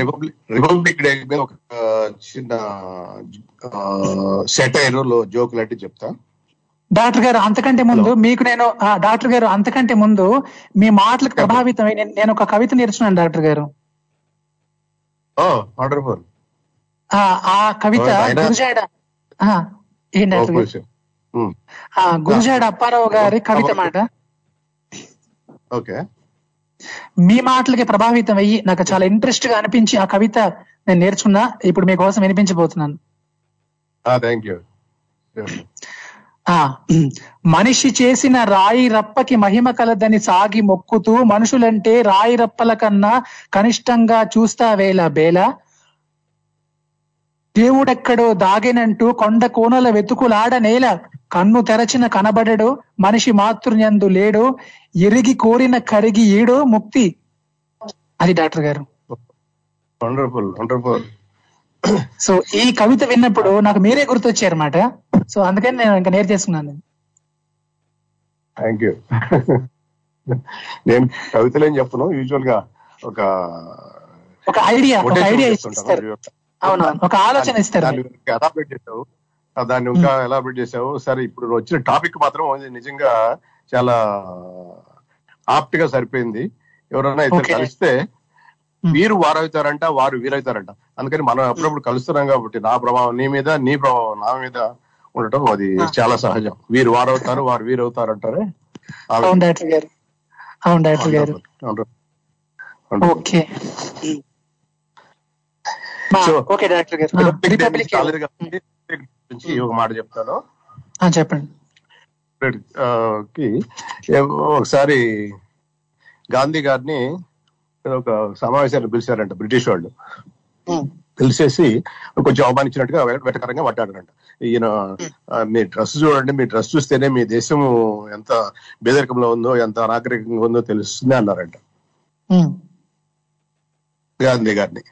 రిపబ్లిక్ రిపబ్లిక్ డే మీద ఒక చిన్న సెటైర్లో జోక్ లాంటివి చెప్తా. డాక్టర్ గారు అంతకంటే ముందు మీకు నేను డాక్టర్ గారు అంతకంటే ముందు మీ మాటలకు ప్రభావితమై నేను- ఒక కవిత నేర్చుకున్నాను డాక్టర్ గారు. వండర్ఫుల్ ఆ కవిత ఆయన- గురుజాడ గారు? ఆ, గురుజాడ అప్పారావు గారి కవిత మాట. ఓకే మీ మాటలకి ప్రభావితం అయ్యి నాకు చాలా ఇంట్రెస్ట్గా అనిపించి ఆ కవిత నేను నేర్చుకున్నా ఇప్పుడు మీకోసం వినిపించబోతున్నాను. థ్యాంక్ యూ ఆ మనిషి చేసిన రాయి రప్పకి మహిమ కలదని సాగి మొక్కుతూ మనుషులంటే రాయి రప్పల కన్నా కనిష్టంగా చూస్తావేలా బేల? దేవుడెక్కడో దాగెనంటూ కొండ కోనల వెతుకులాడ నేల కన్ను తెరచిన కనబడడు మనిషి మాతృన్యందు లేడు ఎరిగి కోరిన కరిగి ఈడో ముక్తి. అది డాక్టర్ గారు. Wonderful wonderful. సో ఈ కవిత విన్నప్పుడు నాకు మీరే గుర్తొచ్చారన్నమాట. సో అందుకని నేను ఇంకా నేర్చేసుకున్నాను థ్యాంక్ యూ నేను కవితలు ఏం చెప్పను. యూజువల్గా ఒక ఒక ఐడియా ఒక ఐడియా. ఇస్తారు. అవునవును. ఒక ఆలోచన ఇస్తారు దాన్ని చేసావు. ఇంకా ఎలాబరేట్ చేసావు. సరే ఇప్పుడు వచ్చిన టాపిక్ మాత్రం నిజంగా చాలా ఆప్ట్గా సరిపోయింది. ఎవరైనా ఇద్దరు. కలిస్తే వీరు వారవుతారంట వారు వీరవుతారంట. అందుకని మనం అప్పుడప్పుడు కలుస్తున్నాం కాబట్టి నా ప్రభావం నీ మీద నీ ప్రభావం నా మీద. ఉండటం అది చాలా సహజం. వీరు వారవుతారు వారు వీరవుతారు అంటారే? ఆ అవును డాక్టర్ గారు. అవును డాక్టర్ గారు. విధంగా. ఓకే. డాక్టర్ గారు. ఒక మాట చెప్తాను. చెప్పండి. కి ఒకసారి గాంధీ గారిని ఒక సమావేశాన్ని పిలిచారంట బ్రిటిష్ వాళ్ళు. పిలిచేసి కొంచెం అవమానించినట్టుగా వెటకరంగా పట్టాడంట ఈయన ఆ, మీ డ్రెస్ చూడండి మీ డ్రెస్ చూస్తేనే మీ దేశం ఎంత బేదరికంలో ఉందో ఎంత అనాగరికంగా ఉందో తెలుస్తుంది అన్నారంట. ఉమ్, గాంధీ గారిని.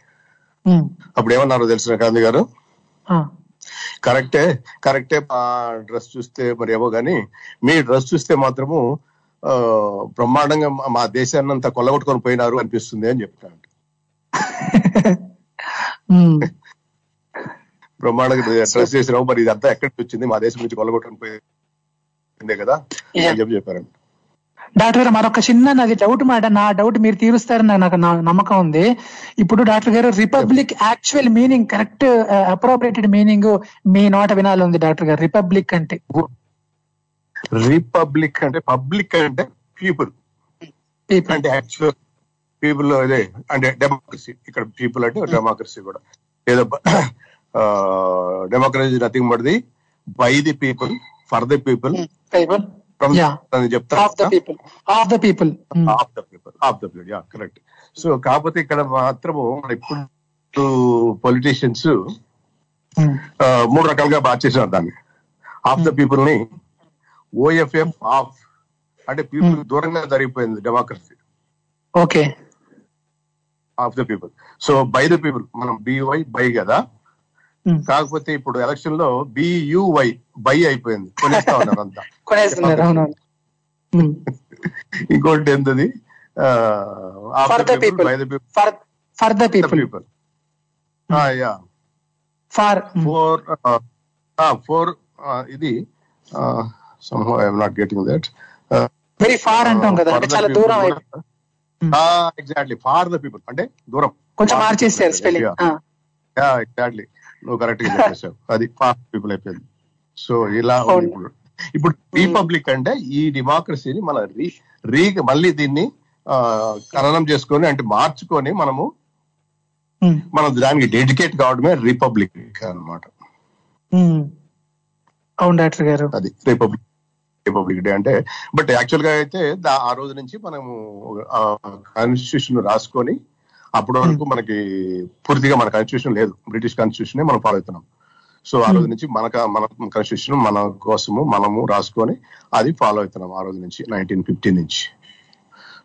ఉమ్, అప్పుడు ఏమన్నారో తెలిసిన గాంధీ గారు? కరెక్టే కరెక్టే మా డ్రెస్ చూస్తే మరి ఏమో గానీ మీ డ్రెస్ చూస్తే మాత్రము ఆ, బ్రహ్మాండంగా మా- దేశాన్ని అంతా కొల్లగొట్టుకొని పోయినారు అనిపిస్తుంది అని చెప్తాను ఉమ్, <laughs> బ్రహ్మాండంగా డ్రెస్ చేసినావు మరి ఇదంతా ఎక్కడి నుంచి వచ్చింది? మా దేశం నుంచి కొల్లగొట్టుకొని పోయిందే కదా? అని చెప్పి చెప్పారండి డాక్టర్ గారు మరొక చిన్న నాది డౌట్ మాట. నా డౌట్ మీరు తీరుస్తారని నాకు- నాకు నమ్మకం ఉంది. ఇప్పుడు డాక్టర్ గారు republic actual meaning correct appropriated meaning మీ నోట వినాలి ఉంది డాక్టర్ గారు. రిపబ్లిక్ అంటే. రిపబ్లిక్ అంటే పబ్లిక్ అంటే పీపుల్ అంటే యాక్చువల్ పీపుల్ అదే అంటే డెమోక్రసీ ఇక్కడ పీపుల్ అంటే డెమోక్రసీ కూడా. ఏదో democracy nothing but the by the people for the people correct so కాకపోతే ఇక్కడ మాత్రము ఇప్పుడు పొలిటీషియన్స్ మూడు రకాలుగా మార్చేసారు దాన్ని. ఆఫ్ ద పీపుల్ని ఓఎఫ్ఎఫ్ ఆఫ్ అంటే పీపుల్ దూరంగా జరిగిపోయింది democracy okay of the people so by the people మనం బివై బై కదా? కాకపోతే ఇప్పుడు ఎలక్షన్లో బియువై బై అయిపోయింది. కొనేస్తా ఉన్నారు అంతా. ఇంకోటి ఏంటది for the people by the people for for the people for for for ఇది somehow I'm not getting that very far అంటాం కదా చాలా దూరం. ఎగ్జాక్ట్లీ ఫార్ ద పీపుల్ అంటే దూరం. కొంచెం మార్చేసారు స్పెల్లింగ్ ఎగ్జాక్ట్లీ నువ్వు కరెక్ట్గా చెప్పేసావు అది ఫార్ పీపుల్ అయిపోయింది. సో ఇలా ఇప్పుడు. ఇప్పుడు రిపబ్లిక్ అంటే ఈ డెమోక్రసీని మన రీ రీ మళ్ళీ దీన్ని ఖననం చేసుకొని అంటే మార్చుకొని మనము మనం దానికి డెడికేట్ కావడమే రిపబ్లిక్ అన్నమాట. అవును డాక్టర్ గారు. అది రిపబ్లిక్ రిపబ్లిక్ డే అంటే బట్ యాక్చువల్గా అయితే ఆ రోజు నుంచి మనము కాన్స్టిట్యూషన్ రాసుకొని అప్పటి వరకు మనకి పూర్తిగా మన కాన్స్టిట్యూషన్ లేదు. బ్రిటిష్ కాన్స్టిట్యూషన్ మనం ఫాలో అవుతున్నాం సో ఆ రోజు నుంచి మన మన కాన్స్టిట్యూషన్ మన కోసము మనము రాసుకొని అది ఫాలో అవుతున్నాం ఆ రోజు నుంచి నైన్టీన్ ఫిఫ్టీ నుంచి.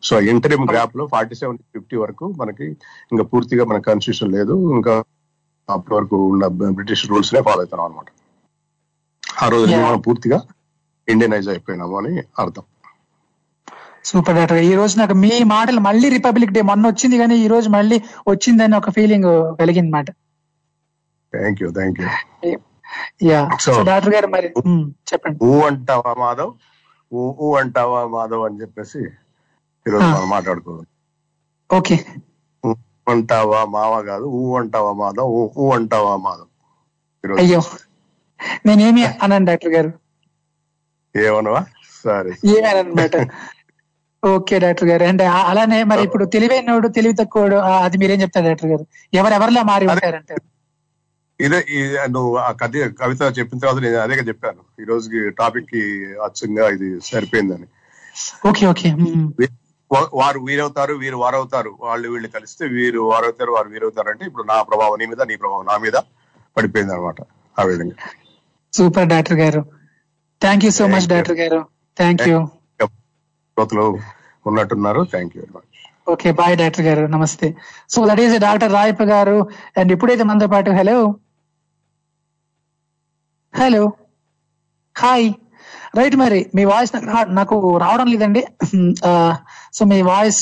సో ఇంటర్మ్ గ్రాప్లో ఫార్టీ సెవెన్ ఫిఫ్టీ వరకు మనకి ఇంకా పూర్తిగా మన కాన్స్టిట్యూషన్ లేదు. ఇంకా అప్పటి వరకు ఉన్న బ్రిటిష్ రూల్స్ నే ఫాలో అవుతున్నాం అనమాట ఆ రోజు. మనం పూర్తిగా ఇండియనైజ్ అయిపోయినాము అని అర్థం. సూపర్ డాక్టర్ ఈ రోజు నాకు మీ మాటలు మళ్ళీ రిపబ్లిక్ డే మొన్న వచ్చింది కానీ ఈ రోజు మళ్ళీ వచ్చిందని ఒక ఫీలింగ్ కలిగింది మాట. Thank you thank you. Yeah. Doctor గారు మరి చెప్పండి. ఊ అంటావా మాధవ్? ఊ ఊ అంటావా మాధవ్ అని చెప్పేసి ఈరోజు. మనం మాట్లాడుకోవాలి. ఓకే. అంటావా మావ కాదు ఊ అంటావా మాధవ్? ఊ అంటావా మాధవ్? అయ్యో. నేనేమి అన్నాను డాక్టర్ గారు. ఏమనవా? సరే. ఓకే డాక్టర్ గారు. అంటే ఆ- అలానే మరి ఇప్పుడు తెలివైనోడు తెలివి తక్కువడు అది మీరేం చెప్తారు డాక్టర్ గారు? ఎవరెవరిలా మారి ఉంటారంటారు? ఇదే నువ్వు ఆ కథ కవిత చెప్పిన తర్వాత నేను అదే చెప్పాను. ఈ రోజుకి టాపిక్కి అచ్చంగా ఇది సరిపోయిందని. Okay okay. వారు వీరవుతారు వీరు వారవుతారు. వాళ్ళు వీళ్ళు కలిస్తే వీరు వారవుతారు వారు వీరవుతారు అంటే ఇప్పుడు నా ప్రభావం నీ మీద నీ ప్రభావం నా మీద పడిపోయింది అనమాట ఆ విధంగా. సూపర్ డాక్టర్ గారు. Thank you so much doctor గారు థ్యాంక్ యూ ఉన్నట్టున్నారు. Thank you very much okay bye doctor గారు నమస్తే so that is doctor Rayappa గారు అండ్ ఇప్పుడైతే మనతో పాటు హలో హలో హాయ్ రైట్ మరి మీ వాయిస్ నాకు రావడం లేదండి. <clears throat> సో మీ వాయిస్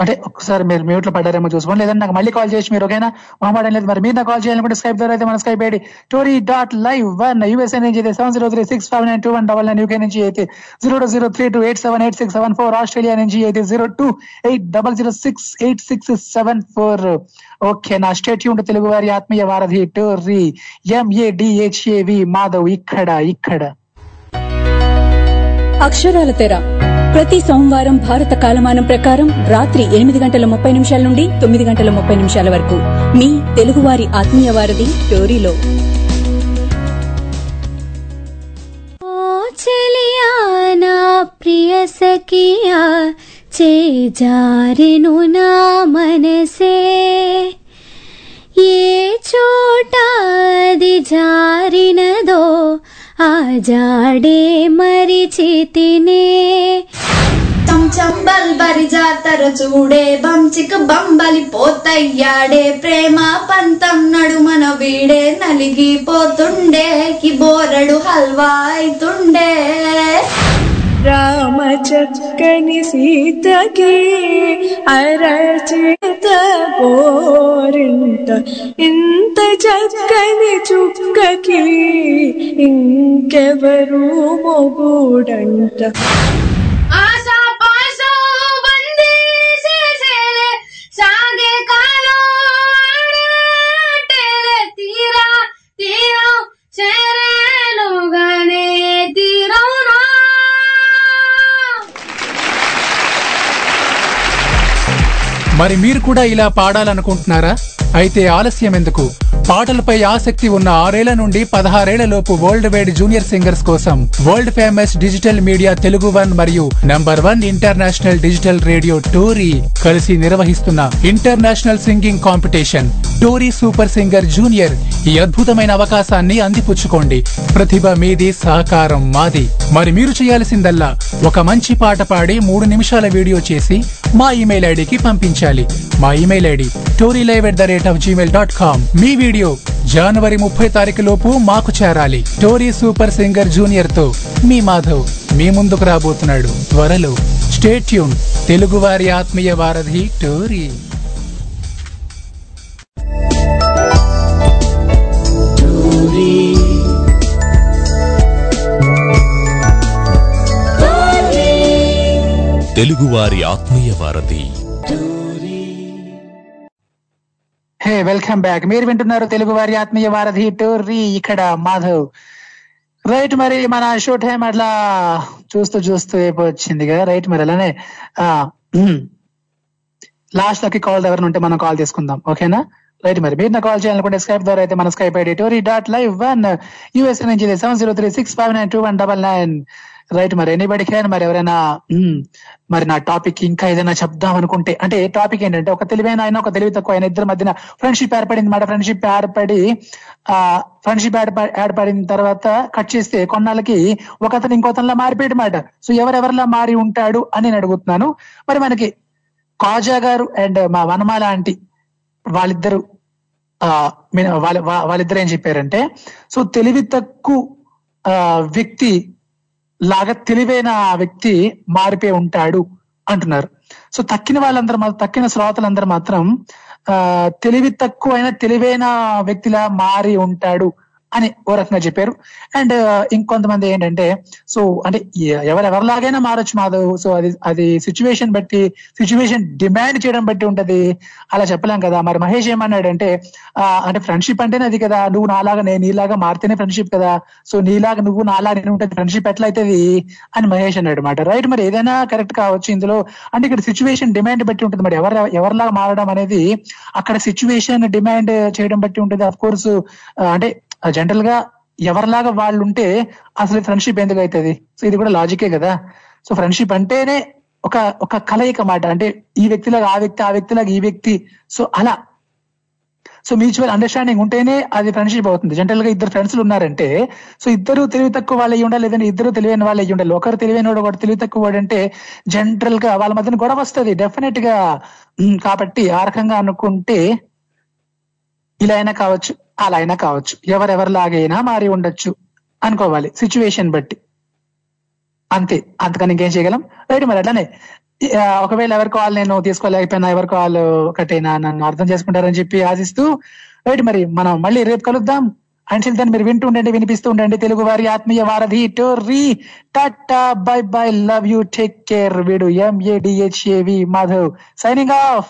అంటే ఒకసారి మీరు మ్యూట్లో పడ్డారేమో చూసుకోండి. లేదంటే నాకు మళ్ళీ కాల్ చేసి మీరు ఓకేనా? మాట్లాడడం లేదు. మరి మీరు నాకు కాల్ చేయాలనుకుంటే స్కైప్ ద్వారా అయితే మన Skype ID Tori dot live one USA నుంచి అయితే seven zero three six five nine two one double nine UK నుంచి అయితే zero zero three two eight seven eight six seven four Australia నుంచి అయితే zero two eight double zero six eight six seven four okay నా state యూన్ తెలుగు వారి ఆత్మీయ వారధి Tori MADHAV Madhav ఇక్కడ ఇక్కడ. అక్షరాల తెర. ప్రతి సోమవారం భారత కాలమానం ప్రకారం రాత్రి ఎనిమిది గంటల ముప్పై నిమిషాల నుండి తొమ్మిది గంటల ముప్పై నిమిషాల వరకు. మీ తెలుగువారి ఆత్మీయ వారధి స్టోరీలో చేజారెను నా మనసే. ఏ చోటాది జారినదో ఆ జాడే మరిచితినే చంచం బల్బరి జాతర చూడే బంచిక బంబలి పోతయ్యాడే. ప్రేమ పంతం నడుమన వీడే నలిగిపోతుండే కి బోరడు హల్వా అయితుండే. రామ చక్కని సీతకి అరచేత పోరింట ఇంత చక్కని చుక్కకి ఇంకెవరు మొగుడంట ఆశా పాశం బందీ చేసేలే సాగే కాలం ఆడేటేలే తీరా తీరం మరి మీరు కూడా ఇలా పాడాలనుకుంటున్నారా? అయితే ఆలస్యం ఎందుకు? పాటలపై ఆసక్తి ఉన్న ఆరేళ్ళ నుండి పదహారేళ్ళలోపు వరల్డ్ వైడ్ జూనియర్ సింగర్స్ కోసం world famous digital media Telugu one మరియు number one international digital radio Tori కలిసి నిర్వహిస్తున్న international singing competition. Tori super singer junior ఈ అద్భుతమైన అవకాశాన్ని అందిపుచ్చుకోండి. ప్రతిభ మీది సహకారం మాది. మరి మీరు చేయాల్సిందల్లా ఒక మంచి పాట పాడి మూడు నిమిషాల వీడియో చేసి మా ఇమెయిల్ ఐడికి పంపించాలి. మా email ID Tori live at the rate of Gmail dot com me video జనవరి ముప్పై తారీఖు లోపు మాకు చేరాలి. టోరీ సూపర్ సింగర్ జూనియర్తో మీ మాధవ్ మీ ముందుకు రాబోతున్నాడు. త్వరలో స్టేట్ ట్యూన్. తెలుగువారి ఆత్మీయ వారధి టోరీ. టోరీ. తెలుగువారి ఆత్మీయ వారధి. Hey welcome back. మీరు వింటున్నారు తెలుగు వారి ఆత్మీయ వారధి టోర్రీ. ఇక్కడ మాధవ్. రైట్ మరి మన షో టైం అట్లా చూస్తూ చూస్తూ వచ్చింది కదా. రైట్ మరి అలానే లాస్ట్లోకి కాల్ ఎవరైనా ఉంటే మనం కాల్ తీసుకుందాం. ఓకేనా? రైట్ మరి మీరు కాల్ చేయాలనుకుంటే స్కైప్ ద్వారా అయితే మన Skype ID Tori dot live one. USA నుంచి seven zero three six five nine two one double nine. Right మరి ఎనీబడి క్యాన్ మరి ఎవరైనా మరి నా టాపిక్ ఇంకా ఏదైనా చెప్దాం అనుకుంటే అంటే టాపిక్ ఏంటంటే ఒక తెలివైన ఆయన ఒక తెలివి తక్కువ ఆయన ఇద్దరి మధ్యన ఫ్రెండ్షిప్ ఏర్పడింది మాట. ఫ్రెండ్షిప్ ఏర్పడి ఆ ఫ్రెండ్షిప్ ఏర్పడిన తర్వాత కట్ చేస్తే కొన్నాళ్ళకి ఒక అతను ఇంకోతనలా మారిపోయాడు మాట. సో ఎవరెవరిలా మారి ఉంటాడు అని నేను అడుగుతున్నాను. మరి మనకి కాజా గారు అండ్ మా వనమాల ఆంటీ వాళ్ళిద్దరు ఆ వాళ్ళ వాళ్ళిద్దరు ఏం చెప్పారంటే సో తెలివి తక్కువ వ్యక్తి లాగా తెలివైన ఆ వ్యక్తి మారిపోయి ఉంటాడు అంటున్నారు. సో తక్కిన వాళ్ళందరూ తక్కిన శ్రోతలందరూ మాత్రం ఆ తెలివి తక్కువైన తెలివైన వ్యక్తిలా మారి ఉంటాడు అని ఓ రకంగా చెప్పారు. అండ్ ఇంకొంతమంది ఏంటంటే సో అంటే ఎవరెవరిలాగైనా మారొచ్చు మాధవ్. సో అది అది సిచ్యువేషన్ బట్టి సిచ్యువేషన్ డిమాండ్ చేయడం బట్టి ఉంటది. అలా చెప్పలేం కదా. మరి మహేష్ ఏమన్నాడంటే అంటే ఫ్రెండ్షిప్ అంటేనే అది కదా. నువ్వు నాలాగా నేను నీలాగా మారితేనే ఫ్రెండ్షిప్ కదా. సో నీలాగా నువ్వు నాలా నేను ఉంటుంది ఫ్రెండ్షిప్ ఎట్లా అవుతుంది అని మహేష్ అన్నాడు అనమాట రైట్ మరి ఏదైనా కరెక్ట్ కావచ్చు ఇందులో. అంటే ఇక్కడ సిచ్యువేషన్ డిమాండ్ బట్టి ఉంటుంది. మరి ఎవరు ఎవరిలాగా మారడం అనేది అక్కడ సిచ్యువేషన్ డిమాండ్ చేయడం బట్టి ఉంటుంది అఫ్ కోర్స్ అంటే జనరల్గా ఎవరిలాగా వాళ్ళు ఉంటే అసలు ఫ్రెండ్షిప్ ఎందుకు అవుతుంది? సో ఇది కూడా లాజికే కదా. సో ఫ్రెండ్షిప్ అంటేనే ఒక ఒక కలయిక మాట. అంటే ఈ వ్యక్తిలాగా ఆ వ్యక్తి ఆ వ్యక్తిలాగా ఈ వ్యక్తి. సో అలా. సో మ్యూచువల్ అండర్స్టాండింగ్ ఉంటేనే అది ఫ్రెండ్షిప్ అవుతుంది. జనరల్గా ఇద్దరు ఫ్రెండ్స్ ఉన్నారంటే సో ఇద్దరు తెలివి తక్కువ వాళ్ళు అయ్యి ఉండాలి లేదంటే ఇద్దరు తెలివైన వాళ్ళు అయ్యి ఉండాలి. ఒకరు తెలివైన వాడు ఒకటి తెలివి తక్కువ వాడు అంటే జనరల్గా వాళ్ళ మధ్యన గొడవ వస్తుంది డెఫినెట్గా. కాబట్టి ఆ రకంగా అనుకుంటే ఇలా అయినా కావచ్చు అలా అయినా కావచ్చు. ఎవరెవరిలాగైనా మారి ఉండొచ్చు. అనుకోవాలి. సిచ్యువేషన్ బట్టి. అంతే. అంతకని ఇంకేం చేయగలం? రైట్ మరి అట్లానే. ఒకవేళ ఎవరి కాల్ నేను తీసుకోలేకపోయినా ఎవరి కాల్ ఒకటైనా నన్ను అర్థం చేసుకుంటారని చెప్పి ఆశిస్తూ రైట్ మరి మనం మళ్ళీ రేపు కలుద్దాం. అంటిల్ దాన్ని మీరు వింటూ ఉండండి వినిపిస్తూ ఉండండి. తెలుగు వారి ఆత్మీయ వారధి Tori. Tata bye bye love you take care. వీడు M A D H A V Madhav. Signing off